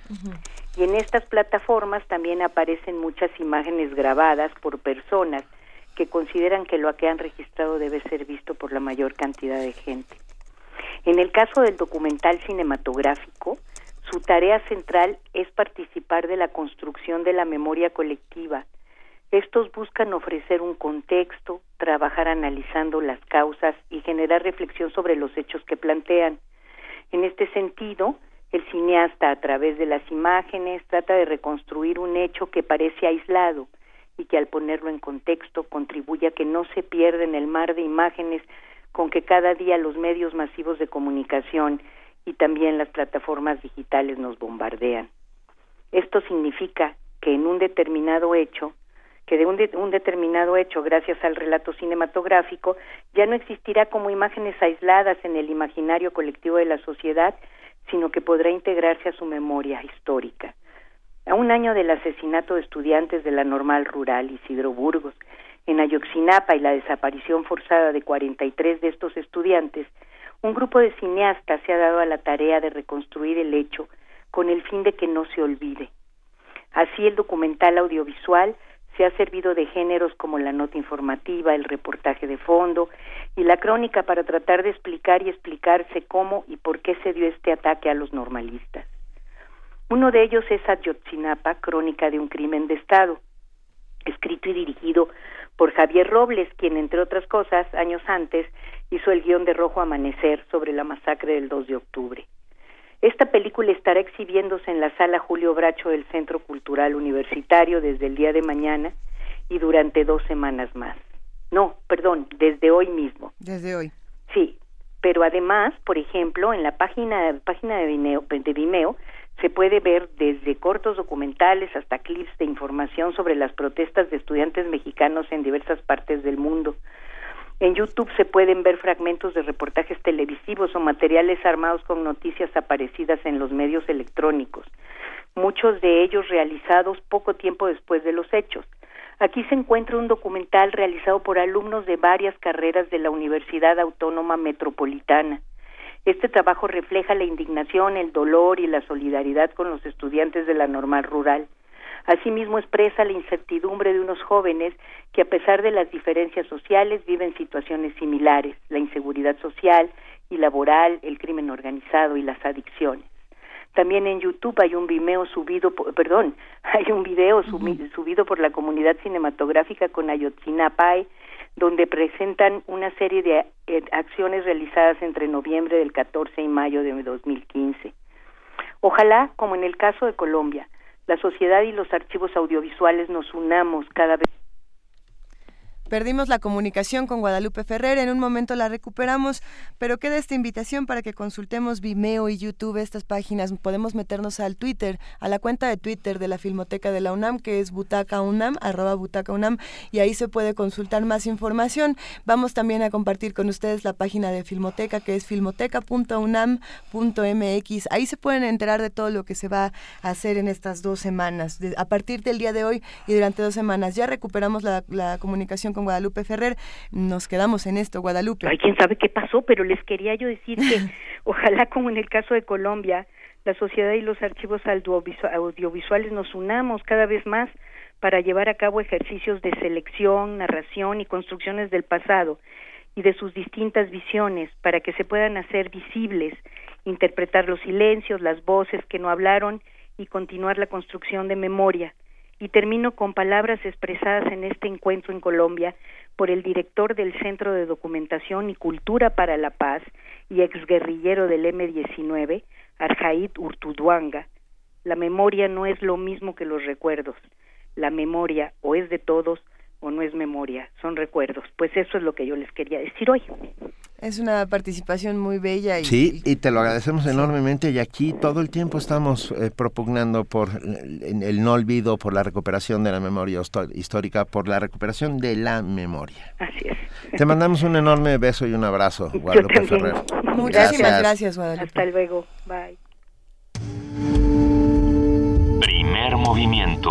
Y en estas plataformas también aparecen muchas imágenes grabadas por personas que consideran que lo que han registrado debe ser visto por la mayor cantidad de gente. En el caso del documental cinematográfico, su tarea central es participar de la construcción de la memoria colectiva. Estos buscan ofrecer un contexto, trabajar analizando las causas y generar reflexión sobre los hechos que plantean. En este sentido, el cineasta, a través de las imágenes, trata de reconstruir un hecho que parece aislado y que al ponerlo en contexto contribuye a que no se pierda en el mar de imágenes con que cada día los medios masivos de comunicación y también las plataformas digitales nos bombardean. Esto significa que en un determinado hecho, que de un, un, determinado hecho, gracias al relato cinematográfico, ya no existirá como imágenes aisladas en el imaginario colectivo de la sociedad, sino que podrá integrarse a su memoria histórica. A un año del asesinato de estudiantes de la normal rural Isidro Burgos, en Ayotzinapa y la desaparición forzada de 43 de estos estudiantes, un grupo de cineastas se ha dado a la tarea de reconstruir el hecho con el fin de que no se olvide. Así el documental audiovisual se ha servido de géneros como la nota informativa, el reportaje de fondo y la crónica para tratar de explicar y explicarse cómo y por qué se dio este ataque a los normalistas. Uno de ellos es Ayotzinapa, crónica de un crimen de Estado, escrito y dirigido por Javier Robles, quien, entre otras cosas, años antes hizo el guion de Rojo Amanecer sobre la masacre del 2 de octubre. Esta película estará exhibiéndose en la sala Julio Bracho del Centro Cultural Universitario desde el día de mañana y durante dos semanas más. No, perdón, desde hoy mismo. Desde hoy. Sí, pero además, por ejemplo, en la página, página de, Vimeo, de Vimeo se puede ver desde cortos documentales hasta clips de información sobre las protestas de estudiantes mexicanos en diversas partes del mundo. En YouTube se pueden ver fragmentos de reportajes televisivos o materiales armados con noticias aparecidas en los medios electrónicos, muchos de ellos realizados poco tiempo después de los hechos. Aquí se encuentra un documental realizado por alumnos de varias carreras de la Universidad Autónoma Metropolitana. Este trabajo refleja la indignación, el dolor y la solidaridad con los estudiantes de la normal rural. Asimismo expresa la incertidumbre de unos jóvenes que a pesar de las diferencias sociales viven situaciones similares, la inseguridad social y laboral, el crimen organizado y las adicciones. También en YouTube hay un Vimeo subido, perdón, *laughs* hay un video subido por la comunidad cinematográfica con Ayotzinapa, donde presentan una serie de eh, acciones realizadas entre noviembre del 14 y mayo de 2015. Ojalá, como en el caso de Colombia, la sociedad y los archivos audiovisuales nos unamos cada vez Perdimos la comunicación con Guadalupe Ferrer, en un momento la recuperamos, pero queda esta invitación para que consultemos Vimeo y YouTube, estas páginas. Podemos meternos al Twitter, a la cuenta de Twitter de la Filmoteca de la UNAM, que es Butaca UNAM, arroba Butaca UNAM, y ahí se puede consultar más información. Vamos también a compartir con ustedes la página de Filmoteca, que es filmoteca.unam.mx. Ahí se pueden enterar de todo lo que se va a hacer en estas dos semanas. a partir del día de hoy y durante dos semanas ya recuperamos la, la comunicación con Guadalupe Ferrer. Nos quedamos en esto, Guadalupe. Ay, quién sabe qué pasó, pero les quería yo decir que *laughs* ojalá como en el caso de Colombia, la sociedad y los archivos audiovisuales nos unamos cada vez más para llevar a cabo ejercicios de selección, narración y construcciones del pasado y de sus distintas visiones para que se puedan hacer visibles, interpretar los silencios, las voces que no hablaron y continuar la construcción de memoria y termino con palabras expresadas en este encuentro en Colombia por el director del Centro de Documentación y Cultura para la Paz y exguerrillero del M-19, Arjaid Urtuduanga. La memoria no es lo mismo que los recuerdos. La memoria o es de todos o no es memoria, son recuerdos. Pues eso es lo que yo les quería decir hoy. Es una participación muy bella. Y, sí, y te lo agradecemos enormemente y aquí todo el tiempo estamos eh, propugnando por el, no olvido, por la recuperación de la memoria histórica, por la recuperación de la memoria. Así es. Te mandamos un enorme beso y un abrazo, Guadalupe Ferrer. Muchísimas gracias. Guadalupe. Hasta luego. Bye. Primer movimiento.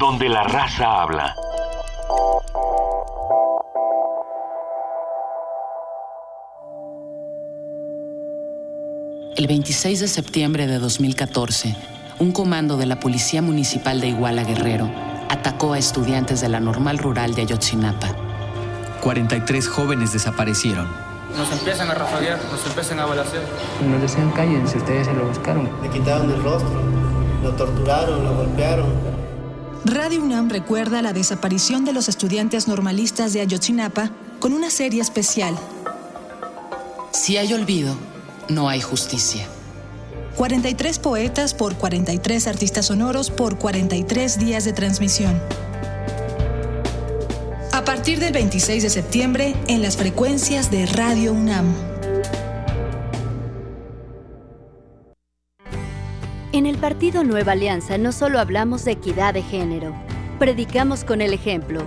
Donde la raza habla. El 26 de septiembre de 2014, un comando de la Policía Municipal de Iguala Guerrero atacó a estudiantes de la normal rural de Ayotzinapa. 43 jóvenes desaparecieron. Nos empiezan a rafaguear, nos empiezan a balasear. Nos decían cállense, ustedes se lo buscaron. Le quitaron el rostro, lo torturaron, lo golpearon. Radio UNAM recuerda la desaparición de los estudiantes normalistas de Ayotzinapa con una serie especial. Si hay olvido, no hay justicia. 43 poetas por 43 artistas sonoros por 43 días de transmisión. A partir del 26 de septiembre en las frecuencias de Radio UNAM. En el Partido Nueva Alianza no solo hablamos de equidad de género, predicamos con el ejemplo.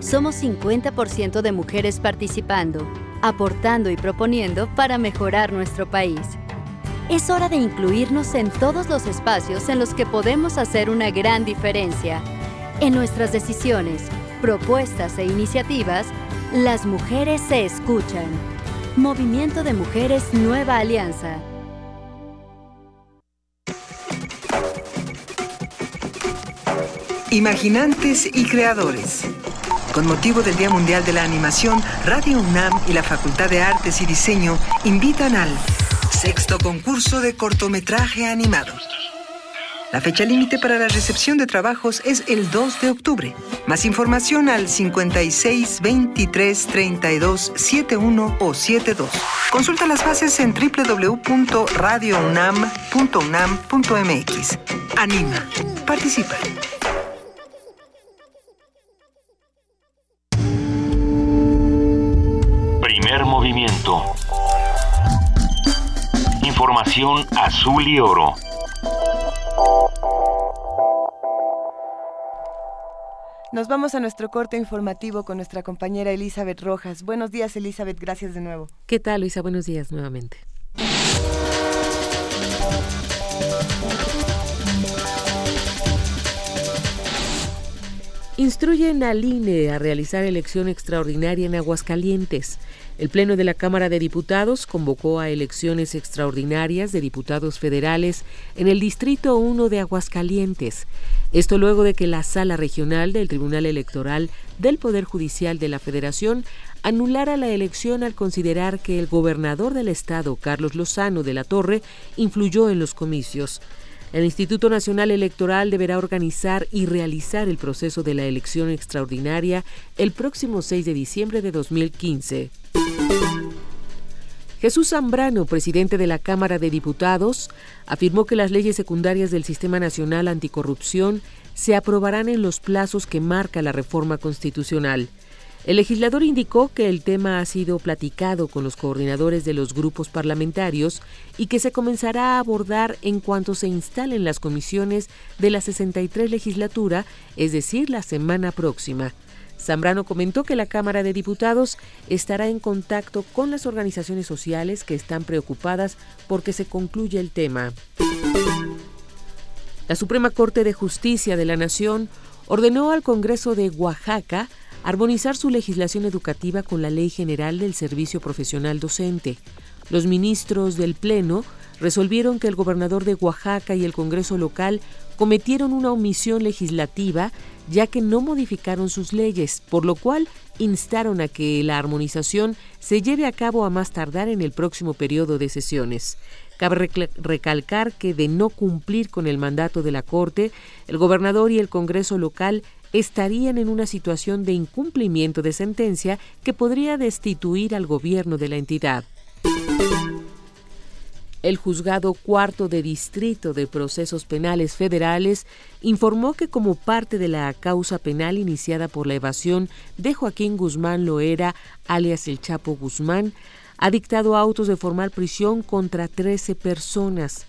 Somos 50% de mujeres participando, aportando y proponiendo para mejorar nuestro país. Es hora de incluirnos en todos los espacios en los que podemos hacer una gran diferencia. En nuestras decisiones, propuestas e iniciativas, las mujeres se escuchan. Movimiento de Mujeres Nueva Alianza. Imaginantes y creadores. Con motivo del Día Mundial de la Animación, Radio UNAM y la Facultad de Artes y Diseño invitan al sexto concurso de cortometraje animado. La fecha límite para la recepción de trabajos es el 2 de octubre. Más información al 56 23 32 71 o 72. Consulta las bases en www.radiounam.unam.mx. Anima. Participa. Información azul y oro. Nos vamos a nuestro corte informativo con nuestra compañera Elizabeth Rojas. Buenos días, Elizabeth, gracias de nuevo. ¿Qué tal, Luisa? Buenos días nuevamente. Instruyen al INE a realizar elección extraordinaria en Aguascalientes. El Pleno de la Cámara de Diputados convocó a elecciones extraordinarias de diputados federales en el Distrito 1 de Aguascalientes. Esto luego de que la Sala Regional del Tribunal Electoral del Poder Judicial de la Federación anulara la elección al considerar que el gobernador del estado, Carlos Lozano de la Torre, influyó en los comicios. El Instituto Nacional Electoral deberá organizar y realizar el proceso de la elección extraordinaria el próximo 6 de diciembre de 2015. Jesús Zambrano, presidente de la Cámara de Diputados, afirmó que las leyes secundarias del Sistema Nacional Anticorrupción se aprobarán en los plazos que marca la reforma constitucional. El legislador indicó que el tema ha sido platicado con los coordinadores de los grupos parlamentarios y que se comenzará a abordar en cuanto se instalen las comisiones de la 63 legislatura, es decir, la semana próxima. Zambrano comentó que la Cámara de Diputados estará en contacto con las organizaciones sociales que están preocupadas porque se concluya el tema. La Suprema Corte de Justicia de la Nación ordenó al Congreso de Oaxaca armonizar su legislación educativa con la Ley General del Servicio Profesional Docente. Los ministros del Pleno resolvieron que el gobernador de Oaxaca y el Congreso local cometieron una omisión legislativa ya que no modificaron sus leyes, por lo cual instaron a que la armonización se lleve a cabo a más tardar en el próximo periodo de sesiones. Cabe recalcar que de no cumplir con el mandato de la Corte, el gobernador y el Congreso local estarían en una situación de incumplimiento de sentencia que podría destituir al gobierno de la entidad. El juzgado cuarto de distrito de procesos penales federales informó que como parte de la causa penal iniciada por la evasión de Joaquín Guzmán Loera, alias el Chapo Guzmán, ha dictado autos de formal prisión contra 13 personas.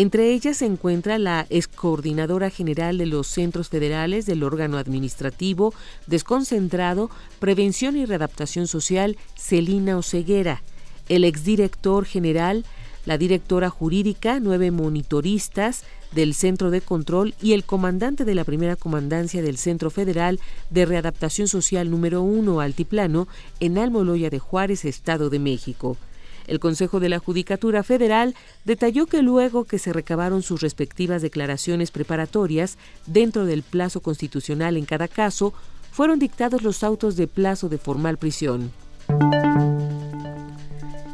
Entre ellas se encuentra la excoordinadora general de los centros federales del órgano administrativo desconcentrado Prevención y Readaptación Social, Celina Oceguera, el exdirector general, la directora jurídica, nueve monitoristas del Centro de Control y el comandante de la primera comandancia del Centro Federal de Readaptación Social número 1 Altiplano en Almoloya de Juárez, Estado de México. El Consejo de la Judicatura Federal detalló que luego que se recabaron sus respectivas declaraciones preparatorias dentro del plazo constitucional en cada caso, fueron dictados los autos de plazo de formal prisión.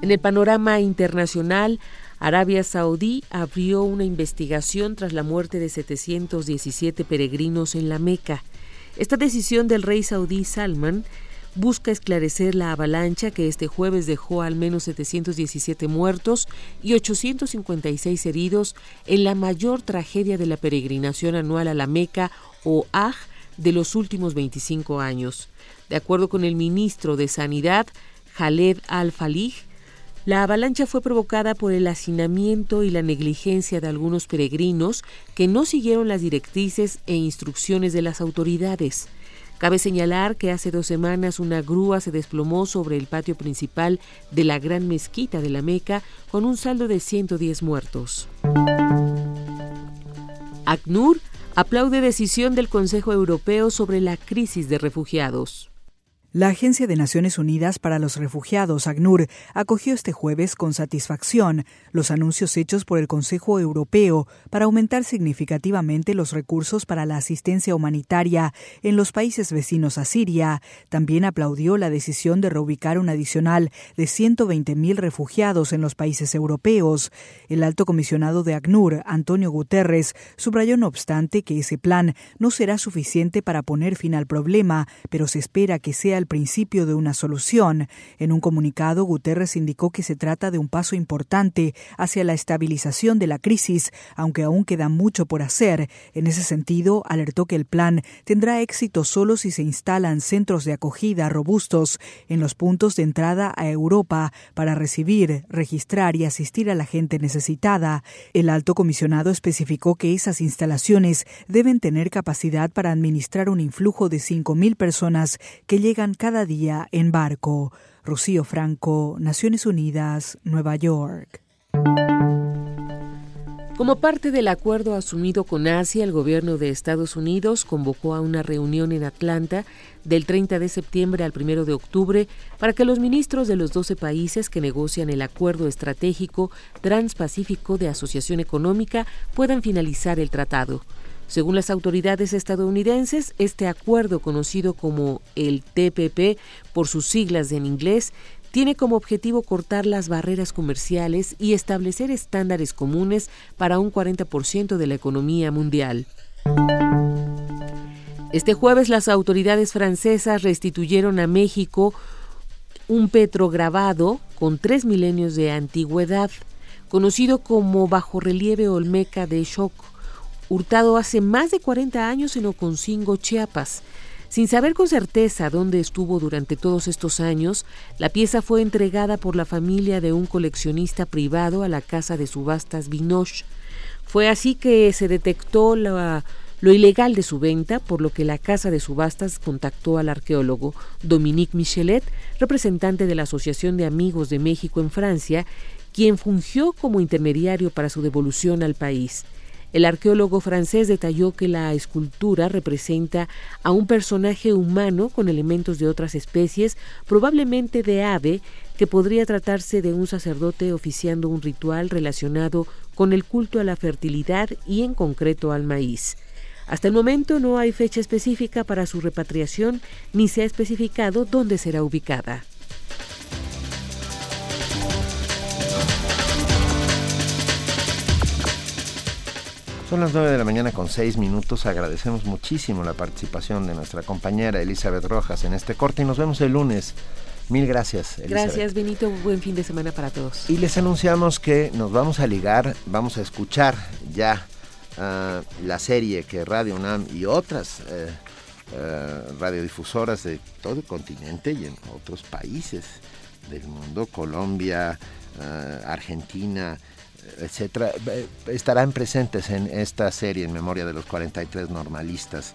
En el panorama internacional, Arabia Saudí abrió una investigación tras la muerte de 717 peregrinos en la Meca. Esta decisión del rey saudí Salman busca esclarecer la avalancha que este jueves dejó al menos 717 muertos y 856 heridos en la mayor tragedia de la peregrinación anual a la Meca o Aj de los últimos 25 años. De acuerdo con el ministro de Sanidad, Khaled Al-Falih, la avalancha fue provocada por el hacinamiento y la negligencia de algunos peregrinos que no siguieron las directrices e instrucciones de las autoridades. Cabe señalar que hace dos semanas una grúa se desplomó sobre el patio principal de la gran mezquita de la Meca con un saldo de 110 muertos. ACNUR aplaude decisión del Consejo Europeo sobre la crisis de refugiados. La Agencia de Naciones Unidas para los Refugiados, ACNUR, acogió este jueves con satisfacción los anuncios hechos por el Consejo Europeo para aumentar significativamente los recursos para la asistencia humanitaria en los países vecinos a Siria. También aplaudió la decisión de reubicar un adicional de 120.000 refugiados en los países europeos. El alto comisionado de ACNUR, Antonio Guterres, subrayó no obstante que ese plan no será suficiente para poner fin al problema, pero se espera que sea el principio de una solución. En un comunicado, Guterres indicó que se trata de un paso importante hacia la estabilización de la crisis, aunque aún queda mucho por hacer. En ese sentido, alertó que el plan tendrá éxito solo si se instalan centros de acogida robustos en los puntos de entrada a Europa para recibir, registrar y asistir a la gente necesitada. El alto comisionado especificó que esas instalaciones deben tener capacidad para administrar un influjo de 5.000 personas que llegan cada día en barco. Rocío Franco, Naciones Unidas, Nueva York. Como parte del acuerdo asumido con Asia, el gobierno de Estados Unidos convocó a una reunión en Atlanta del 30 de septiembre al 1 de octubre para que los ministros de los 12 países que negocian el acuerdo estratégico transpacífico de asociación económica puedan finalizar el tratado. Según las autoridades estadounidenses, este acuerdo, conocido como el TPP por sus siglas en inglés, tiene como objetivo cortar las barreras comerciales y establecer estándares comunes para un 40% de la economía mundial. Este jueves las autoridades francesas restituyeron a México un petrograbado con tres milenios de antigüedad, conocido como bajorrelieve olmeca de Choc hurtado hace más de 40 años en Oconcingo, Chiapas. Sin saber con certeza dónde estuvo durante todos estos años, la pieza fue entregada por la familia de un coleccionista privado a la casa de subastas Binoche. Fue así que se detectó lo ilegal de su venta, por lo que la casa de subastas contactó al arqueólogo Dominique Michelet, representante de la Asociación de Amigos de México en Francia, quien fungió como intermediario para su devolución al país. El arqueólogo francés detalló que la escultura representa a un personaje humano con elementos de otras especies, probablemente de ave, que podría tratarse de un sacerdote oficiando un ritual relacionado con el culto a la fertilidad y en concreto al maíz. Hasta el momento no hay fecha específica para su repatriación ni se ha especificado dónde será ubicada. Son las 9 de la mañana con 6 minutos. Agradecemos muchísimo la participación de nuestra compañera Elizabeth Rojas en este corte y nos vemos el lunes. Mil gracias. Elizabeth. Gracias, Benito. Buen fin de semana para todos. Y les anunciamos que nos vamos a ligar, vamos a escuchar ya uh, la serie que Radio UNAM y otras uh, uh, radiodifusoras de todo el continente y en otros países del mundo, Colombia, Argentina, etcétera, estarán presentes en esta serie en memoria de los 43 normalistas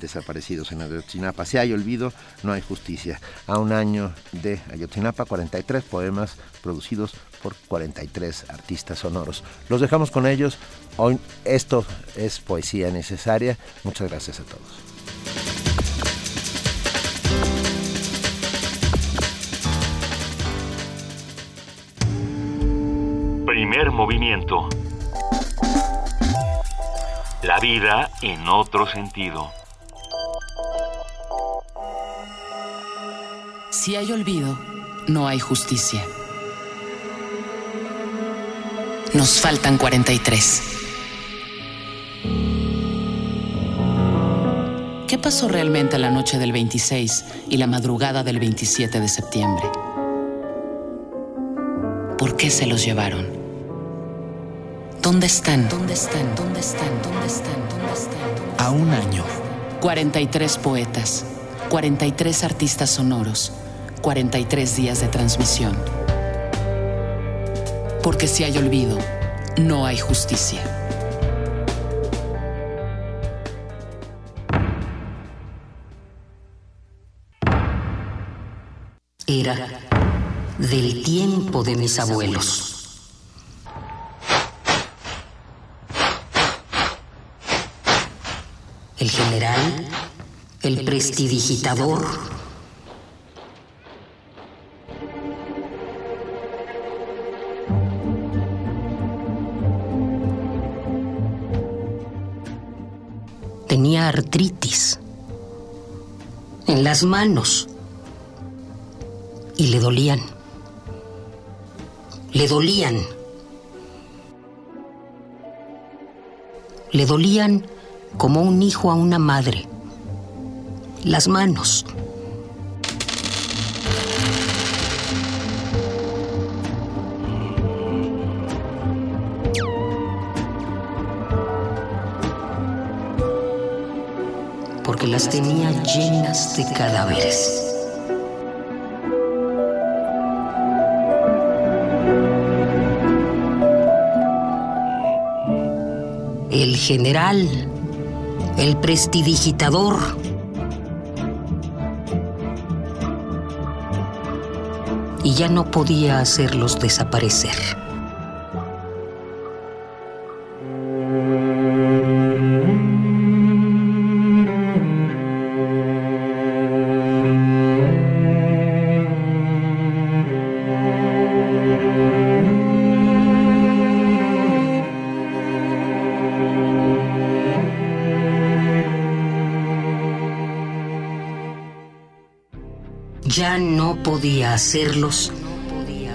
desaparecidos en Ayotzinapa. Si hay olvido, no hay justicia. A un año de Ayotzinapa, 43 poemas producidos por 43 artistas sonoros. Los dejamos con ellos. Hoy esto es poesía necesaria. Muchas gracias a todos. Primer movimiento. La vida en otro sentido. Si hay olvido, no hay justicia. Nos faltan 43. ¿Qué pasó realmente la noche del 26 y la madrugada del 27 de septiembre? ¿Por qué se los llevaron? ¿Dónde están? ¿Dónde están? ¿Dónde están? ¿Dónde están? ¿Dónde están? A un año. 43 poetas, 43 artistas sonoros, 43 días de transmisión. Porque si hay olvido, no hay justicia. Era del tiempo de mis abuelos. El general, el prestidigitador, tenía artritis en las manos y le dolían. Le dolían. Le dolían como un hijo a una madre. Las manos. Porque las tenía llenas de cadáveres. El general, el prestidigitador, y ya no podía hacerlos desaparecer. Podía hacerlos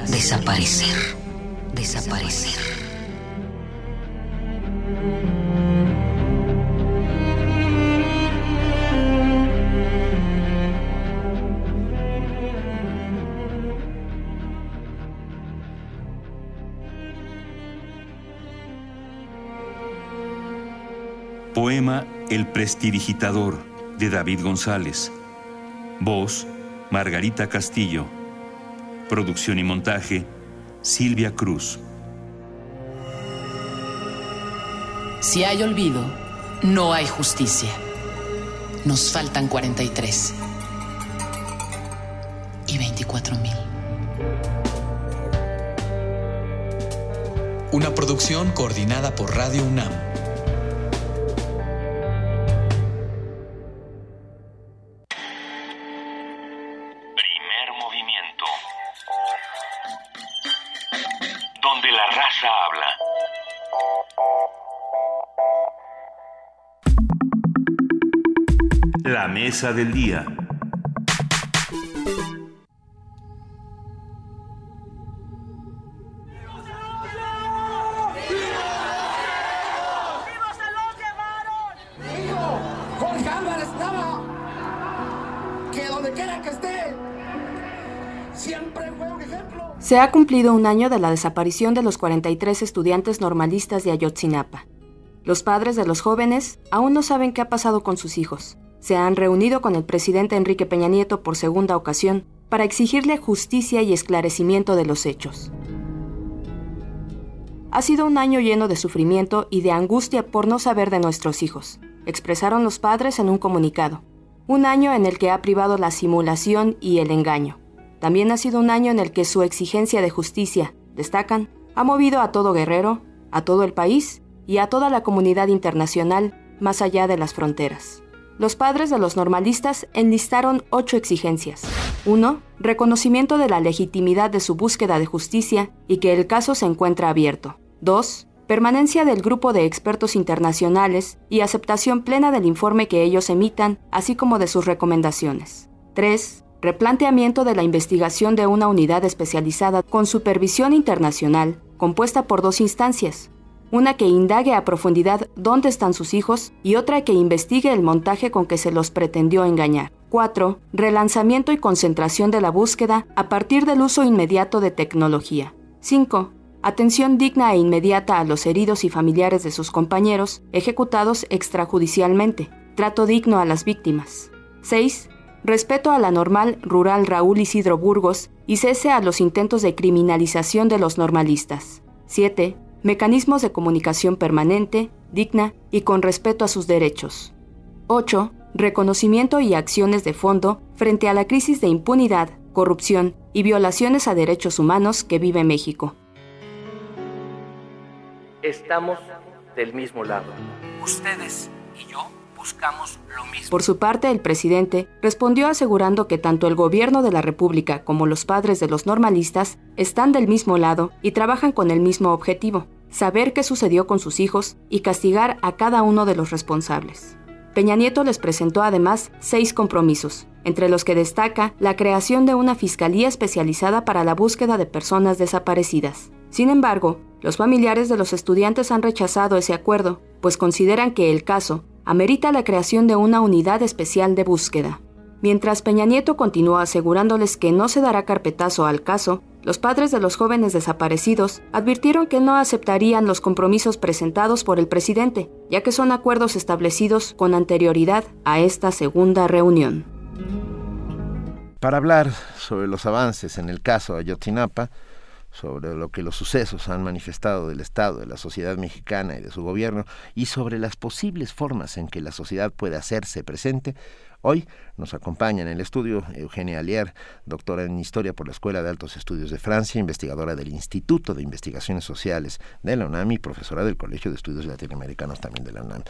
desaparecer, desaparecer. Poema El prestidigitador de David González. Voz Margarita Castillo. Producción y montaje Silvia Cruz. Si hay olvido, no hay justicia. Nos faltan 43 y 24 mil. Una producción coordinada por Radio UNAM. Fue un ejemplo. Se ha cumplido un año de la desaparición de los 43 estudiantes normalistas de Ayotzinapa. Los padres de los jóvenes aún no saben qué ha pasado con sus hijos. Se han reunido con el presidente Enrique Peña Nieto por segunda ocasión para exigirle justicia y esclarecimiento de los hechos. Ha sido un año lleno de sufrimiento y de angustia por no saber de nuestros hijos, expresaron los padres en un comunicado. Un año en el que ha privado la simulación y el engaño. También ha sido un año en el que su exigencia de justicia, destacan, ha movido a todo Guerrero, a todo el país y a toda la comunidad internacional más allá de las fronteras. Los padres de los normalistas enlistaron ocho exigencias. 1. Reconocimiento de la legitimidad de su búsqueda de justicia y que el caso se encuentra abierto. 2. Permanencia del grupo de expertos internacionales y aceptación plena del informe que ellos emitan, así como de sus recomendaciones. 3. Replanteamiento de la investigación de una unidad especializada con supervisión internacional, compuesta por dos instancias. Una que indague a profundidad dónde están sus hijos y otra que investigue el montaje con que se los pretendió engañar. 4. Relanzamiento y concentración de la búsqueda a partir del uso inmediato de tecnología. 5. Atención digna e inmediata a los heridos y familiares de sus compañeros ejecutados extrajudicialmente. Trato digno a las víctimas. 6. Respeto a la normal rural Raúl Isidro Burgos y cese a los intentos de criminalización de los normalistas. 7. Mecanismos de comunicación permanente, digna y con respeto a sus derechos. 8. Reconocimiento y acciones de fondo frente a la crisis de impunidad, corrupción y violaciones a derechos humanos que vive México. Estamos del mismo lado. Ustedes y yo buscamos. Por su parte, el presidente respondió asegurando que tanto el gobierno de la República como los padres de los normalistas están del mismo lado y trabajan con el mismo objetivo, saber qué sucedió con sus hijos y castigar a cada uno de los responsables. Peña Nieto les presentó además seis compromisos, entre los que destaca la creación de una fiscalía especializada para la búsqueda de personas desaparecidas. Sin embargo, los familiares de los estudiantes han rechazado ese acuerdo, pues consideran que el caso amerita la creación de una unidad especial de búsqueda. Mientras Peña Nieto continuó asegurándoles que no se dará carpetazo al caso, los padres de los jóvenes desaparecidos advirtieron que no aceptarían los compromisos presentados por el presidente, ya que son acuerdos establecidos con anterioridad a esta segunda reunión. Para hablar sobre los avances en el caso Ayotzinapa, sobre lo que los sucesos han manifestado del Estado, de la sociedad mexicana y de su gobierno, y sobre las posibles formas en que la sociedad puede hacerse presente, Hoy nos acompaña en el estudio Eugenia Alier, doctora en Historia por la Escuela de Altos Estudios de Francia, investigadora del Instituto de Investigaciones Sociales de la UNAM y profesora del Colegio de Estudios Latinoamericanos también de la UNAM.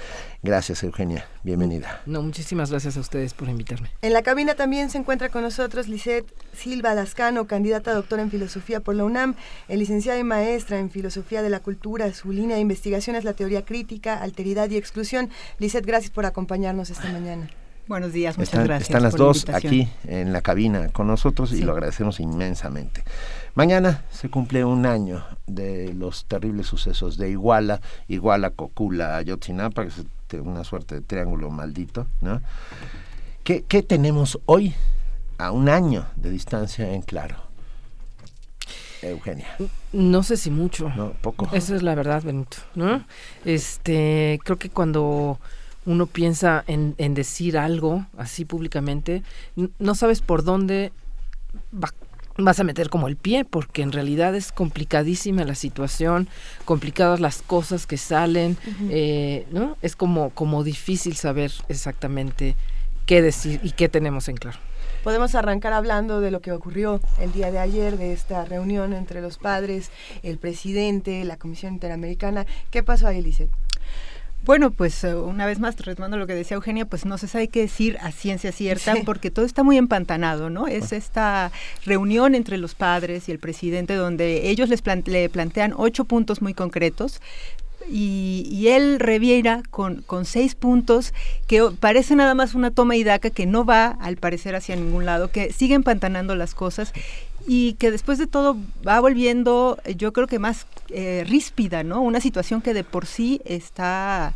Gracias, Eugenia. Bienvenida. No, muchísimas gracias a ustedes por invitarme. En la cabina también se encuentra con nosotros Lisette Silva Lascano, candidata a doctora en Filosofía por la UNAM, el licenciada y maestra en Filosofía de la Cultura. Su línea de investigación es la teoría crítica, alteridad y exclusión. Lisette, gracias por acompañarnos esta mañana. Buenos días, muchas gracias. Están las dos aquí en la cabina con nosotros y lo agradecemos inmensamente. Mañana se cumple un año de los terribles sucesos de Iguala, Iguala, Cocula, Ayotzinapa, que es una suerte de triángulo maldito, ¿no? ¿Qué, ¿Qué tenemos hoy a un año de distancia en claro? Eugenia. No sé si mucho. No, poco. Esa es la verdad, Benito, ¿no? Este, creo que cuando uno piensa en, decir algo así públicamente, no sabes por dónde vas a meter como el pie, porque en realidad es complicadísima la situación, complicadas las cosas que salen, eh, ¿no? Es como, como difícil saber exactamente qué decir y qué tenemos en claro. Podemos arrancar hablando de lo que ocurrió el día de ayer, de esta reunión entre los padres, el presidente, la Comisión Interamericana. ¿Qué pasó ahí, Lizeth? Bueno, pues eh, una vez más, retomando lo que decía Eugenia, pues no se sabe qué decir a ciencia cierta porque todo está muy empantanado, ¿no? Es esta reunión entre los padres y el presidente donde ellos les le plantean ocho puntos muy concretos, y, él reviera con, con, seis puntos que parece nada más una toma y daca que no va al parecer hacia ningún lado, que sigue empantanando las cosas y que después de todo va volviendo, yo creo que más eh, ríspida, ¿no? Una situación que de por sí está,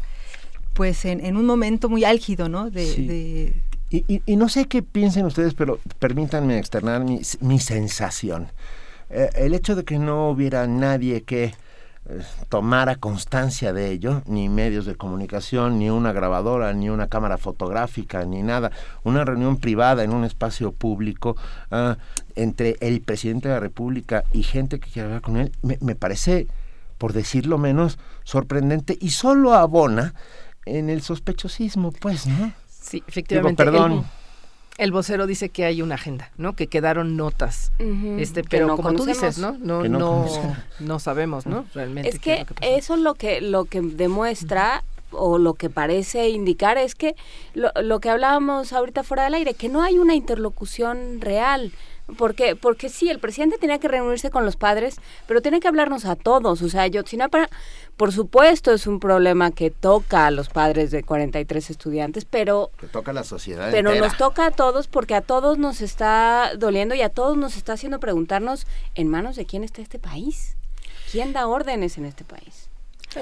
pues, en, un momento muy álgido, ¿no? De, Y, no sé qué piensen ustedes, pero permítanme externar mi, mi sensación. Eh, el hecho de que no hubiera nadie que tomara constancia de ello, ni medios de comunicación, ni una grabadora, ni una cámara fotográfica, ni nada. Una reunión privada en un espacio público ah, entre el presidente de la República y gente que quiere hablar con él, me, parece, por decirlo menos, sorprendente y solo abona en el sospechosismo, pues, ¿no? Sí, efectivamente. perdón el vocero dice que hay una agenda, ¿no? Que quedaron notas. este, pero como tú dices, ¿no? No, no, no, sabemos, ¿no? Realmente. Es que, eso lo que lo que demuestra o lo que parece indicar es que lo, lo que hablábamos ahorita fuera del aire, que no hay una interlocución real. Porque, porque sí, el presidente tenía que reunirse con los padres, pero tiene que hablarnos a todos. O sea, Yotzinapa, por supuesto, es un problema que toca a los padres de 43 estudiantes, pero... Que toca a la sociedad. Pero nos toca a todos porque a todos nos está doliendo y a todos nos está haciendo preguntarnos en manos de quién está este país. ¿Quién da órdenes en este país?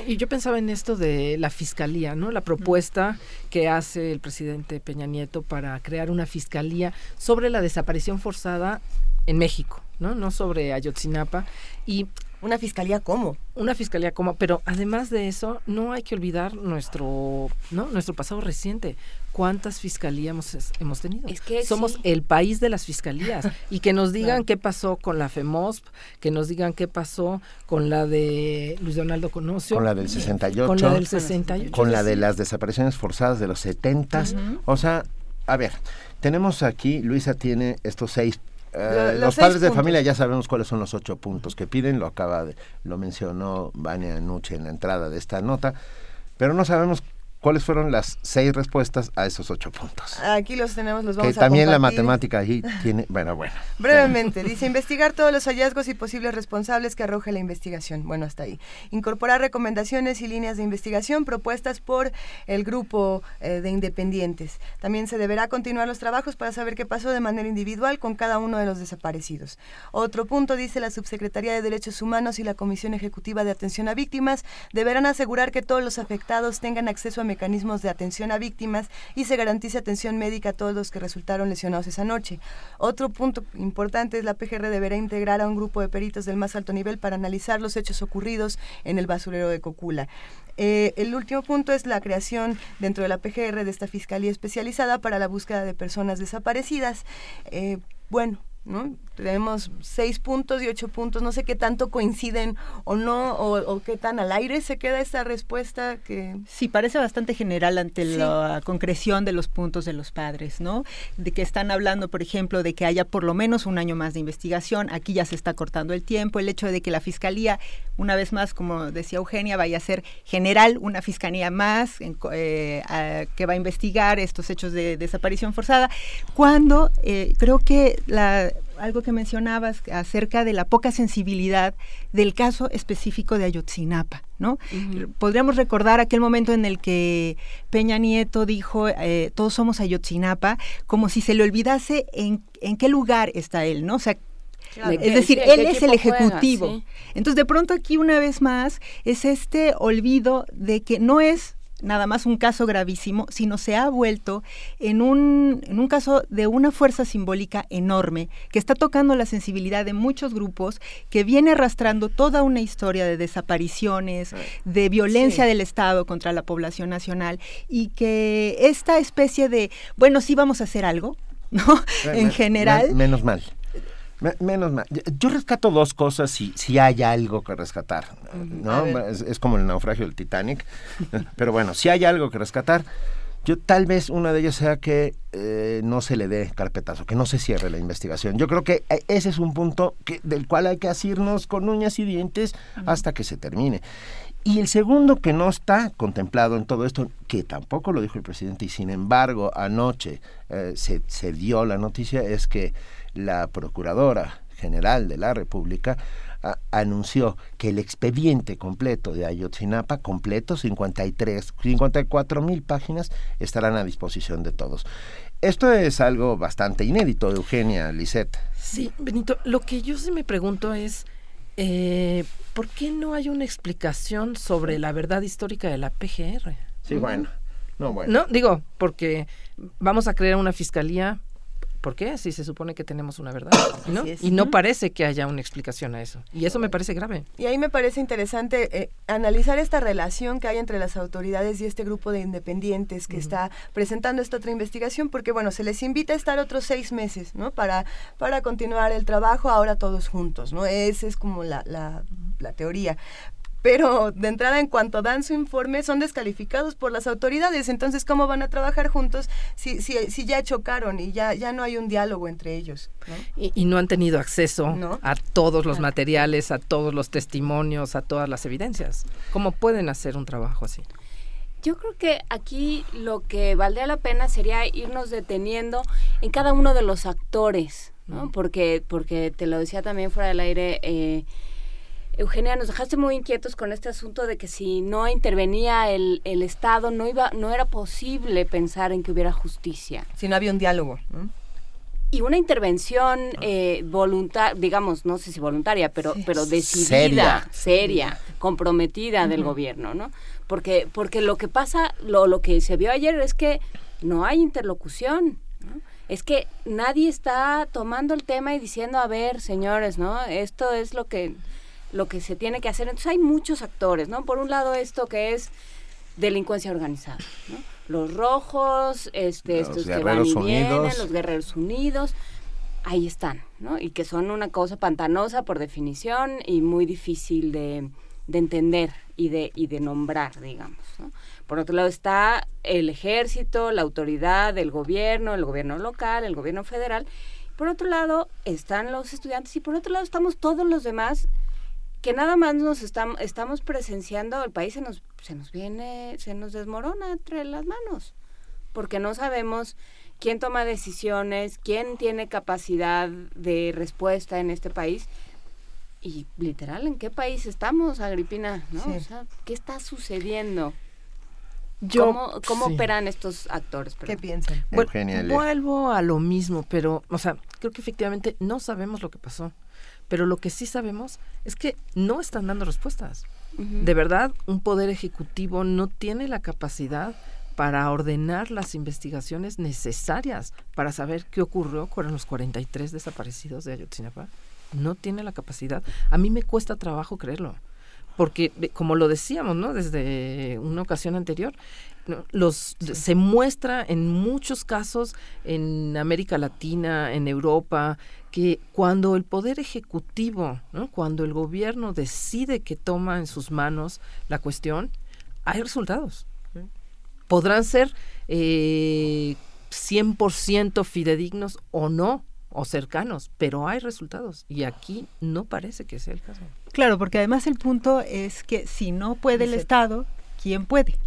Y yo pensaba en esto de la fiscalía, ¿no? La propuesta que hace el presidente Peña Nieto para crear una fiscalía sobre la desaparición forzada en México, ¿no? No sobre Ayotzinapa. Y una fiscalía cómo una fiscalía como pero además de eso no hay que olvidar nuestro no nuestro pasado reciente. Cuántas fiscalías hemos, hemos tenido es que somos el país de las fiscalías. Y que nos digan qué pasó con la FEMOSP que nos digan qué pasó con la de Luis Donaldo Conocio. Con la del 68 con la del 68 con la de las desapariciones forzadas de los 70 o sea a ver tenemos aquí Luisa tiene estos seis eh, los, padres de familia ya sabemos cuáles son los ocho puntos que piden, lo acaba de, lo mencionó Vania Nuche en la entrada de esta nota, pero no sabemos ¿Cuáles fueron las seis respuestas a esos ocho puntos? Aquí los tenemos, los vamos que también la matemática ahí *laughs* tiene, bueno, bueno. Brevemente, dice investigar todos los hallazgos y posibles responsables que arroje la investigación. Bueno, hasta ahí. Incorporar recomendaciones y líneas de investigación propuestas por el grupo eh, de independientes. También se deberá continuar los trabajos para saber qué pasó de manera individual con cada uno de los desaparecidos. Otro punto dice la Subsecretaría de Derechos Humanos y la Comisión Ejecutiva de Atención a Víctimas deberán asegurar que todos los afectados tengan acceso a mecanismos de atención a víctimas y se garantice atención médica a todos los que resultaron lesionados esa noche. Otro punto importante es la PGR deberá integrar a un grupo de peritos del más alto nivel para analizar los hechos ocurridos en el basurero de Cocula. Eh, el último punto es la creación dentro de la PGR de esta Fiscalía Especializada para la búsqueda de personas desaparecidas. Eh, bueno, ¿no? Tenemos seis puntos y ocho puntos, no sé qué tanto coinciden o no, o, qué tan al aire se queda esta respuesta que... Sí, parece bastante general ante la concreción de los puntos de los padres, ¿no? De que están hablando, por ejemplo, de que haya por lo menos un año más de investigación, aquí ya se está cortando el tiempo, el hecho de que la Fiscalía, una vez más, como decía Eugenia, vaya a ser general, una Fiscalía más eh, que va a investigar estos hechos de desaparición forzada, cuando eh, creo que la algo que mencionabas acerca de la poca sensibilidad del caso específico de Ayotzinapa, ¿no? Podríamos recordar aquel momento en el que Peña Nieto dijo, eh, todos somos Ayotzinapa, como si se le olvidase en, en qué lugar está él, ¿no? O sea, es decir, él es el ejecutivo. Entonces, de pronto aquí una vez más es este olvido de que no es nada más un caso gravísimo, sino se ha vuelto en un, en un caso de una fuerza simbólica enorme que está tocando la sensibilidad de muchos grupos, que viene arrastrando toda una historia de desapariciones, de violencia del Estado contra la población nacional y que esta especie de, bueno, sí vamos a hacer algo, *laughs* ¿no? en general. menos mal. Menos mal. Yo rescato dos cosas si, si hay algo que rescatar. ¿no? Es, como el naufragio del Titanic. *laughs* Pero bueno, si hay algo que rescatar, yo tal vez una de ellas sea que eh, no se le dé carpetazo, que no se cierre la investigación. Yo creo que eh, ese es un punto que, del cual hay que asirnos con uñas y dientes hasta que se termine. Y el segundo que no está contemplado en todo esto, que tampoco lo dijo el presidente y sin embargo anoche eh, se, se dio la noticia, es que la Procuradora General de la República anunció que el expediente completo de Ayotzinapa, completo, 53, 54 mil páginas, estarán a disposición de todos. Esto es algo bastante inédito, Eugenia Lisette. Sí, Benito, lo que yo sí me pregunto es, eh, ¿por qué no hay una explicación sobre la verdad histórica de la PGR? Sí, bueno. No, bueno. No, digo, porque vamos a crear una fiscalía ¿Por qué? Si se supone que tenemos una verdad, *coughs* ¿no? Y no parece que haya una explicación a eso. Y eso me parece grave. Y ahí me parece interesante eh, analizar esta relación que hay entre las autoridades y este grupo de independientes que está presentando esta otra investigación, porque bueno, se les invita a estar otros seis meses, ¿no? Para, para continuar el trabajo ahora todos juntos, ¿no? Esa es como la, la, la teoría pero de entrada en cuanto dan su informe son descalificados por las autoridades. Entonces, ¿cómo van a trabajar juntos si, si, si ya chocaron y ya, ya no hay un diálogo entre ellos? Y, no han tenido acceso a todos los materiales, a todos los testimonios, a todas las evidencias. ¿Cómo pueden hacer un trabajo así? Yo creo que aquí lo que valdría la pena sería irnos deteniendo en cada uno de los actores, ¿no? Porque, porque te lo decía también fuera del aire, eh, Eugenia, nos dejaste muy inquietos con este asunto de que si no intervenía el, el Estado, no iba, no era posible pensar en que hubiera justicia. Si no había un diálogo. y una intervención eh, voluntaria, digamos, no sé si voluntaria, pero, pero decidida, seria, comprometida del gobierno, ¿no? Porque, porque lo que pasa, lo, lo que se vio ayer es que no hay interlocución, es que nadie está tomando el tema y diciendo, a ver, señores, ¿no? Esto es lo que, lo que se tiene que hacer. Entonces hay muchos actores, ¿no? Por un lado esto que es delincuencia organizada, ¿no? Los rojos, este, estos que van y vienen, los guerreros unidos, ahí están, ¿no? Y que son una cosa pantanosa por definición y muy difícil de, de entender y de, y de nombrar, digamos, ¿no? Por otro lado está el ejército, la autoridad, el gobierno, el gobierno local, el gobierno federal. Por otro lado están los estudiantes y por otro lado estamos todos los demás que nada más nos estamos, estamos presenciando, el país se nos, se nos viene, se nos desmorona entre las manos, porque no sabemos quién toma decisiones, quién tiene capacidad de respuesta en este país. Y literal, ¿en qué país estamos, Agripina? ¿no? O sea, ¿qué está sucediendo? ¿Cómo, operan estos actores? ¿Qué piensan? vuelvo a lo mismo, pero, o sea, creo que efectivamente no sabemos lo que pasó. Pero lo que sí sabemos es que no están dando respuestas. De verdad, un poder ejecutivo no tiene la capacidad para ordenar las investigaciones necesarias para saber qué ocurrió con los 43 desaparecidos de Ayotzinapa. No tiene la capacidad. A mí me cuesta trabajo creerlo porque como lo decíamos, ¿no? Desde una ocasión anterior, los se muestra en muchos casos en América Latina, en Europa, que cuando el poder ejecutivo, ¿no? cuando el gobierno decide que toma en sus manos la cuestión, hay resultados. Podrán ser eh, 100% fidedignos o no, o cercanos, pero hay resultados y aquí no parece que sea el caso. Claro, porque además el punto es que si no puede el Estado, ¿quién puede?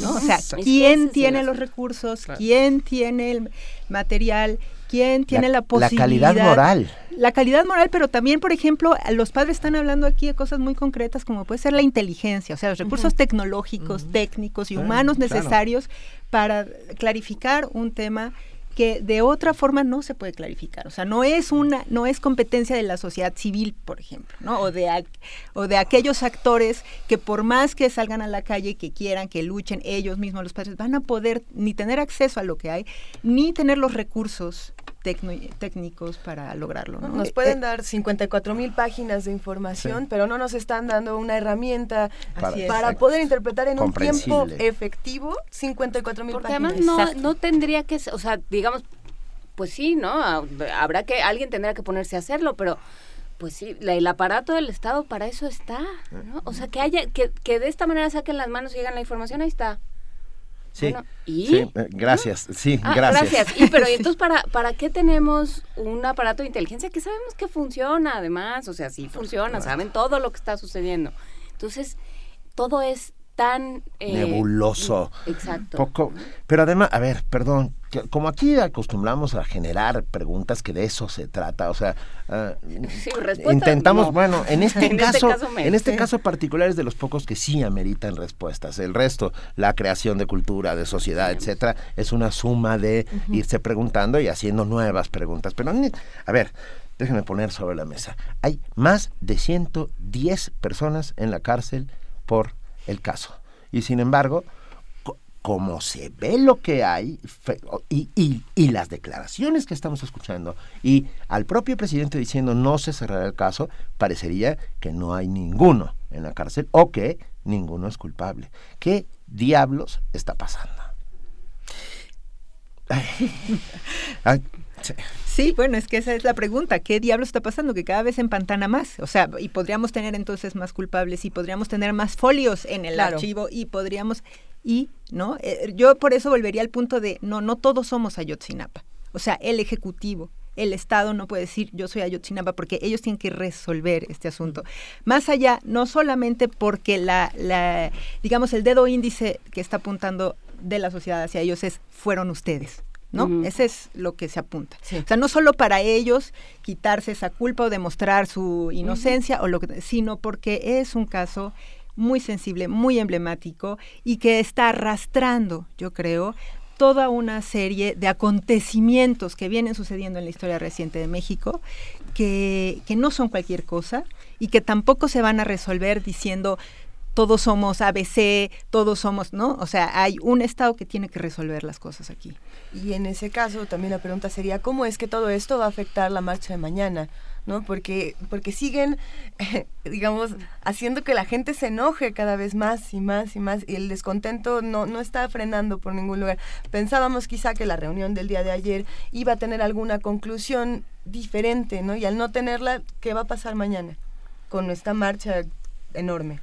¿no? O sea, ¿quién tiene los recursos? ¿Quién tiene el material? ¿Quién tiene la, posibilidad? La calidad moral. La calidad moral, pero también, por ejemplo, los padres están hablando aquí de cosas muy concretas como puede ser la inteligencia, o sea, los recursos tecnológicos, técnicos y humanos necesarios para clarificar un tema que de otra forma no se puede clarificar. O sea, no es una, no es competencia de la sociedad civil, por ejemplo, ¿no? O de, o de aquellos actores que por más que salgan a la calle, que quieran, que luchen ellos mismos, los padres, van a poder ni tener acceso a lo que hay, ni tener los recursos técnicos para lograrlo. Nos pueden dar 54 mil páginas de información, pero no nos están dando una herramienta para, poder interpretar en un tiempo efectivo 54 mil páginas. Porque además no, no tendría que, o sea, digamos, pues sí, ¿no? Habrá que, alguien tendrá que ponerse a hacerlo, pero pues sí, el aparato del Estado para eso está, ¿no? O sea, que haya, que, que de esta manera saquen las manos y lleguen la información, ahí está. Sí, ¿y? Eh, gracias, sí, ah, gracias. Gracias, y, pero *laughs* entonces, ¿para, ¿para qué tenemos un aparato de inteligencia que sabemos que funciona además? O sea, sí funciona, saben todo lo que está sucediendo. Entonces, todo es tan eh, nebuloso. Exacto. Poco, pero además, a ver, perdón, como aquí acostumbramos a generar preguntas que de eso se trata, o sea, ah, intentamos, bueno, en este, *laughs* este caso, en este caso particular es de los pocos que sí ameritan respuestas. El resto, la creación de cultura, de sociedad, etcétera, es una suma de irse preguntando y haciendo nuevas preguntas. Pero a ver, déjenme poner sobre la mesa. Hay más de 110 personas en la cárcel por el caso. Y sin embargo, como se ve lo que hay y, y, las declaraciones que estamos escuchando y al propio presidente diciendo no se cerrará el caso, parecería que no hay ninguno en la cárcel o que ninguno es culpable. ¿Qué diablos está pasando? Sí, bueno, es que esa es la pregunta. ¿Qué diablos está pasando? Que cada vez empantana más. O sea, y podríamos tener entonces más culpables y podríamos tener más folios en el archivo y podríamos... Y, ¿no? Eh, yo por eso volvería al punto de, no, no todos somos Ayotzinapa. O sea, el Ejecutivo, el Estado no puede decir yo soy Ayotzinapa porque ellos tienen que resolver este asunto. Más allá, no solamente porque la, la, digamos, el dedo índice que está apuntando de la sociedad hacia ellos es fueron ustedes. ¿No? Ese es lo que se apunta. O sea, no solo para ellos quitarse esa culpa o demostrar su inocencia, o lo que, sino porque es un caso muy sensible, muy emblemático y que está arrastrando, yo creo, toda una serie de acontecimientos que vienen sucediendo en la historia reciente de México, que, que no son cualquier cosa y que tampoco se van a resolver diciendo todos somos ABC, todos somos, ¿no? O sea, hay un Estado que tiene que resolver las cosas aquí. Y en ese caso también la pregunta sería, ¿cómo es que todo esto va a afectar la marcha de mañana? ¿no? Porque, porque siguen, *laughs* digamos, haciendo que la gente se enoje cada vez más y más y más, y el descontento no, no está frenando por ningún lugar. Pensábamos quizá que la reunión del día de ayer iba a tener alguna conclusión diferente, ¿no? Y al no tenerla, ¿qué va a pasar mañana con esta marcha enorme?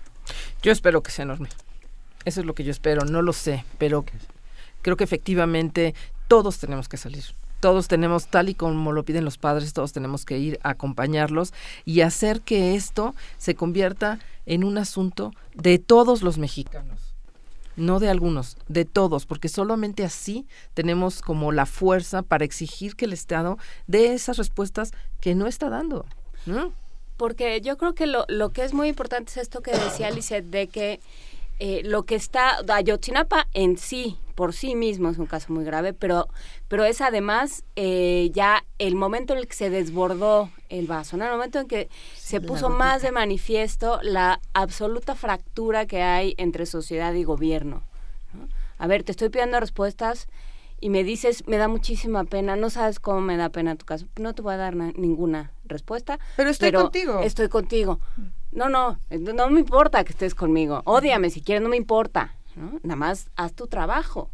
Yo espero que sea enorme. Eso es lo que yo espero, no lo sé, pero creo que efectivamente todos tenemos que salir. Todos tenemos, tal y como lo piden los padres, todos tenemos que ir a acompañarlos y hacer que esto se convierta en un asunto de todos los mexicanos no de algunos, de todos, porque solamente así tenemos como la fuerza para exigir que el Estado dé esas respuestas que no está dando. ¿no? Porque yo creo que lo, lo que es muy importante es esto que decía Alice, de que eh, lo que está, Ayotzinapa en sí, por sí mismo es un caso muy grave, pero, pero es además eh, ya el momento en el que se desbordó el vaso, ¿no? el momento en que se puso más de manifiesto la absoluta fractura que hay entre sociedad y gobierno. A ver, te estoy pidiendo respuestas y me dices, me da muchísima pena, no sabes cómo me da pena tu caso, no te voy a dar ninguna respuesta. Pero estoy contigo. Estoy contigo. No, no, no me importa que estés conmigo. Ódiame si quieres, no me importa. Nada más haz tu trabajo.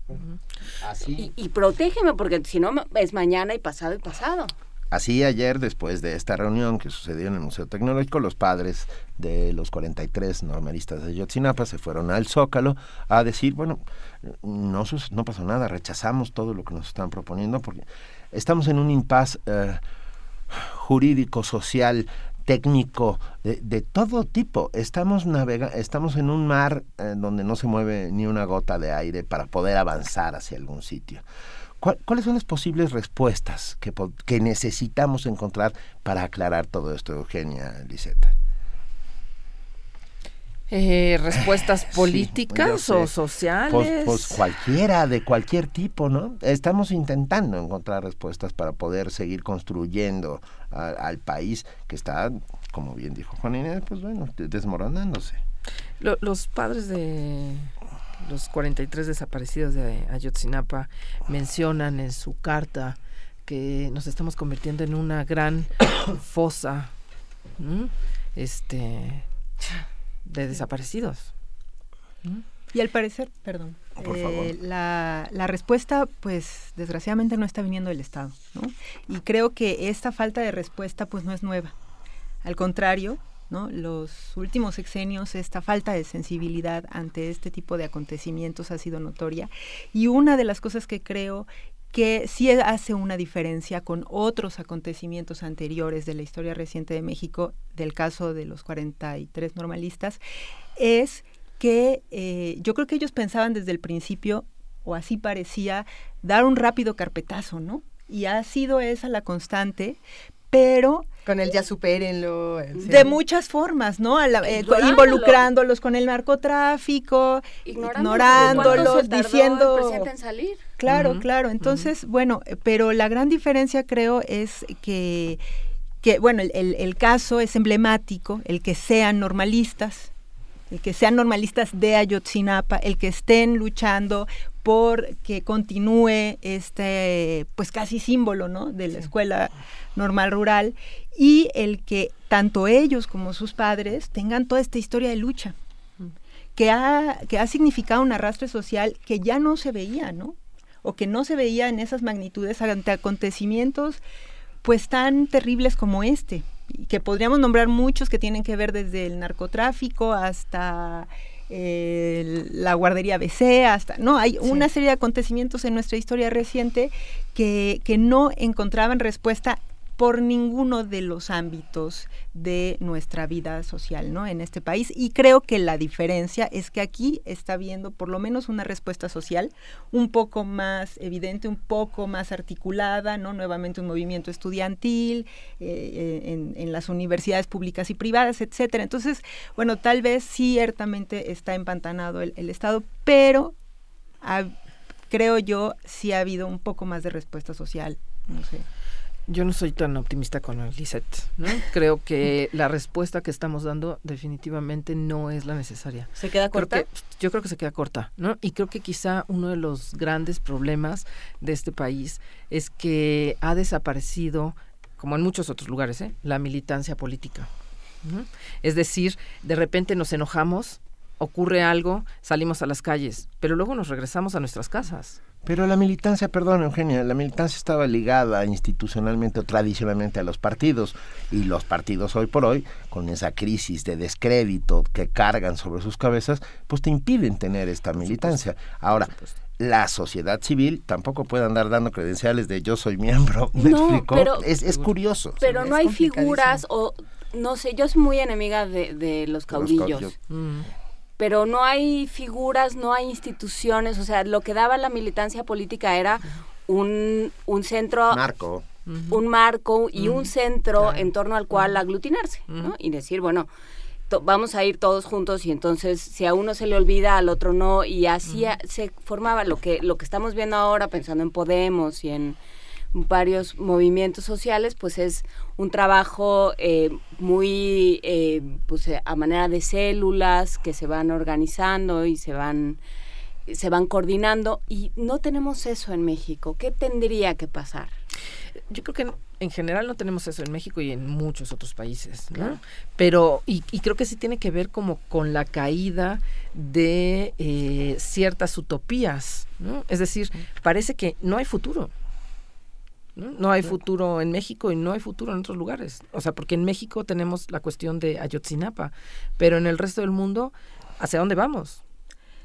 Así. Y, y, protégeme porque si no es mañana y pasado y pasado. Así ayer, después de esta reunión que sucedió en el Museo Tecnológico, los padres de los 43 normalistas de Yotzinapa se fueron al Zócalo a decir, bueno, no, no pasó nada, rechazamos todo lo que nos están proponiendo porque estamos en un impasse eh, jurídico, social, técnico, de, todo tipo. Estamos, navega estamos en un mar eh, donde no se mueve ni una gota de aire para poder avanzar hacia algún sitio. ¿Cuáles son las posibles respuestas que, que, necesitamos encontrar para aclarar todo esto, Eugenia Liseta? Eh, respuestas *laughs* políticas o sociales. Pues, pues, cualquiera, de cualquier tipo, ¿no? Estamos intentando encontrar respuestas para poder seguir construyendo al país que está, como bien dijo Juan Inés, pues bueno, desmoronándose. los padres de los 43 desaparecidos de Ayotzinapa mencionan en su carta que nos estamos convirtiendo en una gran *coughs* fosa este de desaparecidos. Y al parecer, perdón, eh, la, la, respuesta, pues desgraciadamente no está viniendo del Estado, ¿no? Y creo que esta falta de respuesta, pues no es nueva. Al contrario, Los últimos sexenios, esta falta de sensibilidad ante este tipo de acontecimientos ha sido notoria. Y una de las cosas que creo que sí hace una diferencia con otros acontecimientos anteriores de la historia reciente de México, del caso de los 43 normalistas, es que eh, yo creo que ellos pensaban desde el principio, o así parecía, dar un rápido carpetazo, ¿no? Y ha sido esa la constante, pero con el ya supérenlo. De muchas formas, ¿no? Eh, involucrándolos con el narcotráfico, ignorándolos, diciendo... En salir. Claro, claro. Entonces, bueno, pero la gran diferencia creo es que, que bueno, el, el caso es emblemático, el que sean normalistas, el que sean normalistas de Ayotzinapa, el que estén luchando por que continúe este, pues casi símbolo, ¿no? De la escuela normal rural y el que tanto ellos como sus padres tengan toda esta historia de lucha que ha, que ha significado un arrastre social que ya no se veía, ¿no? O que no se veía en esas magnitudes ante acontecimientos pues tan terribles como este que podríamos nombrar muchos que tienen que ver desde el narcotráfico hasta eh, la guardería BC, hasta, no, hay una serie de acontecimientos en nuestra historia reciente que, que no encontraban respuesta por ninguno de los ámbitos de nuestra vida social ¿no? en este país. Y creo que la diferencia es que aquí está habiendo por lo menos una respuesta social un poco más evidente, un poco más articulada, ¿no? nuevamente un movimiento estudiantil eh, eh, en, las universidades públicas y privadas, etcétera. Entonces, bueno, tal vez ciertamente está empantanado el, Estado, pero creo yo, sí ha habido un poco más de respuesta social. No sé. Yo no soy tan optimista con Lisette. ¿no? Creo que *laughs* la respuesta que estamos dando definitivamente no es la necesaria. ¿Se queda corta? yo creo que se queda corta, ¿no? Y creo que quizá uno de los grandes problemas de este país es que ha desaparecido, como en muchos otros lugares, ¿eh? la militancia política. Es decir, de repente nos enojamos, ocurre algo, salimos a las calles, pero luego nos regresamos a nuestras casas. Pero la militancia, perdón Eugenia, la militancia estaba ligada institucionalmente o tradicionalmente a los partidos y los partidos hoy por hoy, con esa crisis de descrédito que cargan sobre sus cabezas, pues te impiden tener esta militancia. Ahora, la sociedad civil tampoco puede andar dando credenciales de yo soy miembro. *laughs* ¿Me explico? es, curioso. Pero no hay figuras o no sé, yo soy muy enemiga de, los caudillos pero no hay figuras, no hay instituciones, o sea, lo que daba la militancia política era un, un centro... Marco. Un marco y un centro en torno al cual aglutinarse, ¿no? Y decir, bueno, vamos a ir todos juntos y entonces si a uno se le olvida, al otro no, y así se formaba lo que, lo que estamos viendo ahora pensando en Podemos y en varios movimientos sociales, pues es un trabajo eh, muy eh, pues, a manera de células que se van organizando y se van se van coordinando y no tenemos eso en México. ¿Qué tendría que pasar? Yo creo que en, general no tenemos eso en México y en muchos otros países, ¿no? Pero, y, creo que sí tiene que ver como con la caída de eh, ciertas utopías, ¿no? Es decir, parece que no hay futuro. ¿No? hay futuro en México y no hay futuro en otros lugares. O sea, porque en México tenemos la cuestión de Ayotzinapa, pero en el resto del mundo, ¿hacia dónde vamos?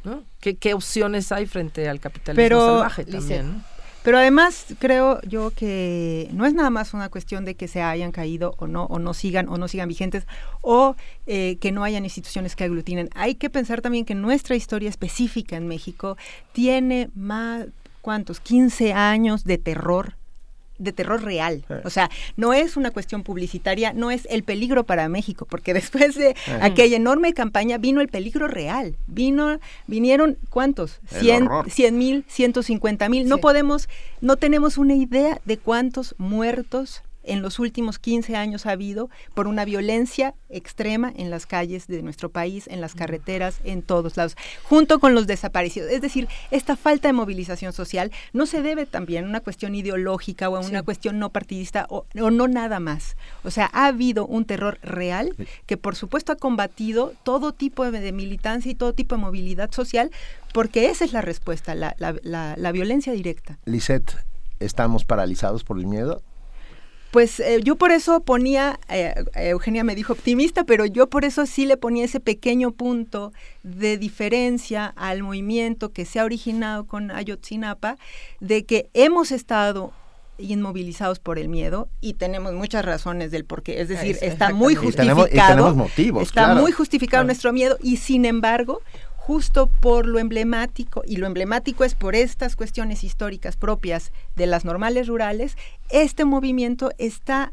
¿no? ¿Qué, opciones hay frente al capitalismo salvaje también? Pero además creo yo que no es nada más una cuestión de que se hayan caído o no, o no sigan, o no sigan vigentes, o eh, que no hayan instituciones que aglutinen. Hay que pensar también que nuestra historia específica en México tiene más, ¿cuántos? 15 años de terror de terror real. O sea, no es una cuestión publicitaria, no es el peligro para México, porque *laughs* después de aquella enorme campaña vino el peligro real. Vino, vinieron, ¿cuántos? 100 mil, 150 mil. No podemos, no tenemos una idea de cuántos muertos en los últimos 15 años ha habido por una violencia extrema en las calles de nuestro país, en las carreteras, en todos lados, junto con los desaparecidos. Es decir, esta falta de movilización social no se debe también a una cuestión ideológica o a una cuestión no partidista o, no nada más. O sea, ha habido un terror real que por supuesto ha combatido todo tipo de, militancia y todo tipo de movilidad social, porque esa es la respuesta, la, la violencia directa. Lisette, ¿estamos paralizados por el miedo? Pues eh, yo por eso ponía, eh, Eugenia me dijo optimista, pero yo por eso sí le ponía ese pequeño punto de diferencia al movimiento que se ha originado con Ayotzinapa, de que hemos estado inmovilizados por el miedo y tenemos muchas razones del por qué. Es decir, está muy justificado. motivos, está muy justificado nuestro miedo y sin embargo justo por lo emblemático, y lo emblemático es por estas cuestiones históricas propias de las normales rurales, este movimiento está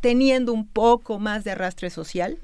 teniendo un poco más de arrastre social.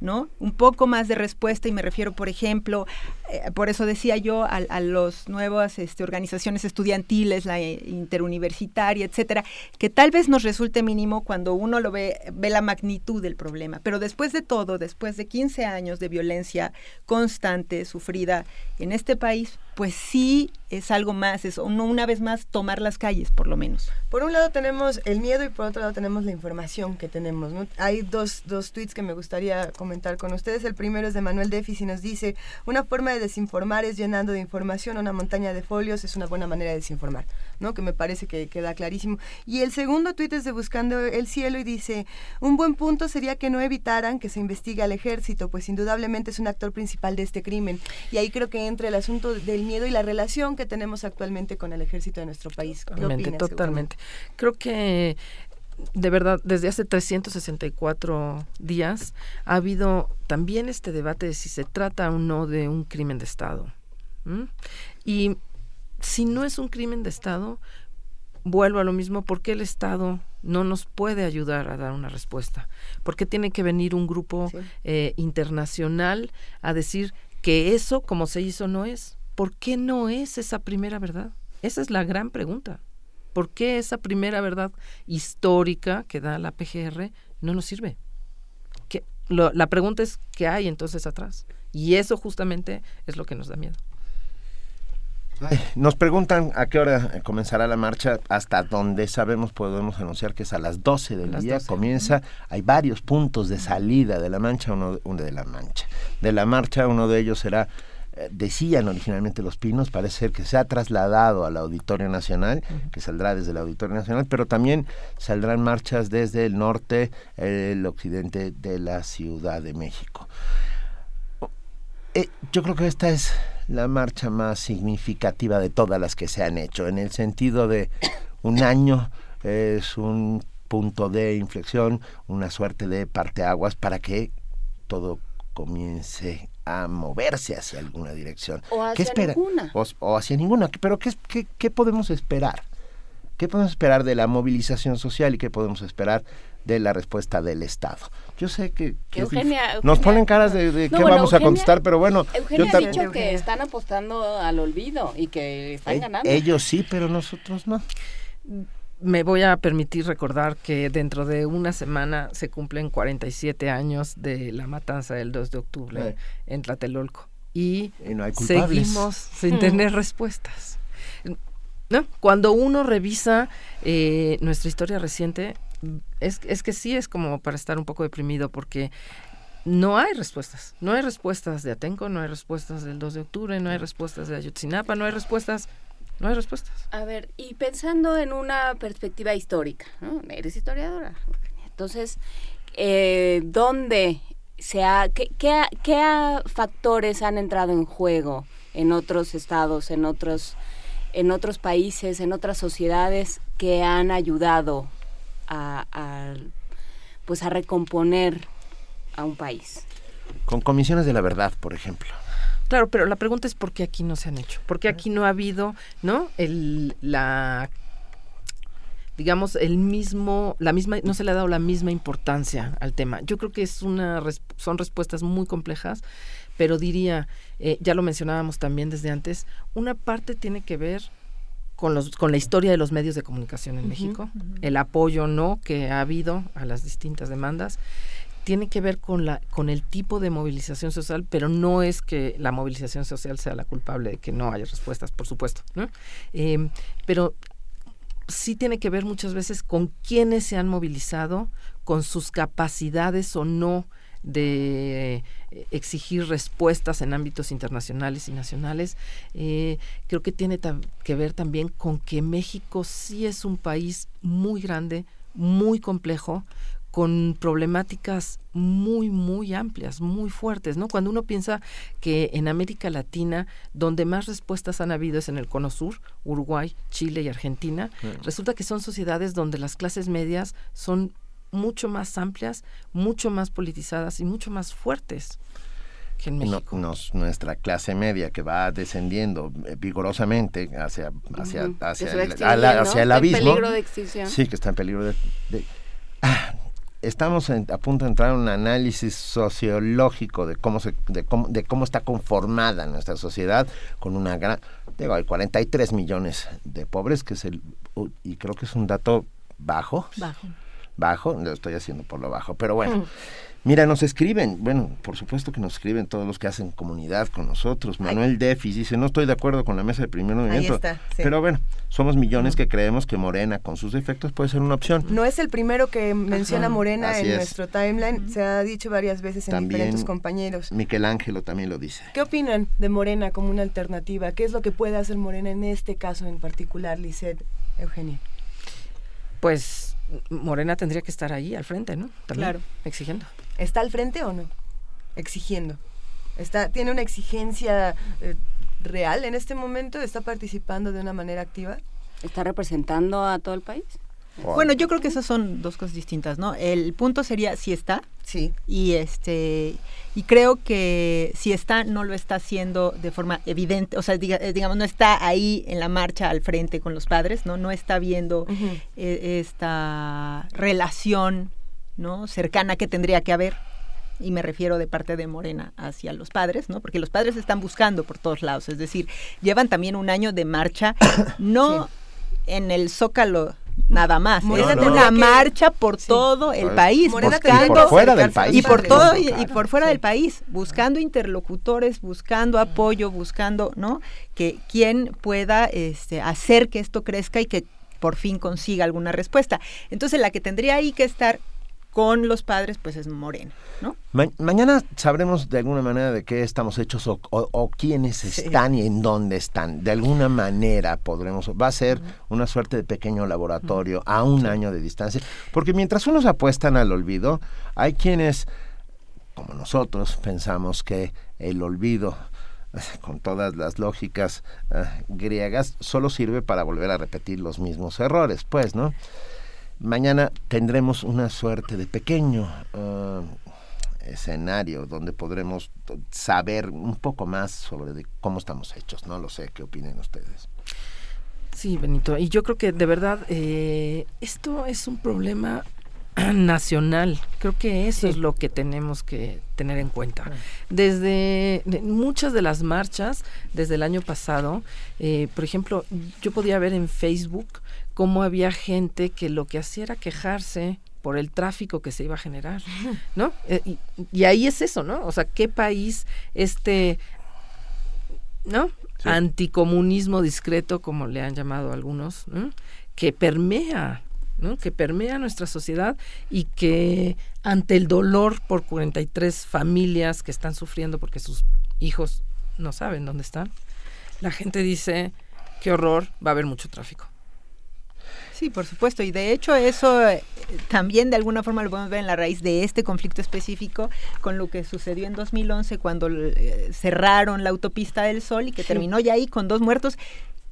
¿No? Un poco más de respuesta y me refiero, por ejemplo, eh, por eso decía yo a, a las nuevas este, organizaciones estudiantiles, la interuniversitaria, etcétera, que tal vez nos resulte mínimo cuando uno lo ve, ve la magnitud del problema. Pero después de todo, después de 15 años de violencia constante, sufrida en este país, pues sí es algo más, es una vez más tomar las calles, por lo menos. Por un lado tenemos el miedo y por otro lado tenemos la información que tenemos. Hay dos, dos tweets que me gustaría comentar con ustedes. El primero es de Manuel Defis y nos dice, una forma de desinformar es llenando de información una montaña de folios, es una buena manera de desinformar, ¿no? Que me parece que queda clarísimo. Y el segundo tweet es de Buscando el Cielo y dice, un buen punto sería que no evitaran que se investigue al ejército, pues indudablemente es un actor principal de este crimen. Y ahí creo que entra el asunto del miedo y la relación que tenemos actualmente con el ejército de nuestro país. Totalmente, totalmente. Creo que de verdad, desde hace 364 días ha habido también este debate de si se trata o no de un crimen de Estado. Y si no es un crimen de Estado, vuelvo a lo mismo, ¿por qué el Estado no nos puede ayudar a dar una respuesta? ¿Por qué tiene que venir un grupo eh, internacional a decir que eso, como se hizo, no es? ¿por qué no es esa primera verdad? Esa es la gran pregunta. ¿Por qué esa primera verdad histórica que da la PGR no nos sirve? Que, la pregunta es, ¿qué hay entonces atrás? Y eso justamente es lo que nos da miedo. Nos preguntan a qué hora comenzará la marcha. Hasta donde sabemos podemos anunciar que es a las 12 del día. Comienza. Hay varios puntos de salida de la mancha, uno, de la mancha. De la marcha, uno de ellos será eh, decían originalmente Los Pinos, parece ser que se ha trasladado al Auditorio Nacional, que saldrá desde el Auditorio Nacional, pero también saldrán marchas desde el norte, el occidente de la Ciudad de México. Eh, yo creo que esta es la marcha más significativa de todas las que se han hecho, en el sentido de un año es un punto de inflexión, una suerte de parteaguas para que todo comience a moverse hacia alguna dirección. O hacia ninguna. O, hacia ninguna. Pero ¿qué, qué, qué podemos esperar? ¿Qué podemos esperar de la movilización social y qué podemos esperar de la respuesta del Estado. Yo sé que, nos ponen caras de, qué vamos a contestar, pero bueno. Eugenia ha dicho que están apostando al olvido y que están e, ganando. Ellos sí, pero nosotros no. Me voy a permitir recordar que dentro de una semana se cumplen 47 años de la matanza del 2 de octubre en Tlatelolco. Y, seguimos sin hmm. tener respuestas. ¿No? Cuando uno revisa eh, nuestra historia reciente, es, es que sí es como para estar un poco deprimido porque no hay respuestas. No hay respuestas de Atenco, no hay respuestas del 2 de octubre, no hay respuestas de Ayotzinapa, no hay respuestas. No hay respuestas. A ver, y pensando en una perspectiva histórica, ¿no? Eres historiadora. Entonces, eh, ¿dónde se ha, qué, qué, qué factores han entrado en juego en otros estados, en otros, en otros países, en otras sociedades que han ayudado a, pues a recomponer a un país. Con comisiones de la verdad, por ejemplo. Claro, pero la pregunta es por qué aquí no se han hecho, por qué aquí no ha habido, ¿no? El, la digamos el mismo la misma no se le ha dado la misma importancia al tema yo creo que es una son respuestas muy complejas pero diría eh, ya lo mencionábamos también desde antes una parte tiene que ver con, los, con la historia de los medios de comunicación en México, el apoyo no que ha habido a las distintas demandas, tiene que ver con, la, con el tipo de movilización social, pero no es que la movilización social sea la culpable de que no haya respuestas, por supuesto, ¿no? Em, pero sí tiene que ver muchas veces con quiénes se han movilizado, con sus capacidades o no de eh, exigir respuestas en ámbitos internacionales y nacionales. Eh, creo que tiene que ver también con que México sí es un país muy grande, muy complejo, con problemáticas muy, muy amplias, muy fuertes, ¿no? Cuando uno piensa que en América Latina, donde más respuestas han habido es en el Cono Sur, Uruguay, Chile y Argentina, resulta que son sociedades donde las clases medias son mucho más amplias, mucho más politizadas y mucho más fuertes. Que en México. nuestra clase media que va descendiendo eh, vigorosamente hacia hacia hacia, el, abismo en peligro de extinción. sí que está en peligro de, ah, estamos a punto de entrar en un análisis sociológico de cómo se de cómo, de cómo está conformada nuestra sociedad con una gran digo, hay 43 millones de pobres que es el y creo que es un dato bajo bajo bajo, lo estoy haciendo por lo bajo, pero bueno. Mm. Mira, nos escriben, bueno, por supuesto que nos escriben todos los que hacen comunidad con nosotros. Manuel Defis dice, no estoy de acuerdo con la mesa de primer movimiento. Pero bueno, somos millones que creemos que Morena, con sus defectos, puede ser una opción. No es el primero que menciona Morena en nuestro timeline, se ha dicho varias veces en diferentes compañeros. Miquel Ángelo también lo dice. ¿Qué opinan de Morena como una alternativa? ¿Qué es lo que puede hacer Morena en este caso en particular, Lisette, Eugenia? Pues Morena tendría que estar ahí al frente, ¿no? claro. Exigiendo. ¿Está al frente o no? Exigiendo. Está, ¿Tiene una exigencia eh, real en este momento? ¿Está participando de una manera activa? ¿Está representando a todo el país? Bueno, yo creo que esas son dos cosas distintas, ¿no? El punto sería si está. Sí. Y este y creo que si está no lo está haciendo de forma evidente, o sea, eh, digamos no está ahí en la marcha al frente con los padres, ¿no? No está viendo e, esta relación, ¿no? cercana que tendría que haber y me refiero de parte de Morena hacia los padres, ¿no? Porque los padres están buscando por todos lados, es decir, llevan también un año de marcha, *coughs* no en el Zócalo nada más. es una marcha por todo el país, buscando, y por fuera del país. Y por todo y, por fuera del país, buscando interlocutores, buscando apoyo, buscando, ¿no? Que quien pueda este, hacer que esto crezca y que por fin consiga alguna respuesta. Entonces la que tendría ahí que estar con los padres, pues es Morena, ¿no? mañana sabremos de alguna manera de qué estamos hechos o, quiénes están y en dónde están. De alguna manera podremos, va a ser una suerte de pequeño laboratorio a un año de distancia, porque mientras unos apuestan al olvido, hay quienes, como nosotros, pensamos que el olvido *laughs* con todas las lógicas eh, griegas, solo sirve para volver a repetir los mismos errores, pues, ¿no? Mañana tendremos una suerte de pequeño uh, escenario donde podremos saber un poco más sobre cómo estamos hechos. No lo sé, ¿qué opinen ustedes? Sí, Benito, y yo creo que de verdad eh, esto es un problema *clears throat* nacional. Creo que eso es lo que tenemos que tener en cuenta. Desde muchas de las marchas, desde el año pasado, eh, por ejemplo, yo podía ver en Facebook cómo había gente que lo que hacía era quejarse por el tráfico que se iba a generar, *laughs* ¿no? Eh, y, ahí es eso, ¿no? O sea, ¿qué país este, ¿no? Anticomunismo discreto, como le han llamado algunos, que permea ¿no? que permea nuestra sociedad y que ante el dolor por 43 familias que están sufriendo porque sus hijos no saben dónde están, la gente dice, qué horror, va a haber mucho tráfico. Sí, por supuesto. Y de hecho eso eh, también de alguna forma lo podemos ver en la raíz de este conflicto específico con lo que sucedió en 2011 cuando eh, cerraron la autopista del Sol y que terminó ya ahí con dos muertos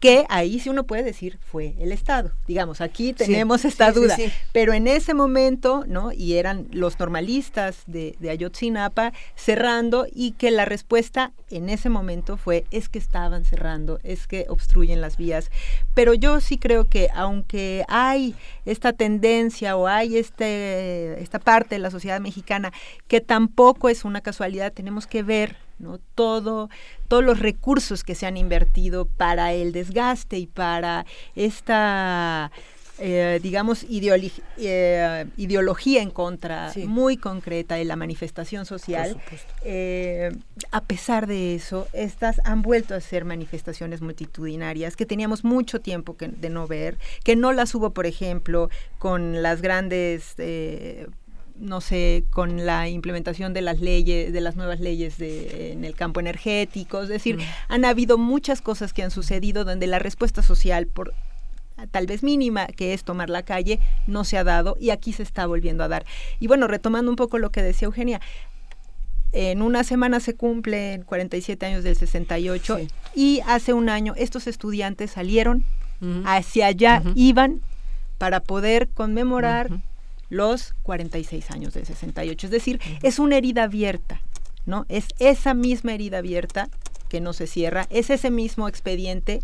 que ahí sí uno puede decir fue el Estado. Digamos, aquí tenemos esta duda, pero en ese momento, ¿no? Y eran los normalistas de, de, Ayotzinapa cerrando y que la respuesta en ese momento fue es que estaban cerrando, es que obstruyen las vías. Pero yo sí creo que aunque hay esta tendencia o hay este, esta parte de la sociedad mexicana que tampoco es una casualidad, tenemos que ver ¿no? Todo, todos los recursos que se han invertido para el desgaste y para esta eh, digamos, eh, ideología en contra muy concreta de la manifestación social. Eh, a pesar de eso, estas han vuelto a ser manifestaciones multitudinarias que teníamos mucho tiempo que, de no ver, que no las hubo, por ejemplo, con las grandes no sé, con la implementación de las leyes, de las nuevas leyes de, en el campo energético, es decir, mm. han habido muchas cosas que han sucedido donde la respuesta social, por tal vez mínima, que es tomar la calle, no se ha dado y aquí se está volviendo a dar. Y bueno, retomando un poco lo que decía Eugenia, en una semana se cumplen 47 años del 68 y hace un año estos estudiantes salieron hacia allá, iban para poder conmemorar los 46 años del 68. Es decir, es una herida abierta, ¿no? Es esa misma herida abierta que no se cierra, es ese mismo expediente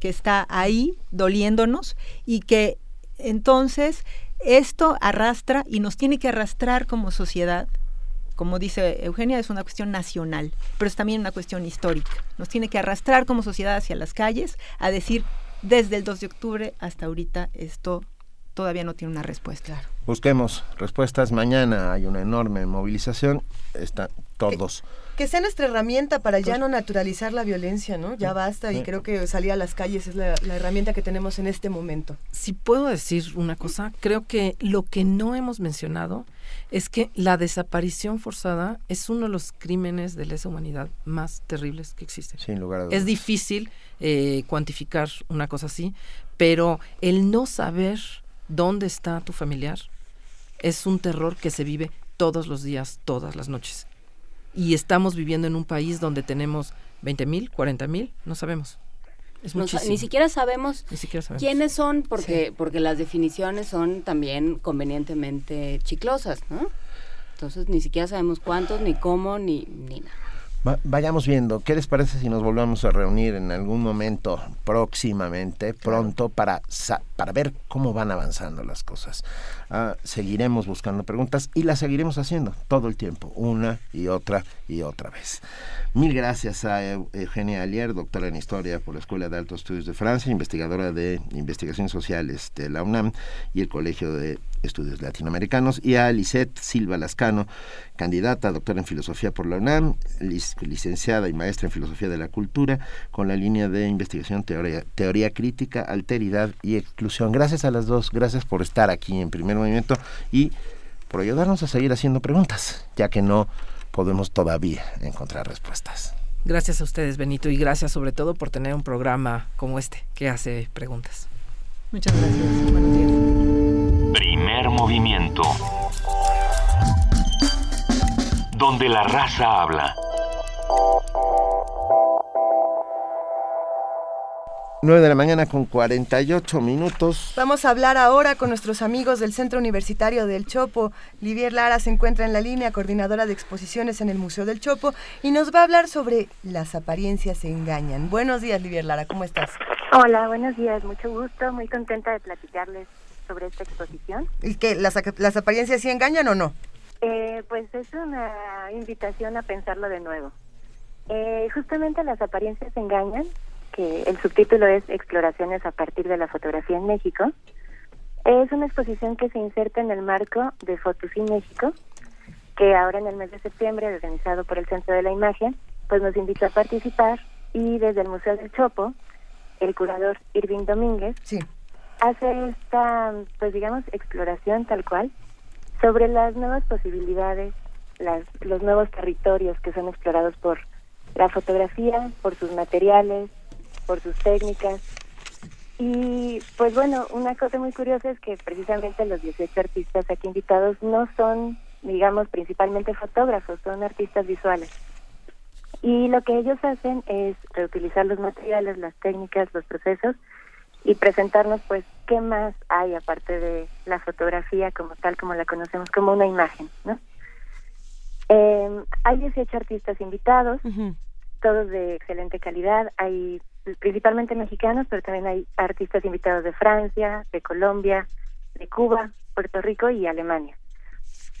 que está ahí doliéndonos y que entonces esto arrastra y nos tiene que arrastrar como sociedad. Como dice Eugenia, es una cuestión nacional, pero es también una cuestión histórica. Nos tiene que arrastrar como sociedad hacia las calles a decir, desde el 2 de octubre hasta ahorita esto todavía no tiene una respuesta. Busquemos respuestas. Mañana hay una enorme movilización. Están todos. Que, sea nuestra herramienta para ya no naturalizar la violencia, ¿no? Ya basta y creo que salir a las calles es la, herramienta que tenemos en este momento. Si puedo decir una cosa, creo que lo que no hemos mencionado es que la desaparición forzada es uno de los crímenes de lesa humanidad más terribles que existen. Sin lugar a dudas. Es difícil eh, cuantificar una cosa así, pero el no saber dónde está tu familiar, es un terror que se vive todos los días, todas las noches. Y estamos viviendo en un país donde tenemos 20 mil, 40 mil, no sabemos. Es ni, siquiera sabemos quiénes son, porque, porque las definiciones son también convenientemente chiclosas, ¿no? Entonces ni siquiera sabemos cuántos, ni cómo, ni, ni nada. Vayamos viendo, ¿qué les parece si nos volvamos a reunir en algún momento próximamente, pronto, para, para ver cómo van avanzando las cosas? Ah, seguiremos buscando preguntas y las seguiremos haciendo todo el tiempo, una y otra y otra vez. Mil gracias a Eugenia Alier, doctora en Historia por la Escuela de Altos Estudios de Francia, investigadora de Investigaciones Sociales de la UNAM y el Colegio de Estudios Latinoamericanos, y a Lisette Silva Lascano, candidata doctora en Filosofía por la UNAM, licenciada y maestra en Filosofía de la Cultura, con la línea de investigación teoría, teoría crítica, alteridad y exclusión. Gracias a las dos, gracias por estar aquí en primer movimiento y por ayudarnos a seguir haciendo preguntas, ya que no podemos todavía encontrar respuestas. Gracias a ustedes, Benito, y gracias sobre todo por tener un programa como este que hace preguntas. Muchas gracias. Buenos días. Primer movimiento. Donde la raza habla. 9 de la mañana con 48 minutos. Vamos a hablar ahora con nuestros amigos del Centro Universitario del Chopo. Livier Lara se encuentra en la línea, coordinadora de exposiciones en el Museo del Chopo, y nos va a hablar sobre las apariencias se engañan. Buenos días, Livier Lara, ¿cómo estás? Hola, buenos días, mucho gusto, muy contenta de platicarles sobre esta exposición. ¿Y que las, las apariencias se engañan o no? Eh, pues es una invitación a pensarlo de nuevo. Eh, justamente las apariencias engañan que el subtítulo es Exploraciones a partir de la fotografía en México. Es una exposición que se inserta en el marco de Fotos en México, que ahora en el mes de septiembre, organizado por el Centro de la Imagen, pues nos invita a participar y desde el Museo del Chopo, el curador Irving Domínguez hace esta, pues digamos, exploración tal cual sobre las nuevas posibilidades, las, los nuevos territorios que son explorados por la fotografía, por sus materiales, por sus técnicas. Y pues bueno, una cosa muy curiosa es que precisamente los 18 artistas aquí invitados no son, digamos, principalmente fotógrafos, son artistas visuales. Y lo que ellos hacen es reutilizar los materiales, las técnicas, los procesos y presentarnos pues qué más hay aparte de la fotografía como tal, como la conocemos, como una imagen, ¿no? Eh, hay 18 artistas invitados, todos de excelente calidad. Hay principalmente mexicanos, pero también hay artistas invitados de Francia, de Colombia, de Cuba, Puerto Rico y Alemania.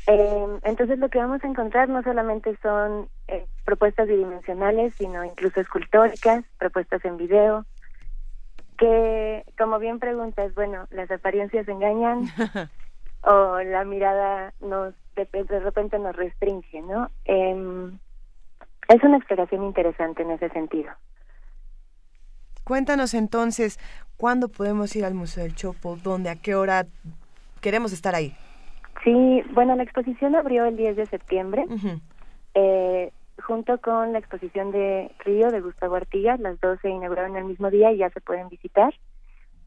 Eh, entonces lo que vamos a encontrar no solamente son eh, propuestas bidimensionales, sino incluso escultóricas, propuestas en video, que como bien preguntas, bueno, las apariencias engañan *laughs* o la mirada nos de, de repente nos restringe, ¿no? Eh, es una exploración interesante en ese sentido. Cuéntanos entonces, ¿cuándo podemos ir al Museo del Chopo? ¿Dónde? ¿A qué hora queremos estar ahí? Sí, bueno, la exposición abrió el 10 de septiembre, eh, junto con la exposición de Río de Gustavo Artigas, las dos se inauguraron el mismo día y ya se pueden visitar.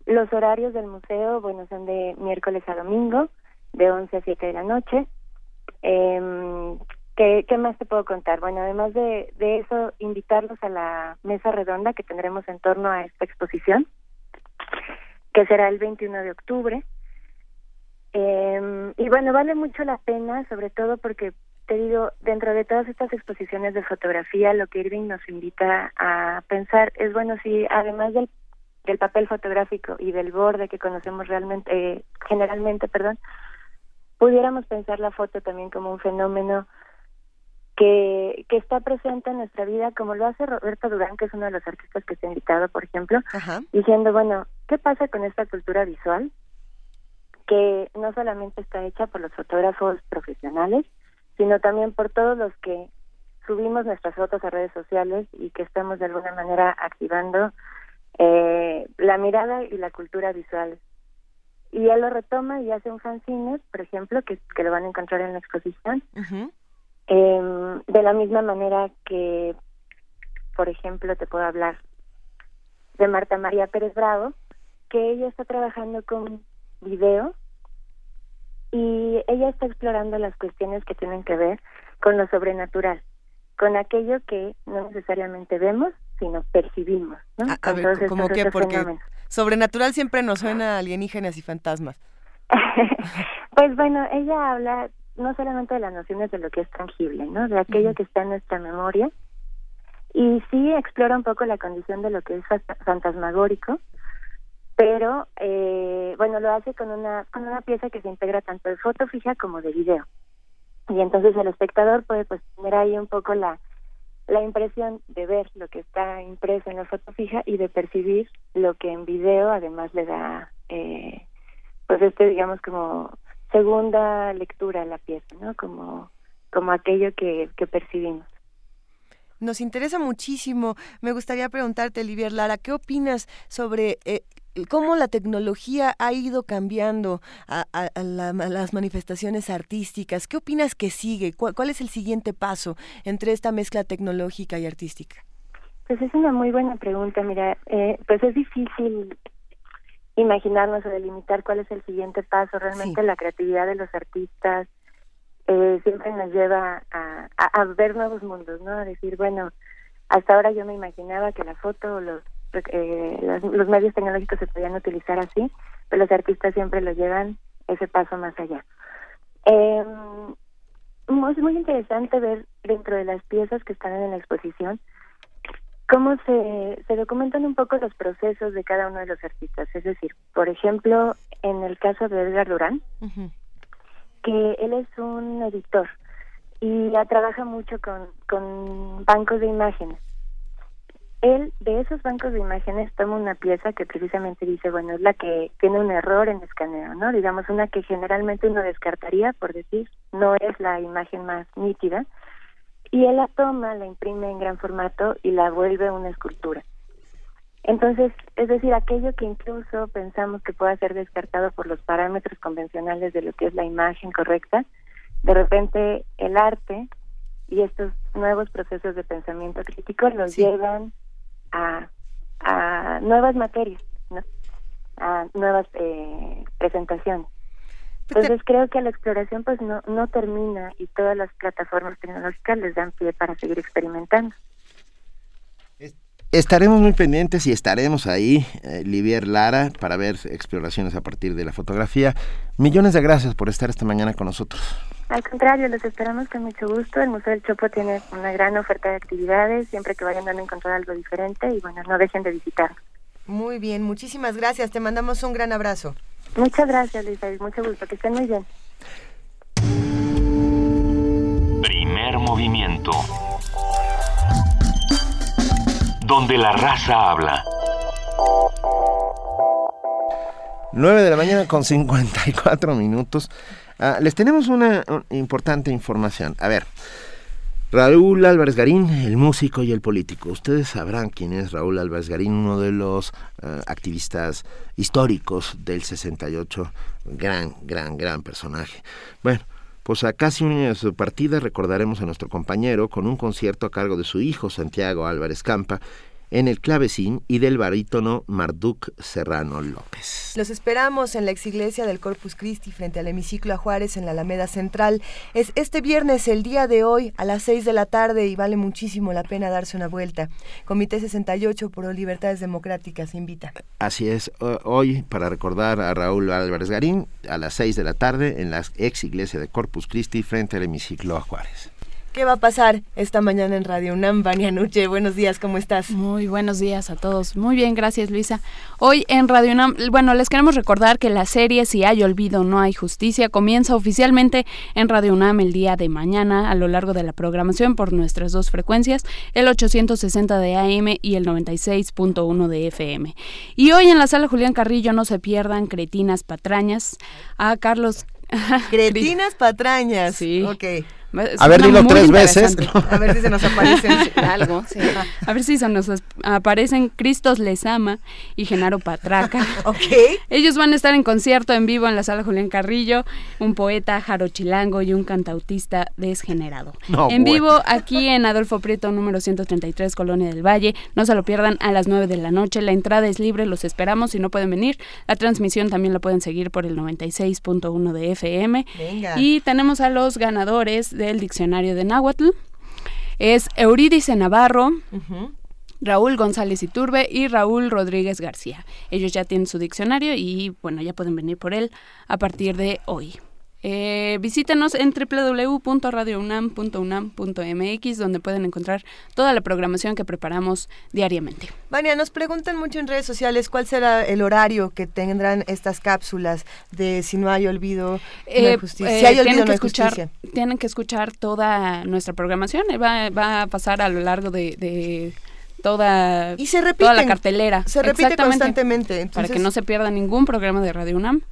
Los horarios del museo, bueno, son de miércoles a domingo, de 11 a 7 de la noche. Eh, ¿Qué, más te puedo contar? Bueno, además de, eso, invitarlos a la mesa redonda que tendremos en torno a esta exposición, que será el 21 de octubre. Eh, y bueno, vale mucho la pena, sobre todo porque, te digo, dentro de todas estas exposiciones de fotografía, lo que Irving nos invita a pensar es, bueno, si además del, del papel fotográfico y del borde que conocemos realmente, eh, generalmente, perdón, pudiéramos pensar la foto también como un fenómeno que, que está presente en nuestra vida, como lo hace Roberto Durán, que es uno de los artistas que se ha invitado, por ejemplo, diciendo, bueno, ¿qué pasa con esta cultura visual? Que no solamente está hecha por los fotógrafos profesionales, sino también por todos los que subimos nuestras fotos a redes sociales y que estamos de alguna manera activando eh, la mirada y la cultura visual. Y él lo retoma y hace un fanzine, por ejemplo, que, que lo van a encontrar en la exposición, eh, de la misma manera que, por ejemplo, te puedo hablar de Marta María Pérez Bravo, que ella está trabajando con video y ella está explorando las cuestiones que tienen que ver con lo sobrenatural, con aquello que no necesariamente vemos, sino percibimos. ¿no? A, ver, ¿cómo que? Porque sobrenatural siempre nos suena a alienígenas y fantasmas. *laughs* pues bueno, ella habla no solamente de las nociones de lo que es tangible, ¿no? De aquello que está en nuestra memoria y sí explora un poco la condición de lo que es fantasmagórico, pero eh, bueno, lo hace con una, con una pieza que se integra tanto de foto fija como de video. Y entonces el espectador puede pues tener ahí un poco la, la impresión de ver lo que está impreso en la foto fija y de percibir lo que en video además le da eh, pues este digamos como segunda lectura a la pieza, ¿no? Como, como aquello que, que percibimos. Nos interesa muchísimo. Me gustaría preguntarte, Olivier Lara, ¿qué opinas sobre eh, cómo la tecnología ha ido cambiando a, las manifestaciones artísticas. ¿Qué opinas que sigue? ¿Cuál, es el siguiente paso entre esta mezcla tecnológica y artística? Pues es una muy buena pregunta. Mira, eh, pues es difícil imaginarnos o delimitar cuál es el siguiente paso. Realmente la creatividad de los artistas eh, siempre nos lleva a, ver nuevos mundos, ¿no? A decir, bueno, hasta ahora yo me imaginaba que la foto o los eh, los, medios tecnológicos se podían utilizar así, pero los artistas siempre lo llevan ese paso más allá. Eh, es muy interesante ver dentro de las piezas que están en la exposición cómo se, se documentan un poco los procesos de cada uno de los artistas. Es decir, por ejemplo, en el caso de Edgar Durán, que él es un editor y ya trabaja mucho con, con bancos de imágenes él de esos bancos de imágenes toma una pieza que precisamente dice, bueno, es la que tiene un error en escaneo, ¿no? Digamos, una que generalmente uno descartaría, por decir, no es la imagen más nítida, y él la toma, la imprime en gran formato y la vuelve una escultura. Entonces, es decir, aquello que incluso pensamos que pueda ser descartado por los parámetros convencionales de lo que es la imagen correcta, de repente el arte y estos nuevos procesos de pensamiento crítico los llevan a, nuevas materias, a nuevas eh, presentaciones. Pues Entonces creo que la exploración pues no, no termina y todas las plataformas tecnológicas les dan pie para seguir experimentando. Estaremos muy pendientes y estaremos ahí, eh, Livier Lara, para ver exploraciones a partir de la fotografía. Millones de gracias por estar esta mañana con nosotros. Al contrario, los esperamos con mucho gusto. El Museo del Chopo tiene una gran oferta de actividades, siempre que vayan a encontrar algo diferente y bueno, no dejen de visitar. Muy bien, muchísimas gracias. Te mandamos un gran abrazo. Muchas gracias, Luisa. Mucho gusto. Que estén muy bien. Primer movimiento. Donde la raza habla. 9 de la mañana con 54 minutos. Ah, les tenemos una, importante información. A ver, Raúl Álvarez Garín, el músico y el político. Ustedes sabrán quién es Raúl Álvarez Garín, uno de los ah, activistas históricos del 68. Gran, gran, gran personaje. Bueno, pues a casi un año de su partida recordaremos a nuestro compañero con un concierto a cargo de su hijo Santiago Álvarez Campa en el clavecín y del barítono Marduk Serrano López. Los esperamos en la exiglesia del Corpus Christi frente al hemiciclo a Juárez en la Alameda Central. Es este viernes, el día de hoy, a las 6 de la tarde y vale muchísimo la pena darse una vuelta. Comité 68 por Libertades Democráticas invita. Así es, hoy para recordar a Raúl Álvarez Garín a las 6 de la tarde en la exiglesia de Corpus Christi frente al hemiciclo a Juárez. ¿Qué va a pasar esta mañana en Radio UNAM? Vania Nuche, buenos días, ¿cómo estás? Muy buenos días a todos. Muy bien, gracias Luisa. Hoy en Radio UNAM, bueno, les queremos recordar que la serie Si hay olvido, no hay justicia comienza oficialmente en Radio UNAM el día de mañana a lo largo de la programación por nuestras dos frecuencias, el 860 de AM y el 96.1 de FM. Y hoy en la sala Julián Carrillo no se pierdan Cretinas Patrañas a Carlos *laughs* Cretinas patrañas. Sí. Ok. A ver, dilo tres veces. *laughs* A ver si se nos aparecen *laughs* *laughs* algo. A ver si se nos aparecen Cristos Lesama y Genaro Patraca. ok. Ellos van a estar en concierto en vivo en la sala Julián Carrillo, un poeta jarochilango y un cantautista desgenerado. en vivo aquí en Adolfo Prieto número 133, Colonia del Valle. No se lo pierdan a las 9 de la noche. La entrada es libre, los esperamos. Si no pueden venir, la transmisión también la pueden seguir por el 96.1 de FM. Venga. Y tenemos a los ganadores de el diccionario de Náhuatl. Es Eurídice Navarro. Raúl González Iturbe y Raúl Rodríguez García. Ellos ya tienen su diccionario y bueno, ya pueden venir por él a partir de hoy. Eh, visítenos en www.radiounam.unam.mx donde pueden encontrar toda la programación que preparamos diariamente. Vania, nos preguntan mucho en redes sociales cuál será el horario que tendrán estas cápsulas de si no hay olvido, no hay justicia. si hay olvido, tienen, no que hay escuchar, justicia. tienen que escuchar toda nuestra programación. eh, Va, va a pasar a lo largo de, de toda, Y se repiten. toda la cartelera. Se repite constantemente. Para que no se pierda ningún programa de Radio UNAM,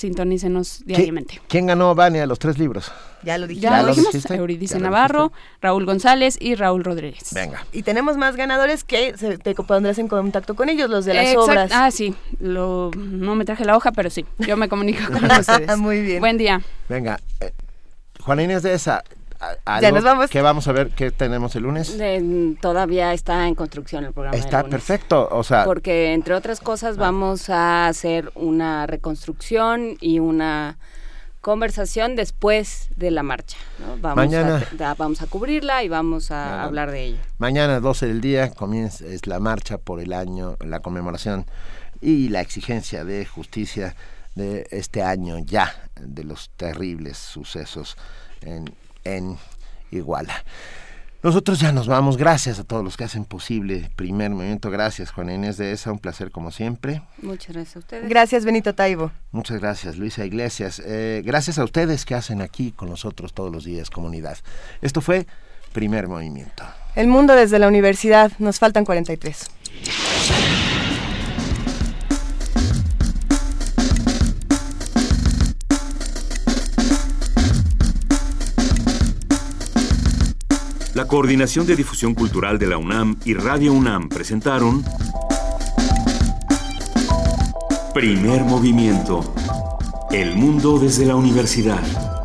sintonícenos diariamente. ¿Quién ganó, Vania, los tres libros? Ya lo dijimos. Ya lo dijimos? Euridice Ya lo Navarro, Raúl González y Raúl Rodríguez. Venga. Y tenemos más ganadores que se- te pondrás en contacto con ellos, los de las Exact- obras. Ah, sí, lo, no me traje la hoja, pero sí, yo me comunico *laughs* con ustedes. Muy bien. Buen día. Venga. eh, Juana Inés de esa. A- Ya algo nos vamos. que vamos a ver qué tenemos el lunes. Todavía está en construcción el programa. del Está lunes. perfecto, o sea, Porque, entre otras cosas, vamos a hacer una reconstrucción y una conversación después de la marcha. ¿no? Vamos, Mañana. A, vamos a cubrirla y vamos a Mañana. hablar de ello. mañana 12 del día comienza es la marcha por el año, la conmemoración y la exigencia de justicia de este año ya de los terribles sucesos en, en Iguala. Nosotros ya nos vamos. Gracias a todos los que hacen posible Primer Movimiento. Gracias, Juan Inés de esa. Un placer como siempre. Muchas gracias a ustedes. Gracias, Benito Taibo. Muchas gracias, Luisa Iglesias. Eh, gracias a ustedes que hacen aquí con nosotros todos los días, comunidad. Esto fue Primer Movimiento. El mundo desde la universidad. Nos faltan 43. Coordinación de Difusión Cultural de la UNAM y Radio UNAM presentaron Primer Movimiento. El mundo desde la universidad.